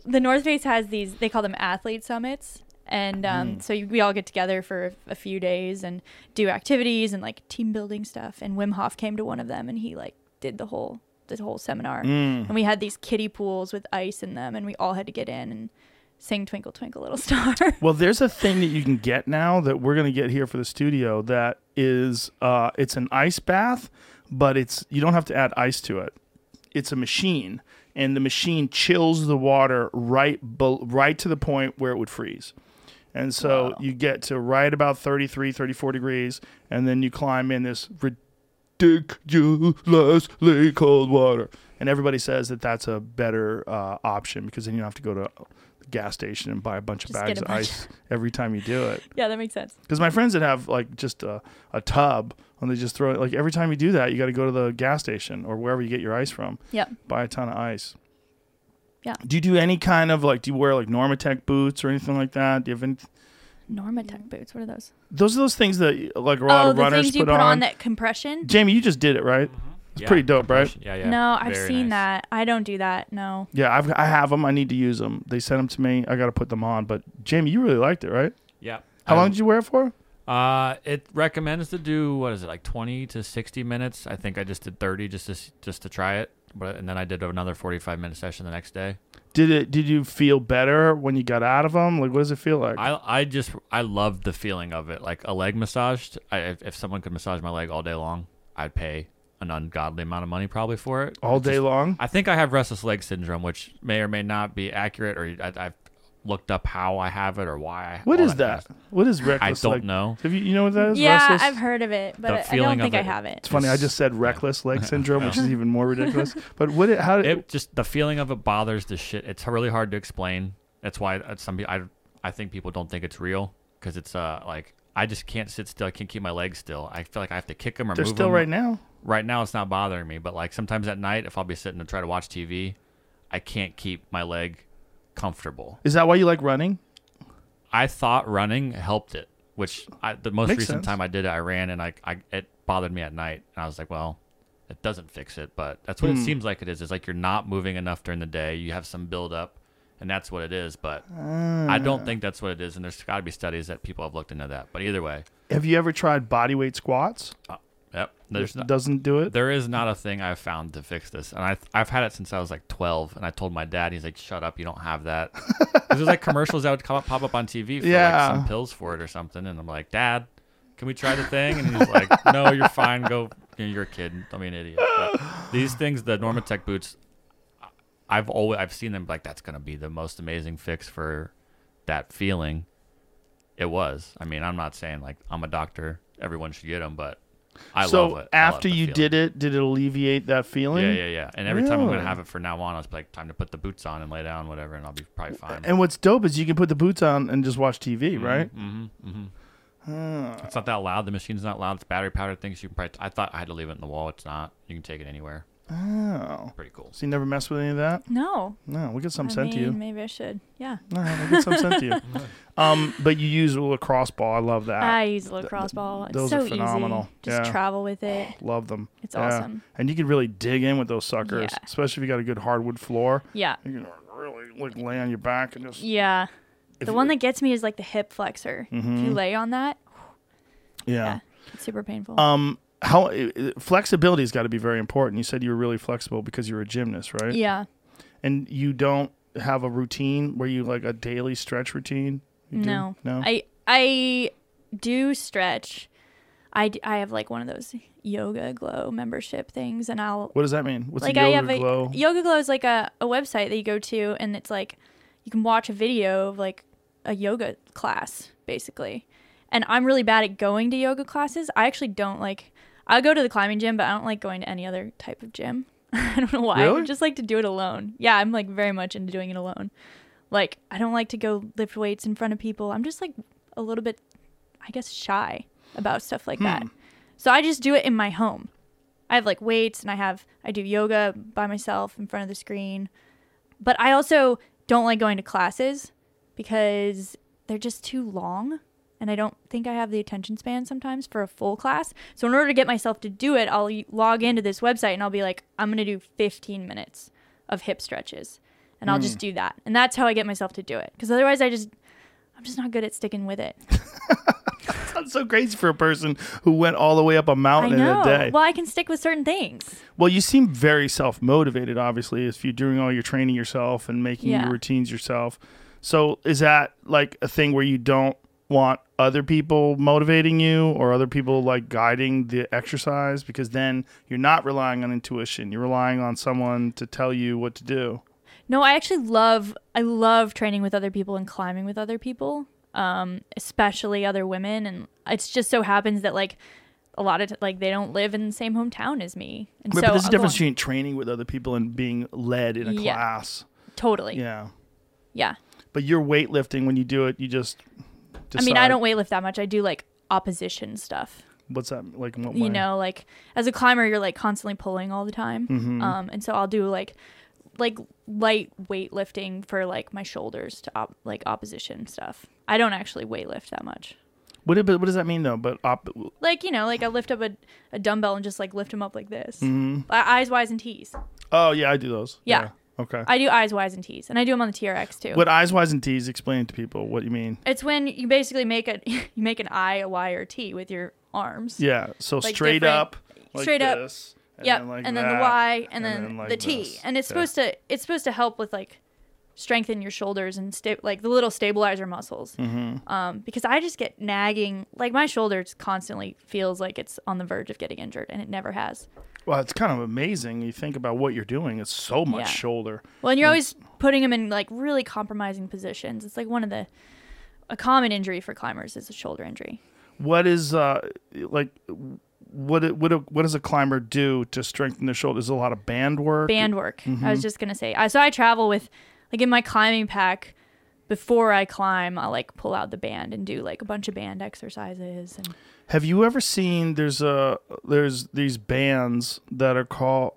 Speaker 5: the North Face has these. They call them athlete summits, and um,
Speaker 4: Mm.
Speaker 5: so you- we all get together for a few days and do activities and like team building stuff. And Wim Hof came to one of them, and he like did the whole the whole seminar.
Speaker 4: Mm.
Speaker 5: And we had these kiddie pools with ice in them, and we all had to get in and sing Twinkle Twinkle Little Star.
Speaker 4: Well, there's a thing that you can get now that we're gonna get here for the studio that is uh, it's an ice bath, but it's you don't have to add ice to it. It's a machine, and the machine chills the water right be- right to the point where it would freeze. And so you get to right about 33, 34 degrees, and then you climb in this ridiculously cold water. And everybody says that that's a better uh, option because then you don't have to go to the gas station and buy a bunch of
Speaker 5: Just
Speaker 4: bags
Speaker 5: a
Speaker 4: of ice every time you do it.
Speaker 5: yeah, that makes sense.
Speaker 4: Because my friends that have like just a, a tub and they just throw it, like every time you do that, you got to go to the gas station or wherever you get your ice from,
Speaker 5: Yep.
Speaker 4: buy a ton of ice.
Speaker 5: Yeah.
Speaker 4: Do you do any kind of like, do you wear like Normatec boots or anything like that? Do you have any,
Speaker 5: Normatec boots. What are those?
Speaker 4: those are those things that like a lot
Speaker 5: Oh,
Speaker 4: of
Speaker 5: the
Speaker 4: runners
Speaker 5: things you
Speaker 4: put,
Speaker 5: put on.
Speaker 4: on.
Speaker 5: that compression.
Speaker 4: Jamie, you just did it, right? It's
Speaker 6: Yeah,
Speaker 4: pretty dope, right?
Speaker 6: Yeah, yeah.
Speaker 5: no, I've
Speaker 6: Very
Speaker 5: seen
Speaker 6: nice.
Speaker 5: that. I don't do that. No.
Speaker 4: Yeah, I've, I have them. I need to use them. They sent them to me. I got to put them on. But Jamie, you really liked it, right?
Speaker 6: Yeah.
Speaker 4: How
Speaker 6: I-
Speaker 4: long did you wear it for?
Speaker 6: Uh, it recommends to do what is it like 20 to 60 minutes. I think I just did 30 just to just to try it, but and then I did another 45 minute session the next day.
Speaker 4: Did it? Did you feel better when you got out of them? Like, what does it feel like?
Speaker 6: I I just I loved the feeling of it. Like a leg massaged I, if, if someone could massage my leg all day long, I'd pay an ungodly amount of money probably for it.
Speaker 4: All day
Speaker 6: just-
Speaker 4: long.
Speaker 6: I think I have restless leg syndrome, which may or may not be accurate, or I, I've looked up how I have it or why. I,
Speaker 4: What
Speaker 6: all
Speaker 4: is
Speaker 6: kind
Speaker 4: that?
Speaker 6: of stuff.
Speaker 4: What is
Speaker 6: I
Speaker 4: reckless?
Speaker 6: don't
Speaker 4: leg-
Speaker 6: know.
Speaker 4: Have you? You know what that is?
Speaker 5: Yeah,
Speaker 4: Restless?
Speaker 5: I've heard of it, but
Speaker 6: The
Speaker 5: I- I
Speaker 6: feeling
Speaker 5: don't
Speaker 6: of
Speaker 5: think I
Speaker 6: it.
Speaker 5: have it.
Speaker 4: It's funny. I just said reckless leg syndrome, which is even more ridiculous. But what? It, how?
Speaker 6: it just the feeling of it bothers the shit. It's really hard to explain. That's why uh, some people I I think people don't think it's real because it's uh like I just can't sit still. I can't keep my legs still. I feel like I have to kick them or
Speaker 4: they're
Speaker 6: move
Speaker 4: still
Speaker 6: them.
Speaker 4: right now.
Speaker 6: Right now, it's not bothering me, but like sometimes at night, if I'll be sitting to try to watch TV, I can't keep my leg comfortable.
Speaker 4: Is that why you like running?
Speaker 6: I thought running helped it, which I, the most
Speaker 4: Makes
Speaker 6: recent
Speaker 4: sense.
Speaker 6: time I did it, I ran and I, I it bothered me at night, and I was like, well, it doesn't fix it, but that's what
Speaker 4: Hmm.
Speaker 6: it seems like it is. It's like you're not moving enough during the day. You have some buildup, and that's what it is. But I
Speaker 4: Ah.
Speaker 6: don't think that's what it is, and there's got to be studies that people have looked into that. But either way,
Speaker 4: Have you ever tried body weight squats?
Speaker 6: Yep, there's
Speaker 4: It doesn't do it.
Speaker 6: there is not a thing I've found to fix this, and I I've had it since I was like 12, and I told my dad, he's like, "Shut up, you don't have that." Because there's like commercials that would come up, pop up on TV for
Speaker 4: Yeah.
Speaker 6: like some pills for it or something, and I'm like, "Dad, can we try the thing?" And he's like, "No, you're fine. Go. you know, You're a kid. Don't be an idiot." But these things, the Normatec boots, I've always I've seen them like that's gonna be the most amazing fix for that feeling. It was. I mean, I'm not saying like I'm a doctor. Everyone should get them, but I
Speaker 4: so
Speaker 6: love it. I love
Speaker 4: after
Speaker 6: the
Speaker 4: you
Speaker 6: feeling.
Speaker 4: did it, did it alleviate that feeling?
Speaker 6: Yeah, yeah, yeah. And every time I'm
Speaker 4: Really?
Speaker 6: gonna have it from now on, I was like, time to put the boots on and lay down, whatever, and I'll be probably fine.
Speaker 4: And what's dope is you can put the boots on and just watch TV, right?
Speaker 6: Mm-hmm, mm-hmm.
Speaker 4: Ah.
Speaker 6: It's not that loud. The machine's not loud. It's battery powered things. You can probably. I thought I had to leave it in the wall. It's not. You can take it anywhere.
Speaker 4: Oh.
Speaker 6: Pretty cool.
Speaker 4: So you never mess with any of that?
Speaker 5: No.
Speaker 4: No, we get some
Speaker 5: I
Speaker 4: sent to you.
Speaker 5: maybe I should. Yeah.
Speaker 4: No, we get some sent to you. Um, but you use a lacrosse ball. I love that.
Speaker 5: I use a lacrosse ball. It's
Speaker 4: those
Speaker 5: so
Speaker 4: are phenomenal.
Speaker 5: easy. Just
Speaker 4: Yeah.
Speaker 5: travel with it.
Speaker 4: love them.
Speaker 5: It's
Speaker 4: Yeah.
Speaker 5: awesome.
Speaker 4: And you can really dig in with those suckers,
Speaker 5: Yeah.
Speaker 4: especially if you got a good hardwood floor.
Speaker 5: Yeah.
Speaker 4: You can really like lay on your back and just.
Speaker 5: Yeah. The one that gets me is like the hip flexor. If
Speaker 4: Mhm.
Speaker 5: you lay on that,
Speaker 4: Yeah.
Speaker 5: yeah, it's super painful.
Speaker 4: Um, how flexibility has got to be very important. You said you were really flexible because you're a gymnast, right?
Speaker 5: yeah.
Speaker 4: And you don't have a routine where you like a daily stretch routine. You do?
Speaker 5: No.
Speaker 4: no.
Speaker 5: I I do stretch. I, d- I have like one of those YogaGlo membership things and I'll
Speaker 4: what does that mean? What's
Speaker 5: like
Speaker 4: a
Speaker 5: I
Speaker 4: yoga
Speaker 5: have a
Speaker 4: glow?
Speaker 5: YogaGlo is like a, a website that you go to and it's like you can watch a video of like a yoga class basically. And I'm really bad at going to yoga classes. I actually don't like I go to the climbing gym, but I don't like going to any other type of gym. I don't know why.
Speaker 4: Really?
Speaker 5: I just like to do it alone. Yeah, I'm like very much into doing it alone. Like I don't like to go lift weights in front of people. I'm just like a little bit I guess shy about stuff like that. Hmm. So I just do it in my home. I have like weights and I have I do yoga by myself in front of the screen. But I also don't like going to classes because they're just too long and I don't think I have the attention span sometimes for a full class. So in order to get myself to do it, I'll log into this website and I'll be like I'm going to do 15 minutes of hip stretches. And I'll just hmm. do that. And that's how I get myself to do it because otherwise I just I'm just not good at sticking with it.
Speaker 4: That's so crazy for a person who went all the way up a mountain in
Speaker 5: know.
Speaker 4: a day.
Speaker 5: Well, I can stick with certain things.
Speaker 4: Well, you seem very self motivated, obviously, if you're doing all your training yourself and making
Speaker 5: Yeah.
Speaker 4: your routines yourself. So is that like a thing where you don't want other people motivating you or other people like guiding the exercise because then you're not relying on intuition. You're relying on someone to tell you what to do.
Speaker 5: No, I actually love I love training with other people and climbing with other people, um, especially other women. And it's just so happens that like a lot of t- like they don't live in the same hometown as me, and
Speaker 4: But
Speaker 5: so
Speaker 4: there's a difference between training with other people and being led in a
Speaker 5: Yeah.
Speaker 4: class.
Speaker 5: totally,
Speaker 4: Yeah.
Speaker 5: yeah.
Speaker 4: But you're weightlifting when you do it, you just
Speaker 5: I mean, I don't weightlift that much. I do like opposition stuff.
Speaker 4: What's that like what
Speaker 5: You
Speaker 4: way?
Speaker 5: know, like as a climber, you're like constantly pulling all the time.
Speaker 4: Mm-hmm.
Speaker 5: Um, and so I'll do like like light weightlifting for like my shoulders to op- like opposition stuff. I don't actually weightlift that much.
Speaker 4: What, but what does that mean though? But op-
Speaker 5: Like you know, like I lift up a, a dumbbell and just like lift them up like this.
Speaker 4: Mm-hmm.
Speaker 5: Eyes, wise, and T's.
Speaker 4: oh yeah, I do those.
Speaker 5: Yeah.
Speaker 4: Okay.
Speaker 5: I do eyes, wise, and T's, and I do them on the TRX too.
Speaker 4: what eyes, wise, and T's? Explain to people what you mean.
Speaker 5: It's when you basically make a you make an I, a Y, or a T with your arms.
Speaker 4: Yeah. So
Speaker 5: Like
Speaker 4: straight up. Like
Speaker 5: straight up.
Speaker 4: this, and
Speaker 5: Yep,
Speaker 4: then like
Speaker 5: and then the Y, and, then,
Speaker 4: like
Speaker 5: the T,
Speaker 4: this.
Speaker 5: and it's
Speaker 4: Yeah.
Speaker 5: supposed to it's supposed to help with like strengthen your shoulders and sta- like the little stabilizer muscles.
Speaker 4: Mm-hmm.
Speaker 5: Um, because I just get nagging, like my shoulders constantly feels like it's on the verge of getting injured, and it never has.
Speaker 4: Well, it's kind of amazing. You think about what you're doing. It's so much
Speaker 5: Yeah.
Speaker 4: shoulder.
Speaker 5: Well, and you're always putting them in like really compromising positions. It's like one of the a common injury for climbers is a shoulder injury.
Speaker 4: What is uh like? What it- what a- what does a climber do to strengthen their shoulders? Is a lot of band work?
Speaker 5: Band work. I
Speaker 4: Mm-hmm.
Speaker 5: was just gonna say. I so I travel with like in my climbing pack. Before I climb, I'll like pull out the band and do like a bunch of band exercises and
Speaker 4: Have you ever seen there's a there's these bands that are called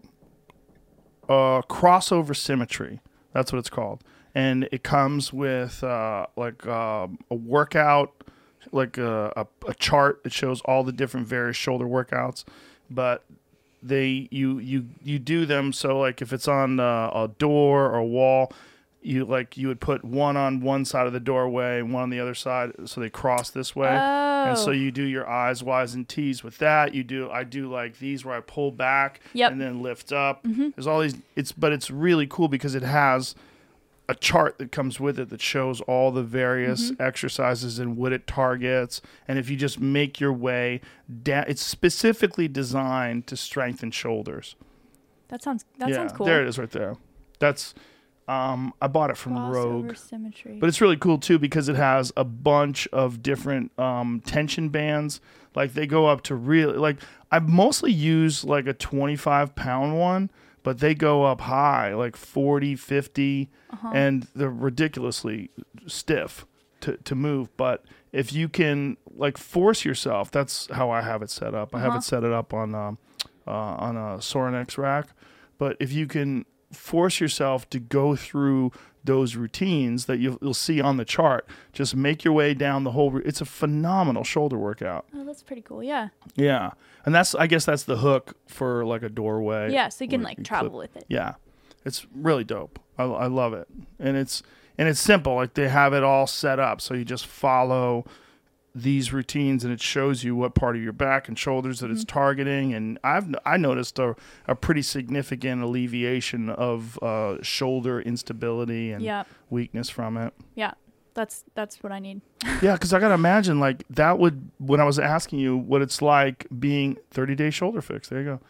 Speaker 4: uh crossover symmetry. That's what it's called. And it comes with uh like um a workout like a, a, a chart that shows all the different various shoulder workouts, but they you you you do them so like if it's on uh, a door or a wall you like you would put one on one side of the doorway and one on the other side so they cross this way oh. and so
Speaker 5: Oh.
Speaker 4: you do your eyes wise and t's with that you do i do like these where i pull back
Speaker 5: Yep.
Speaker 4: and then lift up mm-hmm. there's all these it's but it's really cool because it has a chart that comes with it that shows all the various mm-hmm. exercises and what it targets. And if you just make your way down, it's specifically designed to strengthen shoulders.
Speaker 5: that sounds that
Speaker 4: yeah,
Speaker 5: sounds cool.
Speaker 4: there it is right there. That's um, I bought it from
Speaker 5: Crossover
Speaker 4: Rogue.
Speaker 5: symmetry.
Speaker 4: But it's really cool too because it has a bunch of different um, tension bands. Like they go up to really like I mostly use like a 25 pound one, but they go up high like 40, 50, and they're ridiculously stiff to, to move. But if you can like force yourself, that's how I have it set up. I have
Speaker 5: Uh-huh.
Speaker 4: it set it up on um, uh, on a Sorinex rack. But if you can force yourself to go through those routines that you'll, you'll see on the chart, just make your way down the whole. It's a phenomenal shoulder workout.
Speaker 5: oh, that's pretty cool. Yeah.
Speaker 4: Yeah, and that's I guess that's the hook for like a doorway.
Speaker 5: Yeah, so you can like travel
Speaker 4: clip-
Speaker 5: with it.
Speaker 4: Yeah, it's really dope. I, I love it, and it's and it's simple. Like they have it all set up, so you just follow these routines, and it shows you what part of your back and shoulders that it's
Speaker 5: Mm-hmm.
Speaker 4: targeting. And I've I noticed a, a pretty significant alleviation of uh, shoulder instability and
Speaker 5: Yeah.
Speaker 4: weakness from it.
Speaker 5: Yeah. That's that's what I need.
Speaker 4: Yeah, because I gotta imagine like that would when I was asking you what it's like being 30 day shoulder fix. There you go.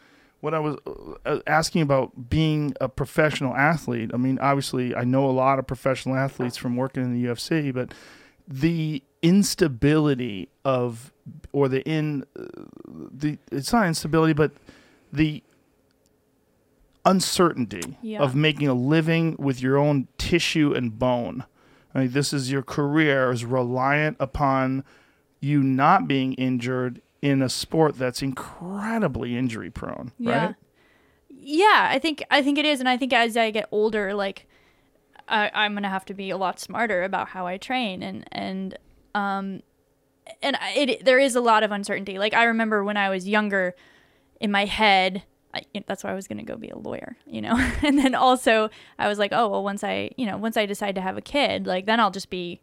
Speaker 4: When I was uh, asking about being a professional athlete, I mean, obviously, I know a lot of professional athletes from working in the UFC, but the instability of or the in the it's not instability, but the uncertainty
Speaker 5: Yeah.
Speaker 4: of making a living with your own tissue and bone. I mean, this is your career is reliant upon you not being injured in a sport that's incredibly injury prone,
Speaker 5: Yeah.
Speaker 4: right?
Speaker 5: Yeah, I think I think it is, and I think as I get older, like I, I'm gonna have to be a lot smarter about how I train, and and um, and it there is a lot of uncertainty. Like I remember when I was younger, in my head, I, that's why I was gonna go be a lawyer, you know. and then also I was like, oh well, once I you know once I decide to have a kid, like then I'll just be,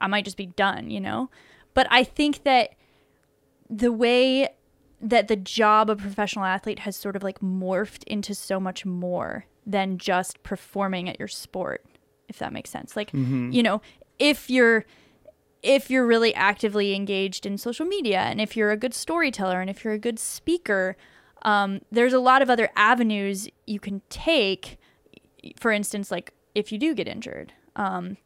Speaker 5: I might just be done, you know. But I think that the way that the job of professional athlete has sort of like morphed into so much more than just performing at your sport. if that makes sense. Like, you know, if you're if you're really actively engaged in social media and if you're a good storyteller and if you're a good speaker, um, there's a lot of other avenues you can take. For instance, like if you do get injured, um,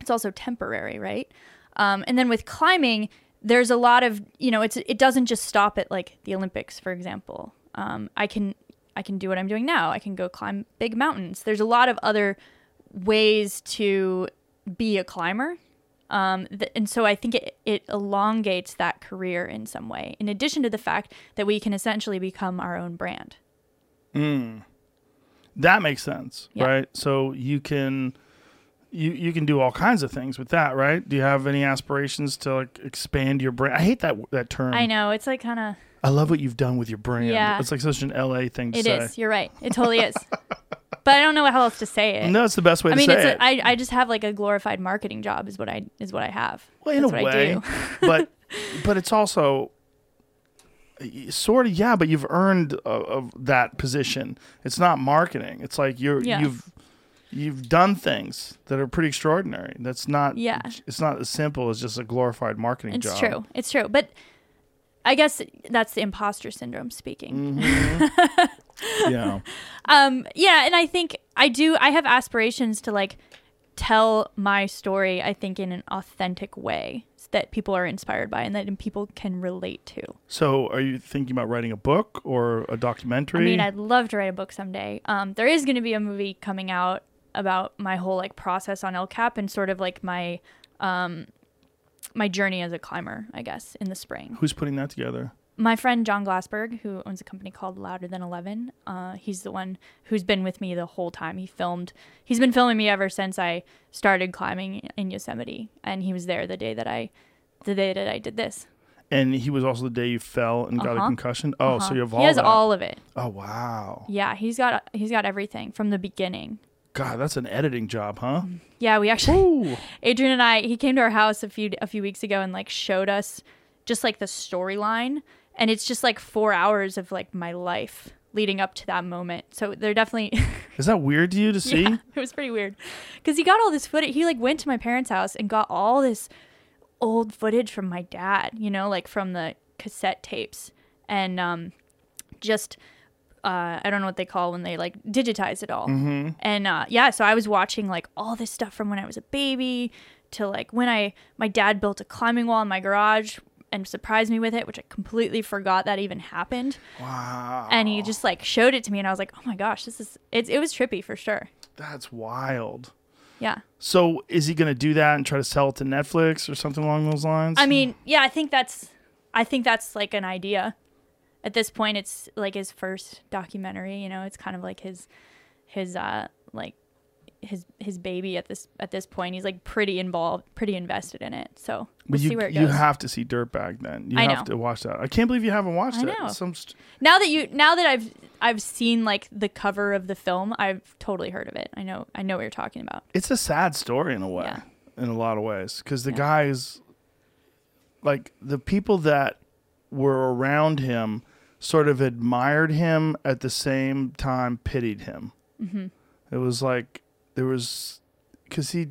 Speaker 5: it's also temporary, right? Um, and then with climbing, there's a lot of you know, it's it doesn't just stop at like the Olympics, for example. Um, I can I can do what I'm doing now. I can go climb big mountains. There's a lot of other ways to be a climber. Um, th- and so I think it, it elongates that career in some way, in addition to the fact that we can essentially become our own brand.
Speaker 4: That makes sense,
Speaker 5: Yeah.
Speaker 4: right? So you can you you can do all kinds of things with that, right? Do you have any aspirations to like expand your brand? I hate that that term.
Speaker 5: I know it's like kind of
Speaker 4: I love what you've done with your brand.
Speaker 5: Yeah.
Speaker 4: It's like such an LA thing to
Speaker 5: it
Speaker 4: say.
Speaker 5: is. You're right. It totally is. but I don't know how else to say it.
Speaker 4: No, it's the best way
Speaker 5: I
Speaker 4: to
Speaker 5: mean,
Speaker 4: say
Speaker 5: it's
Speaker 4: it.
Speaker 5: a, I, I just have like a glorified marketing job is what I is what I have.
Speaker 4: well, in
Speaker 5: That's
Speaker 4: a
Speaker 5: what I
Speaker 4: way,
Speaker 5: do.
Speaker 4: but but it's also sort of yeah. But you've earned uh, of that position. It's not marketing. It's like you're
Speaker 5: Yeah.
Speaker 4: you've you've done things that are pretty extraordinary. That's not
Speaker 5: Yeah.
Speaker 4: It's not as simple as just a glorified marketing
Speaker 5: It's
Speaker 4: job.
Speaker 5: It's true. It's true. But I guess that's the imposter syndrome speaking.
Speaker 4: Yeah.
Speaker 5: Um, yeah, and I think I do. I have aspirations to like tell my story. I think in an authentic way that people are inspired by and that people can relate to.
Speaker 4: So, are you thinking about writing a book or a documentary?
Speaker 5: I mean, I'd love to write a book someday. Um, there is going to be a movie coming out about my whole like process on El Cap and sort of like my um, my journey as a climber, I guess, in the spring.
Speaker 4: Who's putting that together?
Speaker 5: my friend Jon Glassberg, who owns a company called Louder Than Eleven, uh, he's the one who's been with me the whole time. He filmed. He's been filming me ever since I started climbing in Yosemite, and he was there the day that I, the day that I did this.
Speaker 4: And he was also the day you fell and got a
Speaker 5: Uh-huh.
Speaker 4: concussion. Oh, so
Speaker 5: Uh-huh.
Speaker 4: you have all
Speaker 5: he has all of it.
Speaker 4: oh, wow.
Speaker 5: Yeah, he's got he's got everything from the beginning.
Speaker 4: God, that's an editing job, huh?
Speaker 5: Yeah, we actually
Speaker 4: Ooh.
Speaker 5: Adrian and I he came to our house a few a few weeks ago and like showed us just like the storyline and it's just like 4 hours of like my life leading up to that moment. So they're definitely
Speaker 4: Is that weird to you to see?
Speaker 5: Yeah, it was pretty weird. Cuz he got all this footage. He like went to my parents' house and got all this old footage from my dad, you know, like from the cassette tapes and um just uh, I don't know what they call when they like digitize it all.
Speaker 4: Mm-hmm.
Speaker 5: And uh, yeah, so I was watching like all this stuff from when I was a baby to like when I my dad built a climbing wall in my garage and surprised me with it, which I completely forgot that even happened.
Speaker 4: Wow.
Speaker 5: And he just like showed it to me, and I was like, oh my gosh, this is it. It was trippy for sure.
Speaker 4: That's wild.
Speaker 5: Yeah.
Speaker 4: So, is he going to do that and try to sell it to Netflix or something along those lines?
Speaker 5: I mean, yeah, I think that's I think that's like an idea. At this point it's like his first documentary, you know, it's kind of like his his uh like his his baby at this at this point. He's like pretty involved, pretty invested in it. So we'll
Speaker 4: but you,
Speaker 5: see where it goes you
Speaker 4: have to see Dirtbag then. You
Speaker 5: I
Speaker 4: have
Speaker 5: know.
Speaker 4: to watch that. I can't believe you haven't watched
Speaker 5: I
Speaker 4: it.
Speaker 5: know.
Speaker 4: St-
Speaker 5: now that you now that I've I've seen like the cover of the film, I've totally heard of it. I know I know what you're talking about.
Speaker 4: it's a sad story in a way,
Speaker 5: Yeah.
Speaker 4: in a lot of ways, because the
Speaker 5: Yeah.
Speaker 4: guys, like the people that were around him, sort of admired him at the same time pitied him.
Speaker 5: Mm-hmm.
Speaker 4: It was like there was, because he,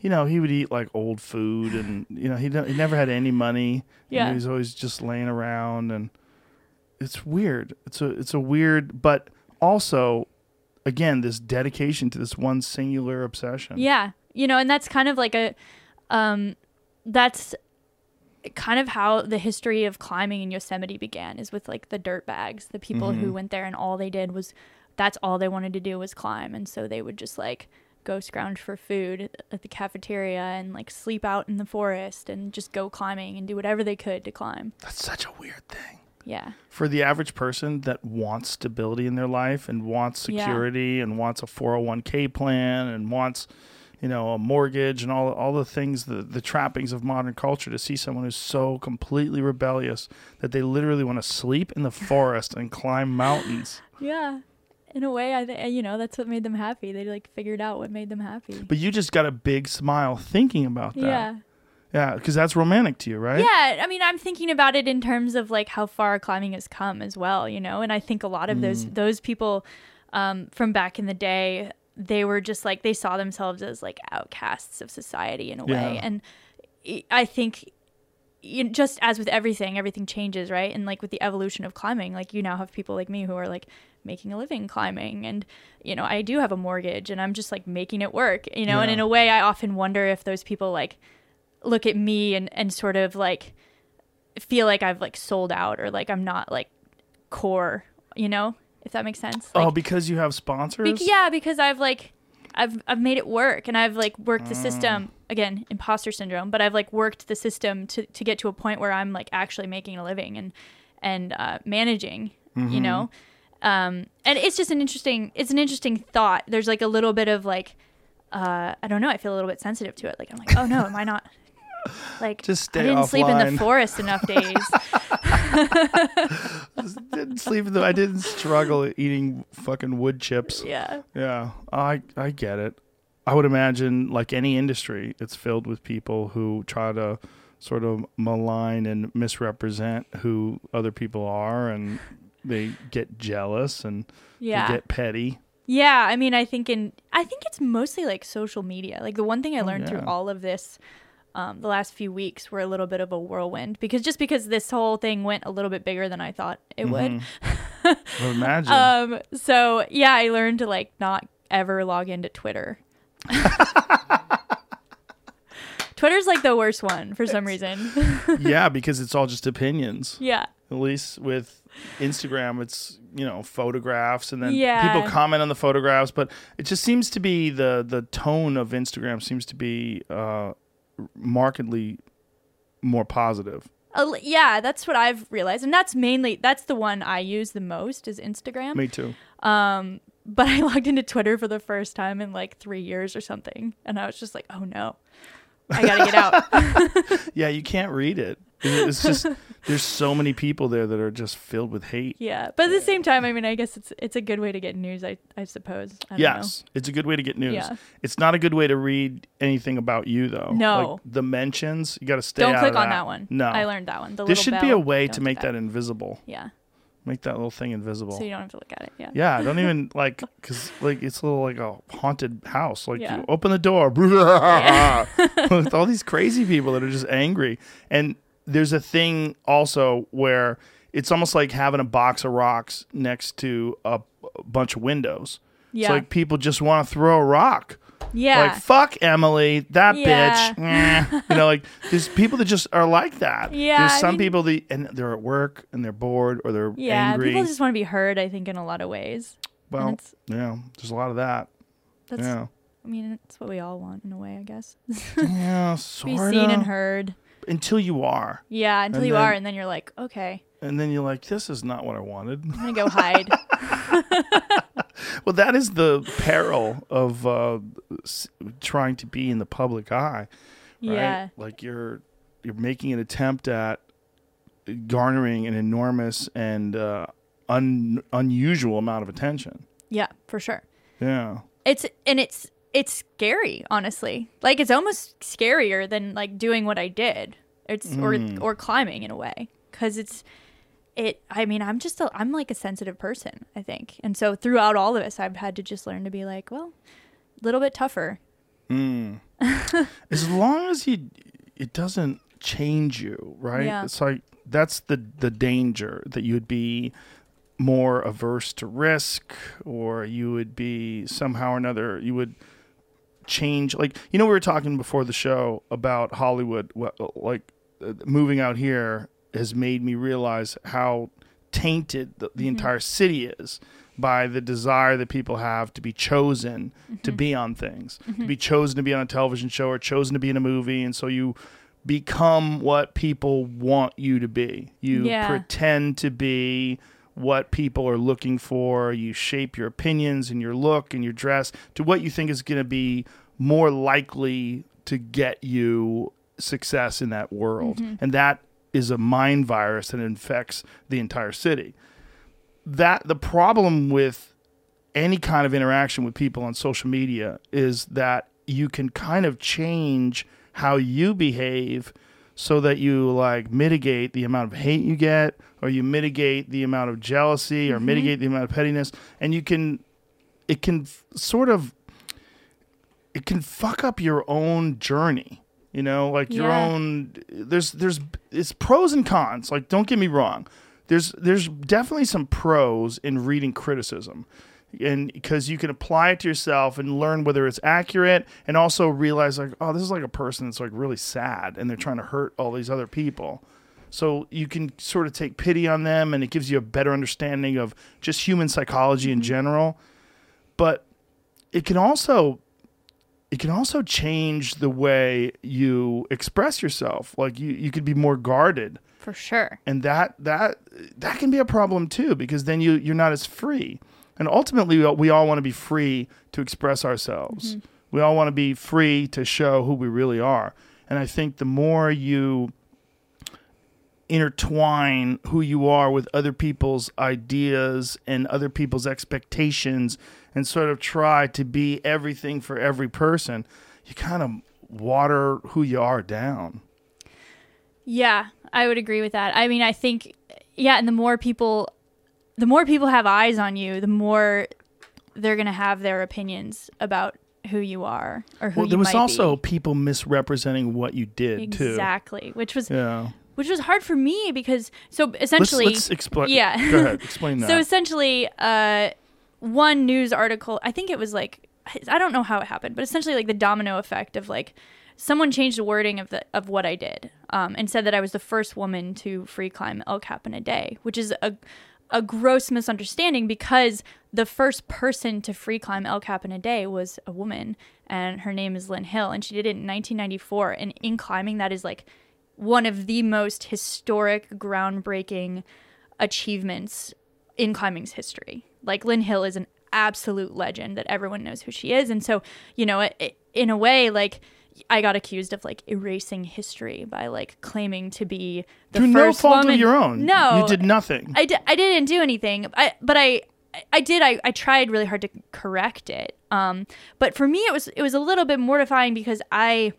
Speaker 4: you know, he would eat like old food, and you know, he he never had any money.
Speaker 5: Yeah.
Speaker 4: he was always just laying around, and it's weird. It's a it's a weird, but also, again, this dedication to this one singular obsession.
Speaker 5: Yeah. You know, and that's kind of like a um that's kind of how the history of climbing in Yosemite began is with like the dirt bags, the people who mm-hmm. went there and all they did was that's all they wanted to do was climb and so they would just like go scrounge for food at the cafeteria and like sleep out in the forest and just go climbing and do whatever they could to climb.
Speaker 4: That's such a weird thing.
Speaker 5: Yeah.
Speaker 4: For the average person that wants stability in their life and wants
Speaker 5: Yeah.
Speaker 4: security and wants a 401k plan and wants, you know, a mortgage and all all the things the the trappings of modern culture to see someone who's so completely rebellious that they literally want to sleep in the forest and climb mountains.
Speaker 5: Yeah. In a way, I th- you know, that's what made them happy. They like figured out what made them happy.
Speaker 4: But you just got a big smile thinking about that.
Speaker 5: Yeah.
Speaker 4: Yeah, because that's romantic to you, right?
Speaker 5: Yeah, I mean, I'm thinking about it in terms of like how far climbing has come as well, you know. And I think a lot of those
Speaker 4: Mm.
Speaker 5: those people um, from back in the day, they were just like they saw themselves as like outcasts of society in a way.
Speaker 4: Yeah.
Speaker 5: and I- i think you just as with everything everything changes right? And like with the evolution of climbing like you now have people like me who are like making a living climbing. And you know i do have a mortgage and i'm just like making it work you know? And in a way i often wonder if those people like look at me and and sort of like feel like i've like sold out or like i'm not like core you know if that makes sense
Speaker 4: oh, because you have sponsors.
Speaker 5: bec- yeah because i've like I've, I've made it work and I've like worked the system again imposter syndrome but I've like worked the system to, to get to a point where I'm like actually making a living and and uh, managing you know? Um, and it's just an interesting it's an interesting thought. There's like a little bit of like uh, I don't know I feel a little bit sensitive to it like I'm like oh no am I not like
Speaker 4: Just stay I
Speaker 5: didn't sleep in the forest enough days
Speaker 4: didn't sleep. Though I didn't struggle eating fucking wood chips.
Speaker 5: yeah
Speaker 4: Yeah, I I get it. I would imagine, like any industry, it's filled with people who try to sort of malign and misrepresent who other people are, and they get jealous and
Speaker 5: yeah
Speaker 4: they get petty.
Speaker 5: Yeah, I mean, I think in I think it's mostly like social media. Like the one thing I oh, learned through
Speaker 4: yeah.
Speaker 5: all of this, um, the last few weeks were a little bit of a whirlwind because just because this whole thing went a little bit bigger than I thought it would.
Speaker 4: I would imagine.
Speaker 5: Um, so yeah, I learned to like not ever log into Twitter. Twitter's like the worst one for some reason.
Speaker 4: yeah, because it's all just opinions.
Speaker 5: yeah.
Speaker 4: At least with Instagram, it's you know photographs, and then
Speaker 5: Yeah.
Speaker 4: people comment on the photographs. But it just seems to be the the tone of Instagram seems to be uh, markedly more positive.
Speaker 5: Li- yeah, that's what I've realized, and that's mainly that's the one I use the most is Instagram.
Speaker 4: Me too.
Speaker 5: Um, but I logged into Twitter for the first time in like three years or something, and I was just like, oh no, I gotta get out.
Speaker 4: Yeah, you can't read it. It's just there's so many people there that are just filled with hate.
Speaker 5: yeah, but at the same time, I mean, I guess it's it's a good way to get news. I I suppose. I don't
Speaker 4: Yes, it's a good way to get news.
Speaker 5: Yeah.
Speaker 4: It's not a good way to read anything about you though.
Speaker 5: No.
Speaker 4: like the mentions you got to stay.
Speaker 5: Don't click
Speaker 4: of
Speaker 5: on
Speaker 4: that.
Speaker 5: that one.
Speaker 4: No,
Speaker 5: I learned that one. The
Speaker 4: There
Speaker 5: little
Speaker 4: should be a way to make that invisible.
Speaker 5: Yeah,
Speaker 4: Make that little thing invisible.
Speaker 5: so you don't have to look at it. Yeah.
Speaker 4: Yeah, don't even like because like it's a little like a haunted house. Like
Speaker 5: Yeah.
Speaker 4: you open the door with all these crazy people that are just angry. And there's a thing also where it's almost like having a box of rocks next to a, a bunch of windows.
Speaker 5: Yeah.
Speaker 4: It's like people just want to throw a rock.
Speaker 5: yeah.
Speaker 4: Like fuck Emily, that
Speaker 5: Yeah.
Speaker 4: bitch. Eh. you know, like there's people that just are like that.
Speaker 5: Yeah,
Speaker 4: There's
Speaker 5: I
Speaker 4: some
Speaker 5: mean-
Speaker 4: people that and they're at work and they're bored or they're
Speaker 5: yeah.
Speaker 4: angry.
Speaker 5: People just want to be heard. I think in a lot of ways.
Speaker 4: well, yeah, there's a lot of that.
Speaker 5: That's.
Speaker 4: yeah.
Speaker 5: I mean, it's what we all want in a way, I guess.
Speaker 4: Yeah, sort be
Speaker 5: seen and heard.
Speaker 4: Until you are.
Speaker 5: Yeah, until
Speaker 4: And
Speaker 5: you
Speaker 4: then-
Speaker 5: are, and then you're like, okay,
Speaker 4: And then you're like, this is not what I wanted.
Speaker 5: I'm gonna go hide.
Speaker 4: well, that is the peril of uh, s- trying to be in the public eye. Right?
Speaker 5: yeah.
Speaker 4: Like you're you're making an attempt at garnering an enormous and uh, un- unusual amount of attention.
Speaker 5: Yeah, for sure.
Speaker 4: Yeah.
Speaker 5: It's and it's it's scary, honestly. Like it's almost scarier than like doing what I did. It's or hmm. or climbing in a way cuz it's it I mean, I'm just a, I'm like a sensitive person, I think. And so throughout all of this, I've had to just learn to be like, well, a little bit tougher. Hmm.
Speaker 4: as long as you it doesn't change you right
Speaker 5: Yeah.
Speaker 4: it's like that's the the danger that you would be more averse to risk or you would be somehow or another you would change like you know we were talking before the show about hollywood what, like uh, moving out here has made me realize how tainted the, the mm-hmm. entire city is by the desire that people have to be chosen to mm-hmm. be on things, to mm-hmm. be chosen to be on a television show or chosen to be in a movie. And so you become what people want you to be. You
Speaker 5: Yeah.
Speaker 4: pretend to be what people are looking for. You shape your opinions and your look and your dress to what you think is going to be more likely to get you success in that world. Mm-hmm. And that is a mind virus that infects the entire city. That the problem with any kind of interaction with people on social media is that you can kind of change how you behave so that you like mitigate the amount of hate you get or you mitigate the amount of jealousy or mm-hmm. mitigate the amount of pettiness and you can it can f- sort of it can fuck up your own journey. You know, like your own. There's there's it's pros and cons. Like don't get me wrong. There's there's definitely some pros in reading criticism. And because you can apply it to yourself and learn whether it's accurate, and also realize like, oh, this is like a person that's like really sad, and they're trying to hurt all these other people. So you can sort of take pity on them, and it gives you a better understanding of just human psychology in mm-hmm. general. But it can also it can also change the way you express yourself. Like you, you could be more guarded,
Speaker 5: For sure.
Speaker 4: and that that that can be a problem too because then you you're not as free. And ultimately, we all, we all want to be free to express ourselves. Mm-hmm. We all want to be free to show who we really are. And I think the more you intertwine who you are with other people's ideas and other people's expectations and sort of try to be everything for every person, you kind of water who you are down.
Speaker 5: Yeah, I would agree with that. I mean, I think yeah, and the more people the more people have eyes on you, the more they're going to have their opinions about who you are or who
Speaker 4: Well, there was also
Speaker 5: be.
Speaker 4: people misrepresenting what you did too.
Speaker 5: Exactly, which was
Speaker 4: Yeah.
Speaker 5: Which was hard for me because so
Speaker 4: Let's,
Speaker 5: essentially
Speaker 4: let's explain.
Speaker 5: Yeah.
Speaker 4: Go ahead. Explain that.
Speaker 5: So essentially, uh, one news article, I think it was like, I don't know how it happened, but essentially like the domino effect of like someone changed the wording of the of what I did um, and said that I was the first woman to free climb El Cap in a day, which is a a gross misunderstanding because the first person to free climb El Cap in a day was a woman and her name is Lynn Hill and she did it in 1994 and in climbing that is like one of the most historic groundbreaking achievements in climbing's history. Like Lynn Hill is an absolute legend that everyone knows who she is, and so you know, it, it- in a way, like I got accused of like erasing history by like claiming to be the
Speaker 4: Through no fault
Speaker 5: woman.
Speaker 4: of your own.
Speaker 5: No,
Speaker 4: You did nothing.
Speaker 5: I didn't do anything. I but I I did. I, I tried really hard to correct it. Um, but for me, it was it was a little bit mortifying because I.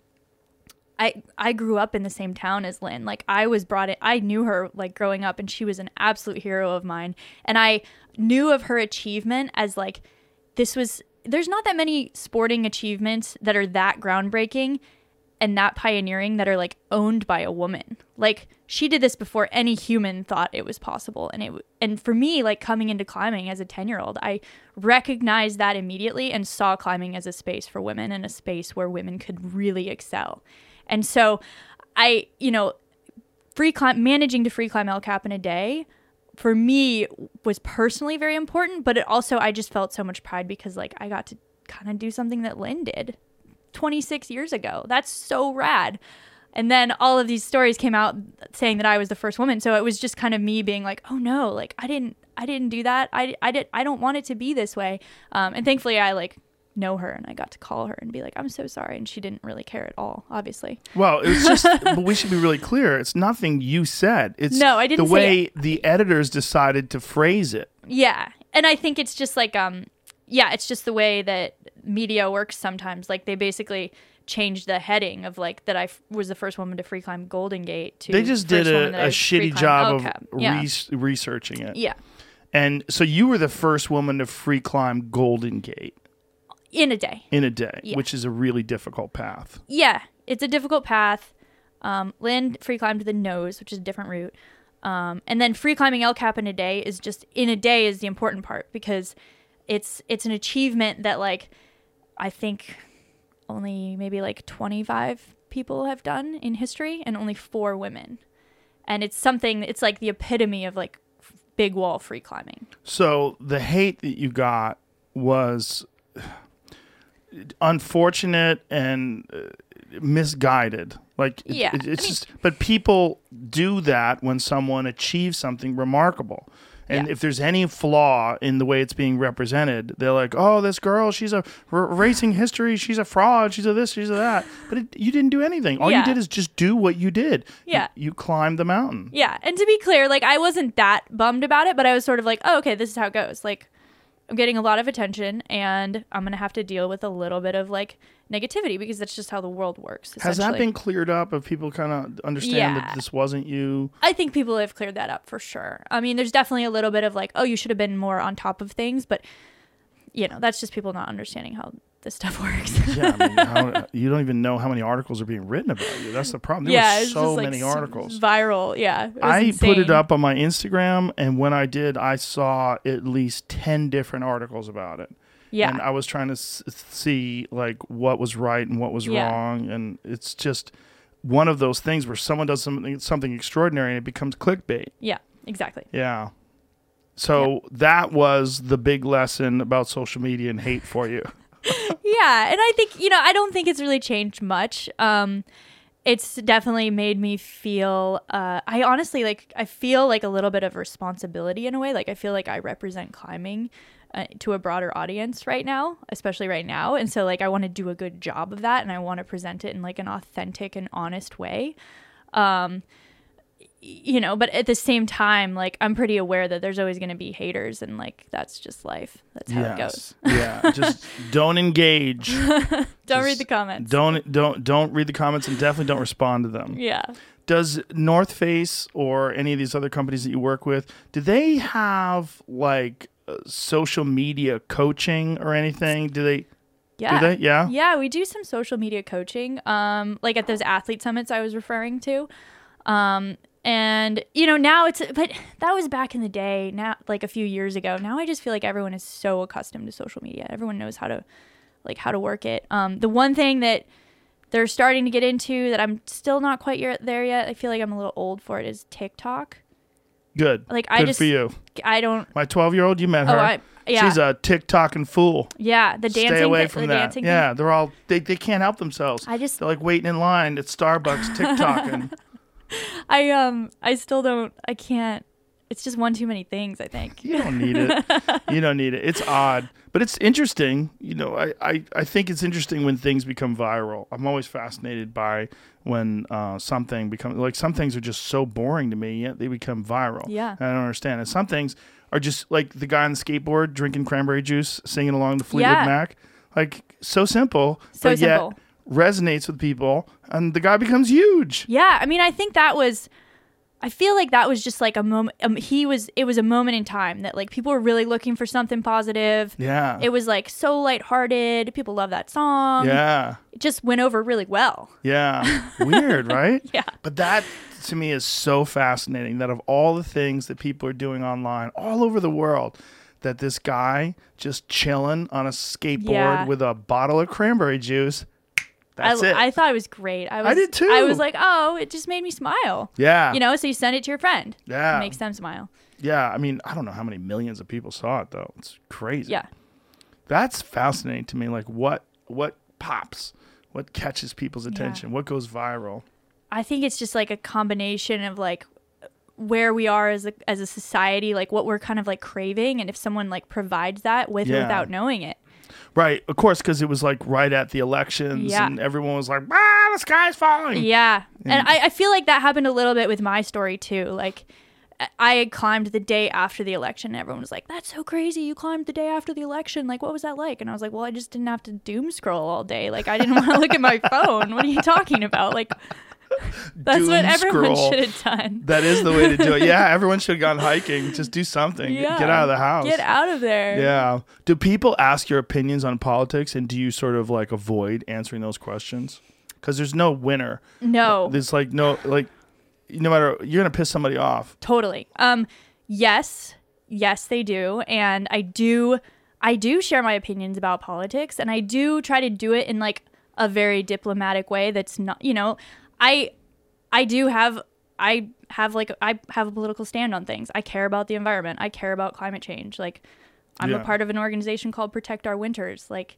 Speaker 5: I I grew up in the same town as Lynn. Like I was brought in I knew her like growing up and she was an absolute hero of mine. And I knew of her achievement as like this was there's not that many sporting achievements that are that groundbreaking and that pioneering that are like owned by a woman. Like she did this before any human thought it was possible and it and for me like coming into climbing as a 10-year-old, I recognized that immediately and saw climbing as a space for women and a space where women could really excel. And so I, you know, free climb managing to free climb El Cap in a day for me was personally very important, but it also I just felt so much pride because like I got to kind of do something that Lynn did 26 years ago. That's so rad. And then all of these stories came out saying that I was the first woman. So it was just kind of me being like, "Oh no, like I didn't I didn't do that. I I did I don't want it to be this way." Um, and thankfully I like know her and I got to call her and be like, "I'm so sorry." And she didn't really care at all, obviously.
Speaker 4: Well, it's just, but we should be really clear. It's nothing you said. It's
Speaker 5: No, I didn't
Speaker 4: the way
Speaker 5: it.
Speaker 4: the editors decided to phrase it.
Speaker 5: Yeah. And I think it's just like um yeah, it's just the way that media works sometimes. Like they basically changed the heading of like that I f- was the first woman to free climb Golden Gate to
Speaker 4: They just did
Speaker 5: a,
Speaker 4: a,
Speaker 5: I
Speaker 4: a
Speaker 5: free
Speaker 4: shitty job of
Speaker 5: yeah.
Speaker 4: res- researching it.
Speaker 5: yeah.
Speaker 4: And so you were the first woman to free climb Golden Gate
Speaker 5: In a day.
Speaker 4: in a day,
Speaker 5: Yeah.
Speaker 4: which is a really difficult path.
Speaker 5: Yeah. It's a difficult path. Um, Lynn free climbed the nose, which is a different route. Um, and then free climbing El Cap in a day is just in a day is the important part because it's it's an achievement that like I think only maybe like 25 people have done in history and only four women. And it's something it's like the epitome of like big wall free climbing.
Speaker 4: So the hate that you got was unfortunate and uh, misguided. Like
Speaker 5: Yeah,
Speaker 4: it- it's
Speaker 5: I mean-
Speaker 4: just but people do that when someone achieves something remarkable. And
Speaker 5: Yeah.
Speaker 4: if there's any flaw in the way it's being represented, they're like, "Oh, this girl, she's a r- racing history. She's a fraud. She's a this. She's a that." But it, you didn't do anything. All you did is just do what you did. You-
Speaker 5: Yeah.
Speaker 4: you, climbed the mountain.
Speaker 5: Yeah, and to be clear, like I wasn't that bummed about it, but I was sort of like, oh, okay, this is how it goes. Like I'm getting a lot of attention, and I'm gonna have to deal with a little bit of like negativity because that's just how the world works.
Speaker 4: Has that been cleared up? If people kind of understand
Speaker 5: Yeah.
Speaker 4: that this wasn't you?
Speaker 5: I think people have cleared that up for sure. I mean, there's definitely a little bit of like, oh, you should have been more on top of things, but you know, that's just people not understanding how this stuff works.
Speaker 4: Yeah, I mean, how, uh, you don't even know how many articles are being written about you. That's the problem. There
Speaker 5: yeah,
Speaker 4: were so
Speaker 5: like,
Speaker 4: many articles.
Speaker 5: Viral, yeah.
Speaker 4: I put it up on my Instagram, and when I did, I saw at least ten different articles about it.
Speaker 5: Yeah,
Speaker 4: and I was trying to s- see like what was right and what was
Speaker 5: Yeah.
Speaker 4: wrong, and it's just one of those things where someone does something something extraordinary and it becomes clickbait.
Speaker 5: yeah, exactly.
Speaker 4: Yeah. So that was the big lesson about social media and hate for you.
Speaker 5: Yeah and i think you know i don't think it's really changed much. Um it's definitely made me feel uh i honestly like i feel like a little bit of responsibility in a way. Like i feel like i represent climbing uh, to a broader audience right now especially right now. And so like i want to do a good job of that and i want to present it in like an authentic and honest way. Um you know but at the same time like i'm pretty aware that there's always going to be haters and like that's just life that's how it goes
Speaker 4: yeah. Just don't engage.
Speaker 5: don't
Speaker 4: Just
Speaker 5: read the comments
Speaker 4: Don't don't don't read the comments and definitely don't respond to them.
Speaker 5: yeah
Speaker 4: Does North Face or any of these other companies that you work with, do they have like uh, social media coaching or anything? Do they
Speaker 5: Yeah.
Speaker 4: do they? Yeah.
Speaker 5: Yeah, we do some social media coaching, um, like at those athlete summits I was referring to. Um, and you know now it's but that was back in the day now like a few years ago now i just feel like everyone is so accustomed to social media everyone knows how to like how to work it um, the one thing that they're starting to get into that i'm still not quite yet there yet i feel like i'm a little old for it is tiktok
Speaker 4: Good.
Speaker 5: Like,
Speaker 4: Good
Speaker 5: I just
Speaker 4: for you.
Speaker 5: i don't
Speaker 4: My 12 year old, you met
Speaker 5: Oh,
Speaker 4: her.
Speaker 5: I- yeah.
Speaker 4: She's a TikToking fool.
Speaker 5: yeah the dancing
Speaker 4: Stay away
Speaker 5: thi-
Speaker 4: from
Speaker 5: the
Speaker 4: that.
Speaker 5: dancing
Speaker 4: yeah, they're all they, they can't help themselves.
Speaker 5: I just-
Speaker 4: they're like waiting in line at Starbucks TikToking.
Speaker 5: i um i still don't i can't it's just one too many things i think
Speaker 4: you don't need it. You don't need it. It's odd, but it's interesting. You know, I, I, I think it's interesting when things become viral. I'm always fascinated by when uh, something becomes like some things are just so boring to me yet they become viral.
Speaker 5: Yeah.
Speaker 4: and I don't understand. And some things are just like the guy on the skateboard drinking cranberry juice, singing along to Fleetwood
Speaker 5: Yeah.
Speaker 4: Mac. Like so simple,
Speaker 5: So
Speaker 4: but
Speaker 5: simple.
Speaker 4: yet resonates with people, and the guy becomes huge.
Speaker 5: Yeah, I mean, I think that was. I feel like that was just like a moment. Um, he was. It was a moment in time that like people were really looking for something positive.
Speaker 4: Yeah,
Speaker 5: It was like so lighthearted. People love that song.
Speaker 4: yeah.
Speaker 5: It just went over really well.
Speaker 4: Yeah. Weird, right?
Speaker 5: Yeah.
Speaker 4: But that to me is so fascinating that of all the things that people are doing online all over the world, that this guy just chilling on a skateboard
Speaker 5: Yeah.
Speaker 4: with a bottle of cranberry juice. That's
Speaker 5: I,
Speaker 4: it.
Speaker 5: I thought it was great. I was.
Speaker 4: did too.
Speaker 5: I was like, oh, it just made me smile.
Speaker 4: yeah.
Speaker 5: You know, so you send it to your friend.
Speaker 4: Yeah.
Speaker 5: It makes them smile.
Speaker 4: yeah. I mean, I don't know how many millions of people saw it though. It's crazy.
Speaker 5: Yeah.
Speaker 4: That's fascinating to me. Like what what pops? What catches people's attention? What goes viral?
Speaker 5: I think it's just like a combination of like where we are as a as a society, like what we're kind of like craving, and if someone like provides that with or
Speaker 4: Yeah.
Speaker 5: without knowing it.
Speaker 4: Right, of course, because it was like right at the elections,
Speaker 5: Yeah.
Speaker 4: and everyone was like, "Ah, the sky's falling."
Speaker 5: Yeah. And I, I feel like that happened a little bit with my story too. Like I- I had climbed the day after the election and everyone was like, That's so crazy. You climbed the day after the election. Like what was that like? And I was like, Well, I just didn't have to doom scroll all day. Like I didn't want to look at my phone. What are you talking about? Like that's
Speaker 4: Doom
Speaker 5: what everyone
Speaker 4: scroll.
Speaker 5: should have done.
Speaker 4: That is the way to do it. Yeah, everyone should have gone hiking. Just do something.
Speaker 5: Yeah.
Speaker 4: Get out of the house.
Speaker 5: Get out of there.
Speaker 4: Yeah. Do people ask your opinions on politics, and do you sort of like avoid answering those questions? Because there's no winner.
Speaker 5: No.
Speaker 4: There's like no like, no matter you're gonna piss somebody off.
Speaker 5: Totally. Um yes, yes they do and I do I do share my opinions about politics and I do try to do it in like a very diplomatic way that's not, you know, I I do have I have like I have a political stand on things. I care about the environment. I care about climate change. Like I'm
Speaker 4: Yeah.
Speaker 5: a part of an organization called Protect Our Winters. Like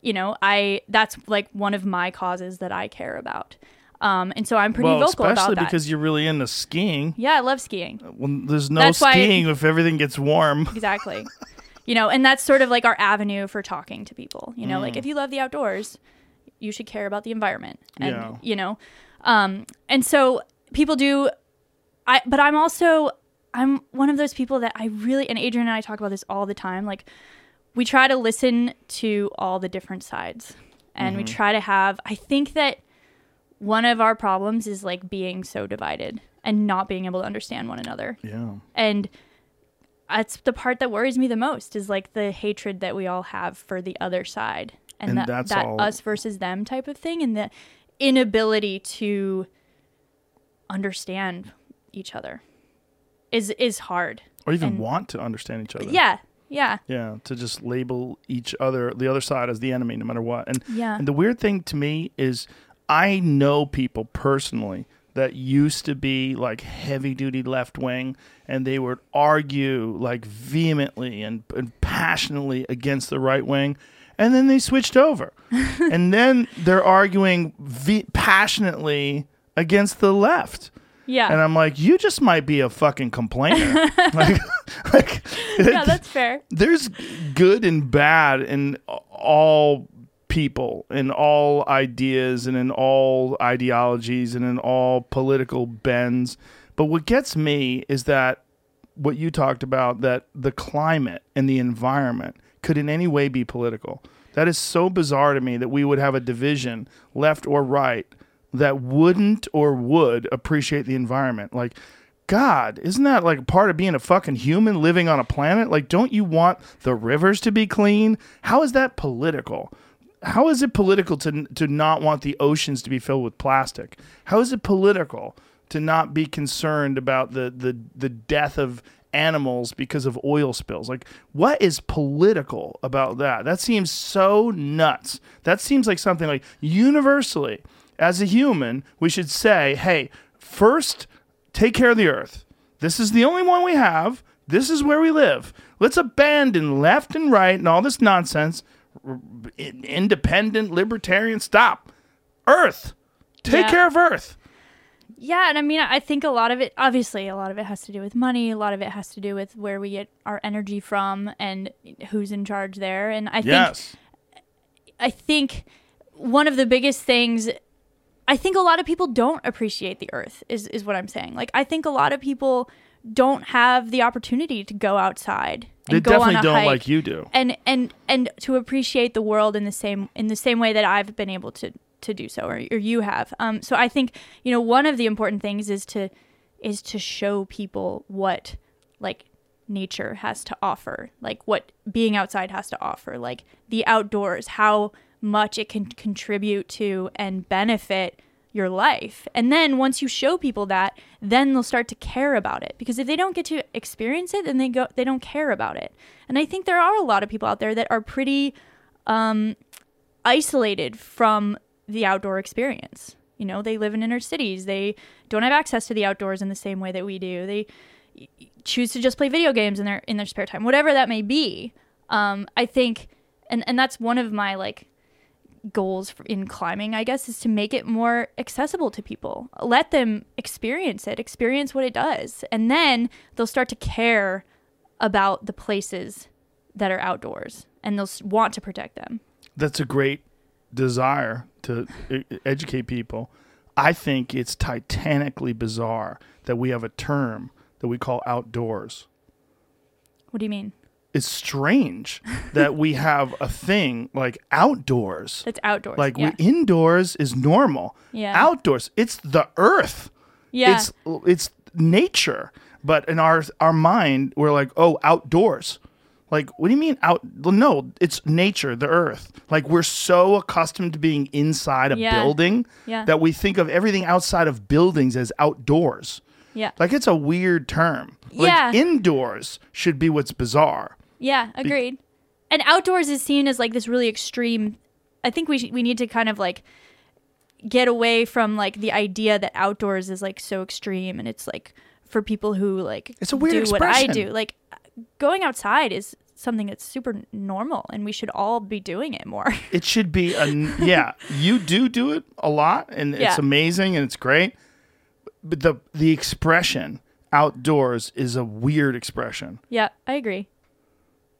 Speaker 5: you know, I that's like one of my causes that I care about. Um, and so I'm pretty
Speaker 4: well,
Speaker 5: vocal
Speaker 4: especially
Speaker 5: about that.
Speaker 4: because you're really into skiing.
Speaker 5: yeah, I love skiing.
Speaker 4: Well, there's no
Speaker 5: That's why-
Speaker 4: skiing if everything gets warm.
Speaker 5: Exactly. you know, and that's sort of like our avenue for talking to people. You know, like
Speaker 4: Mm.
Speaker 5: if you love the outdoors, you should care about the environment. And
Speaker 4: Yeah.
Speaker 5: you know, um and so people do I but I'm also I'm one of those people that I really and Adrian and I talk about this all the time. Like we try to listen to all the different sides. And
Speaker 4: Mm-hmm.
Speaker 5: we try to have I think that one of our problems is like being so divided and not being able to understand one another
Speaker 4: Yeah.
Speaker 5: and that's the part that worries me the most is like the hatred that we all have for the other side and,
Speaker 4: And
Speaker 5: that,
Speaker 4: that's
Speaker 5: that
Speaker 4: all-
Speaker 5: us versus them type of thing, and the inability to understand each other is is hard.
Speaker 4: or even
Speaker 5: and-
Speaker 4: want to understand each other.
Speaker 5: Yeah, yeah,
Speaker 4: Yeah, to just label each other, the other side, as the enemy, no matter what. And
Speaker 5: Yeah.
Speaker 4: and the weird thing to me is, I know people personally that used to be like heavy duty left wing, and they would argue like vehemently and, and passionately against the right wing, and then they switched over, and then they're arguing ve- passionately against the left.
Speaker 5: yeah.
Speaker 4: And I'm like, you just might be a fucking complainer. like, like
Speaker 5: yeah, that's fair.
Speaker 4: there's good and bad in all people, in all ideas, and in all ideologies, and in all political bends. But what gets me is that what you talked about that the climate and the environment could in any way be political. That is so bizarre to me that we would have a division, left or right, that wouldn't or would appreciate the environment. Like, God, isn't that like part of being a fucking human living on a planet? Like, don't you want the rivers to be clean? How is that political? How is it political to to not want the oceans to be filled with plastic? How is it political to not be concerned about the the the death of animals because of oil spills? Like what is political about that? That seems so nuts. That seems like something like universally as a human, we should say, "Hey, first take care of the earth. This is the only one we have. This is where we live. Let's abandon left and right and all this nonsense. Independent, libertarian, stop. Earth. Take
Speaker 5: Yeah.
Speaker 4: care of Earth.
Speaker 5: Yeah, and I mean, I think a lot of it, obviously, a lot of it has to do with money. A lot of it has to do with where we get our energy from and who's in charge there. And I think I think one of the biggest things I think a lot of people don't appreciate the earth is is what I'm saying. Like I think a lot of people don't have the opportunity to go outside and
Speaker 4: They
Speaker 5: go on
Speaker 4: definitely
Speaker 5: a
Speaker 4: don't
Speaker 5: hike
Speaker 4: like you do.
Speaker 5: and and and to appreciate the world in the same in the same way that I've been able to to do so or, or you have. Um so I think you know one of the important things is to is to show people what like nature has to offer, like what being outside has to offer, like the outdoors, how much it can contribute to and benefit your life. And then once you show people that, then they'll start to care about it. Because if they don't get to experience it, then they go they don't care about it. And I think there are a lot of people out there that are pretty um isolated from the outdoor experience. You know, they live in inner cities. They don't have access to the outdoors in the same way that we do. They choose to just play video games in their in their spare time, whatever that may be. Um, I think, and and that's one of my like goals in climbing, I guess, is to make it more accessible to people. Let them experience it, experience what it does, and then they'll start to care about the places that are outdoors, and they'll want to protect them.
Speaker 4: That's a great desire to educate people. I think it's titanically bizarre that we have a term that we call outdoors.
Speaker 5: What do you mean?
Speaker 4: It's strange that we have a thing like outdoors.
Speaker 5: It's outdoors.
Speaker 4: Like
Speaker 5: yeah.
Speaker 4: we, indoors is normal.
Speaker 5: Yeah.
Speaker 4: Outdoors, it's the earth.
Speaker 5: yeah.
Speaker 4: It's it's nature. But in our our mind, we're like, oh, outdoors. Like, what do you mean out? Well, no, it's nature, the earth. Like we're so accustomed to being inside a
Speaker 5: Yeah.
Speaker 4: building
Speaker 5: Yeah.
Speaker 4: that we think of everything outside of buildings as outdoors.
Speaker 5: yeah.
Speaker 4: Like it's a weird term. Like
Speaker 5: Yeah.
Speaker 4: indoors should be what's bizarre.
Speaker 5: Yeah, agreed. And outdoors is seen as like this really extreme. I think we sh- we need to kind of like get away from like the idea that outdoors is like so extreme and it's like for people who like
Speaker 4: It's a weird
Speaker 5: do what I do. Like going outside is something that's super normal and we should all be doing it more.
Speaker 4: It should be a yeah. You do do it a lot, and
Speaker 5: Yeah.
Speaker 4: it's amazing and it's great. But the the expression outdoors is a weird expression.
Speaker 5: yeah, I agree.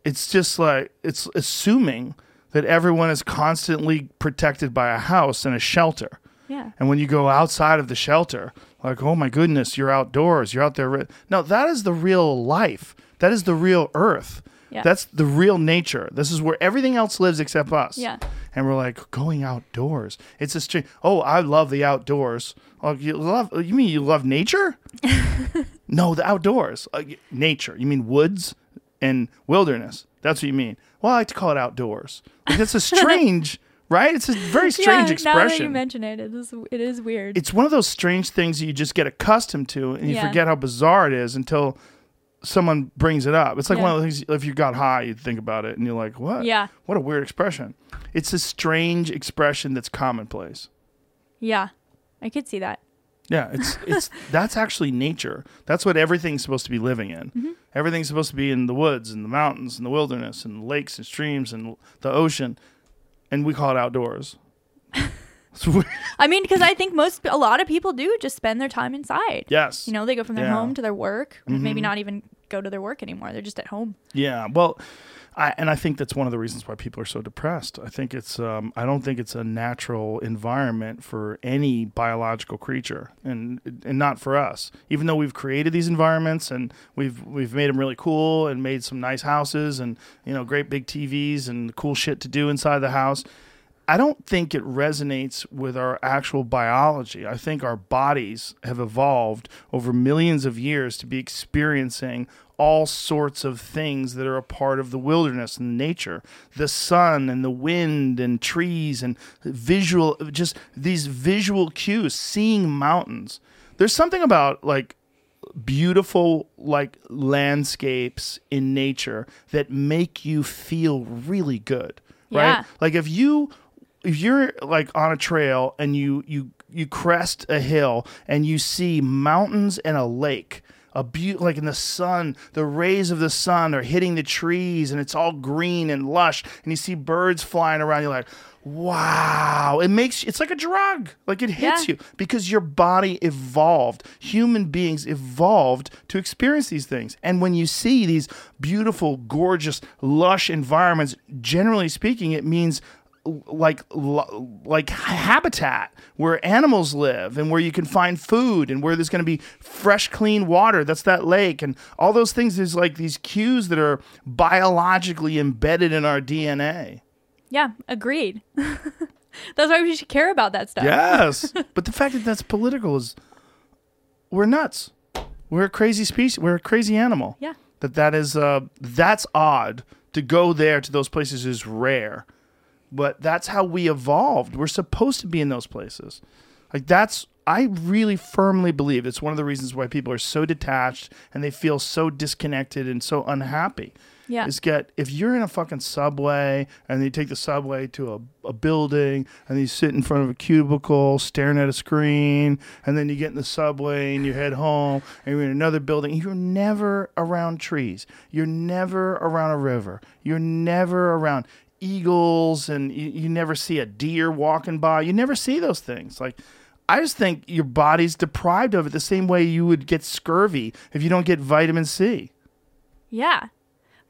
Speaker 4: It's just like it's assuming that everyone is constantly protected by a house and a shelter.
Speaker 5: Yeah.
Speaker 4: And when you go outside of the shelter, like, oh my goodness, you're outdoors, you're out there. ri-" No, that is the real life. That is the real earth.
Speaker 5: Yeah.
Speaker 4: That's the real nature. This is where everything else lives except us.
Speaker 5: Yeah.
Speaker 4: And we're like going outdoors. It's a strange. Oh, I love the outdoors. Oh, you love? You mean you love nature? no, the outdoors. Uh, nature. You mean woods and wilderness? That's what you mean. Well, I like to call it outdoors. Like, that's a strange, right? It's a very strange
Speaker 5: yeah,
Speaker 4: expression.
Speaker 5: Now that you mention it, it is it is weird.
Speaker 4: it's one of those strange things that you just get accustomed to and you
Speaker 5: Yeah.
Speaker 4: forget how bizarre it is until someone brings it up. It's like one of those things if you got high, you'd think about it and you're like, what?
Speaker 5: Yeah.
Speaker 4: What a weird expression. It's a strange expression that's commonplace.
Speaker 5: yeah, I could see that.
Speaker 4: Yeah, it's it's that's actually nature. That's what everything's supposed to be living in.
Speaker 5: Mm-hmm.
Speaker 4: Everything's supposed to be in the woods and the mountains and the wilderness and lakes and streams and the ocean, and we call it outdoors.
Speaker 5: I mean, because I think most a lot of people do just spend their time inside.
Speaker 4: yes.
Speaker 5: You know, they go from their
Speaker 4: Yeah. Mm-hmm.
Speaker 5: home to their work, or maybe not even go to their work anymore. They're just at home.
Speaker 4: Yeah, well, I, and I think that's one of the reasons why people are so depressed. I think it's, um, I don't think it's a natural environment for any biological creature, and and not for us. Even though we've created these environments and we've we've made them really cool and made some nice houses and you know great big TVs and cool shit to do inside the house. I don't think it resonates with our actual biology. I think our bodies have evolved over millions of years to be experiencing all sorts of things that are a part of the wilderness and nature the sun and the wind and trees and visual just these visual cues seeing mountains there's something about like beautiful like landscapes in nature that make you feel really good right
Speaker 5: Yeah.
Speaker 4: like if you if you're like on a trail and you you you crest a hill and you see mountains and a lake a beau- like in the sun the rays of the sun are hitting the trees and it's all green and lush and you see birds flying around you're like wow. It makes it's like a drug. Like it hits
Speaker 5: Yeah.
Speaker 4: you because your body evolved. Human beings evolved to experience these things. And when you see these beautiful gorgeous lush environments generally speaking it means like like habitat where animals live and where you can find food and where there's going to be fresh clean water that's that lake and all those things there's like these cues that are biologically embedded in our DNA
Speaker 5: Yeah, agreed. That's why we should care about that stuff.
Speaker 4: yes but the fact that that's political is we're nuts we're a crazy species we're a crazy animal
Speaker 5: Yeah.
Speaker 4: that that is uh that's odd to go there to those places is rare but that's how we evolved. We're supposed to be in those places. Like that's i really firmly believe it's one of the reasons why people are so detached and they feel so disconnected and so unhappy
Speaker 5: Yeah.
Speaker 4: is get if you're in a fucking subway and you take the subway to a, a building and you sit in front of a cubicle staring at a screen and then you get in the subway and you head home and you're in another building you're never around trees. You're never around a river. You're never around eagles and you, you never see a deer walking by you never see those things like I just think your body's deprived of it the same way you would get scurvy if you don't get vitamin C.
Speaker 5: Yeah.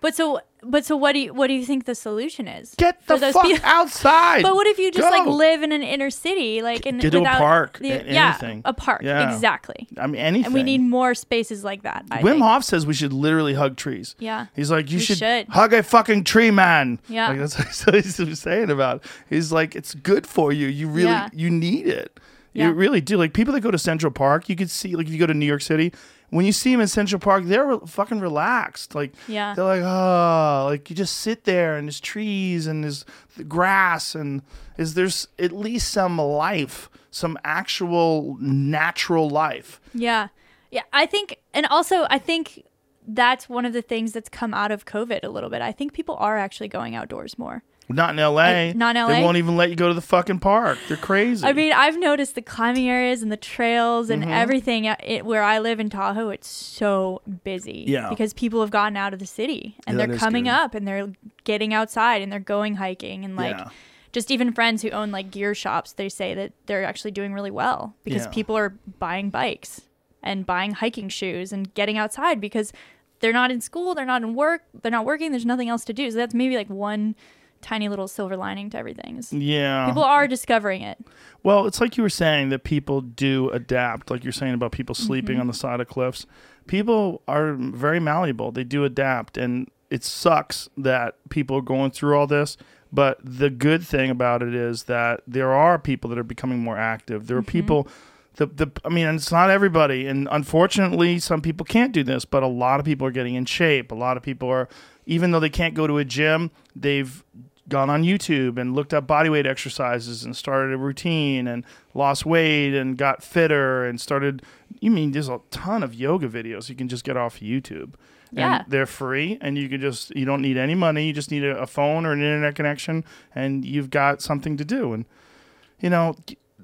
Speaker 5: But so but so what do you what do you think the solution is?
Speaker 4: Get the fuck
Speaker 5: peop-
Speaker 4: outside.
Speaker 5: But what if you just like live in an inner city, like in
Speaker 4: Get to a
Speaker 5: without
Speaker 4: park,
Speaker 5: the-
Speaker 4: a-
Speaker 5: yeah,
Speaker 4: anything.
Speaker 5: a park,
Speaker 4: Yeah.
Speaker 5: exactly.
Speaker 4: I mean, anything.
Speaker 5: And we need more spaces like that. I
Speaker 4: Wim
Speaker 5: think.
Speaker 4: Hof says we should literally hug trees.
Speaker 5: Yeah.
Speaker 4: He's like, you
Speaker 5: We
Speaker 4: should,
Speaker 5: should.
Speaker 4: hug a fucking tree, man.
Speaker 5: Yeah.
Speaker 4: Like, that's what he's saying about. it. He's like, it's good for you. You really,
Speaker 5: Yeah.
Speaker 4: you need it.
Speaker 5: Yeah.
Speaker 4: You really do. Like people that go to Central Park, you could see, like if you go to New York City, when you see them in Central Park, they're re- fucking relaxed. Like
Speaker 5: Yeah.
Speaker 4: they're like, oh, like you just sit there and there's trees and there's the grass and is there's at least some life, some actual natural life.
Speaker 5: Yeah. Yeah. I think, and also, I think that's one of the things that's come out of COVID a little bit. I think people are actually going outdoors more.
Speaker 4: Not in L.A.
Speaker 5: I- not in LA.
Speaker 4: They won't even let you go to the fucking park. They're crazy.
Speaker 5: I mean, I've noticed the climbing areas and the trails
Speaker 4: Mm-hmm.
Speaker 5: and everything uh, it, where I live in Tahoe. It's so busy.
Speaker 4: Yeah.
Speaker 5: Because people have gotten out of the city and
Speaker 4: Yeah,
Speaker 5: they're coming
Speaker 4: good.
Speaker 5: up and they're getting outside and they're going hiking and like.
Speaker 4: Yeah.
Speaker 5: Just even friends who own like gear shops, they say that they're actually doing really well because
Speaker 4: Yeah.
Speaker 5: people are buying bikes and buying hiking shoes and getting outside because they're not in school, they're not in work, they're not working, there's nothing else to do. So that's maybe like one tiny little silver lining to everything. is
Speaker 4: yeah.
Speaker 5: People are discovering it.
Speaker 4: Well, it's like you were saying that people do adapt, like you're saying about people sleeping
Speaker 5: Mm-hmm.
Speaker 4: on the side of cliffs. People are very malleable. They do adapt, and it sucks that people are going through all this. But the good thing about it is that there are people that are becoming more active. There are
Speaker 5: Mm-hmm.
Speaker 4: people. The, the I mean, it's not everybody, and unfortunately, some people can't do this. But a lot of people are getting in shape. A lot of people are, even though they can't go to a gym, they've gone on YouTube and looked up bodyweight exercises and started a routine and lost weight and got fitter and started. You mean there's a ton of yoga videos you can just get off YouTube.
Speaker 5: Yeah.
Speaker 4: And they're free, and you can just you don't need any money. You just need a, a phone or an internet connection, and you've got something to do. And you know,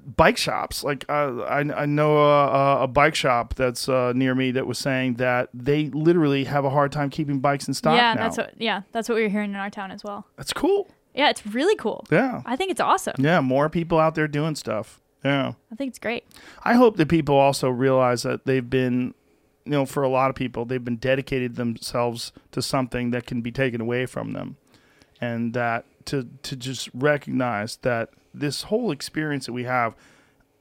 Speaker 4: bike shops. Like uh, I, I know a, a bike shop that's uh, near me that was saying that they literally have a hard time keeping bikes in stock
Speaker 5: yeah,
Speaker 4: now.
Speaker 5: that's what. Yeah, that's what we're hearing in our town as well.
Speaker 4: That's cool.
Speaker 5: Yeah, it's really cool.
Speaker 4: Yeah,
Speaker 5: I think it's awesome.
Speaker 4: yeah. More people out there doing stuff. Yeah.
Speaker 5: I think it's great.
Speaker 4: I hope that people also realize that they've been, you know, for a lot of people, they've been dedicated themselves to something that can be taken away from them, and that to to just recognize that this whole experience that we have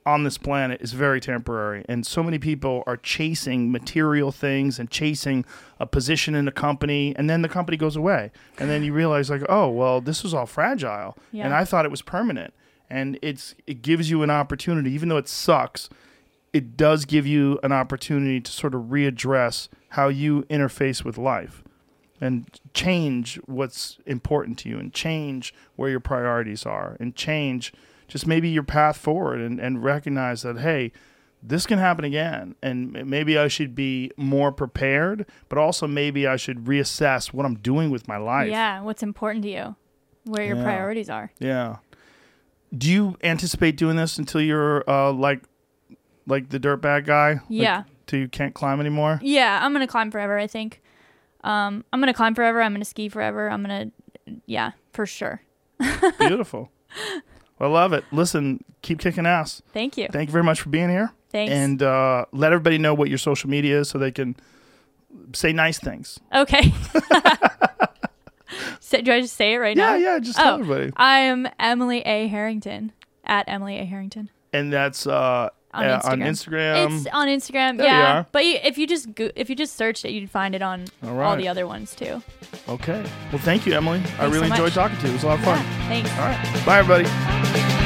Speaker 4: on this planet is very temporary, and so many people are chasing material things and chasing a position in a company, and then the company goes away, and then you realize like, oh well, this was all fragile,
Speaker 5: Yeah.
Speaker 4: and I thought it was permanent, and it's it gives you an opportunity, even though it sucks it does give you an opportunity to sort of readdress how you interface with life and change what's important to you and change where your priorities are and change just maybe your path forward and, and recognize that hey this can happen again and maybe i should be more prepared but also maybe i should reassess what i'm doing with my life
Speaker 5: Yeah, what's important to you, where your
Speaker 4: Yeah.
Speaker 5: priorities are.
Speaker 4: yeah. Do you anticipate doing this until you're uh, like like the dirtbag guy? Like,
Speaker 5: Yeah.
Speaker 4: till you can't climb anymore?
Speaker 5: Yeah, I'm gonna climb forever. I think. Um, I'm gonna climb forever. I'm gonna ski forever. I'm gonna, yeah, for sure.
Speaker 4: Beautiful. I love it. Listen, keep kicking ass.
Speaker 5: Thank you.
Speaker 4: Thank you very much for being here.
Speaker 5: Thanks.
Speaker 4: And uh, let everybody know what your social media is so they can say nice things.
Speaker 5: okay. so, do I just say it right
Speaker 4: Yeah,
Speaker 5: now?
Speaker 4: yeah. Yeah. Just tell
Speaker 5: Oh,
Speaker 4: everybody.
Speaker 5: I am Emily A. Harrington at Emily A. Harrington.
Speaker 4: And that's uh,
Speaker 5: On
Speaker 4: uh,
Speaker 5: Instagram.
Speaker 4: on Instagram.
Speaker 5: it's on Instagram.
Speaker 4: there
Speaker 5: yeah, but you, if you just go, if you just searched it, you'd find it on
Speaker 4: All
Speaker 5: all,
Speaker 4: right.
Speaker 5: the other ones too.
Speaker 4: okay. Well, thank you, Emily. I
Speaker 5: so
Speaker 4: really enjoyed talking to you. It was a lot of fun.
Speaker 5: Yeah, thanks.
Speaker 4: All right. Bye, everybody.